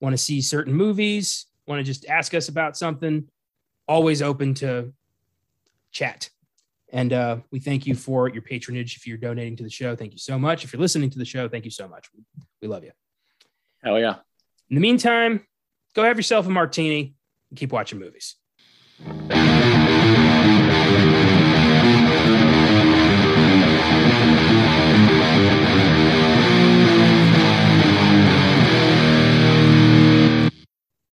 want to see certain movies, want to just ask us about something. Always open to chat. And uh, we thank you for your patronage. If you're donating to the show, thank you so much. If you're listening to the show, thank you so much. We love you. Hell yeah. In the meantime, go have yourself a martini keep watching movies.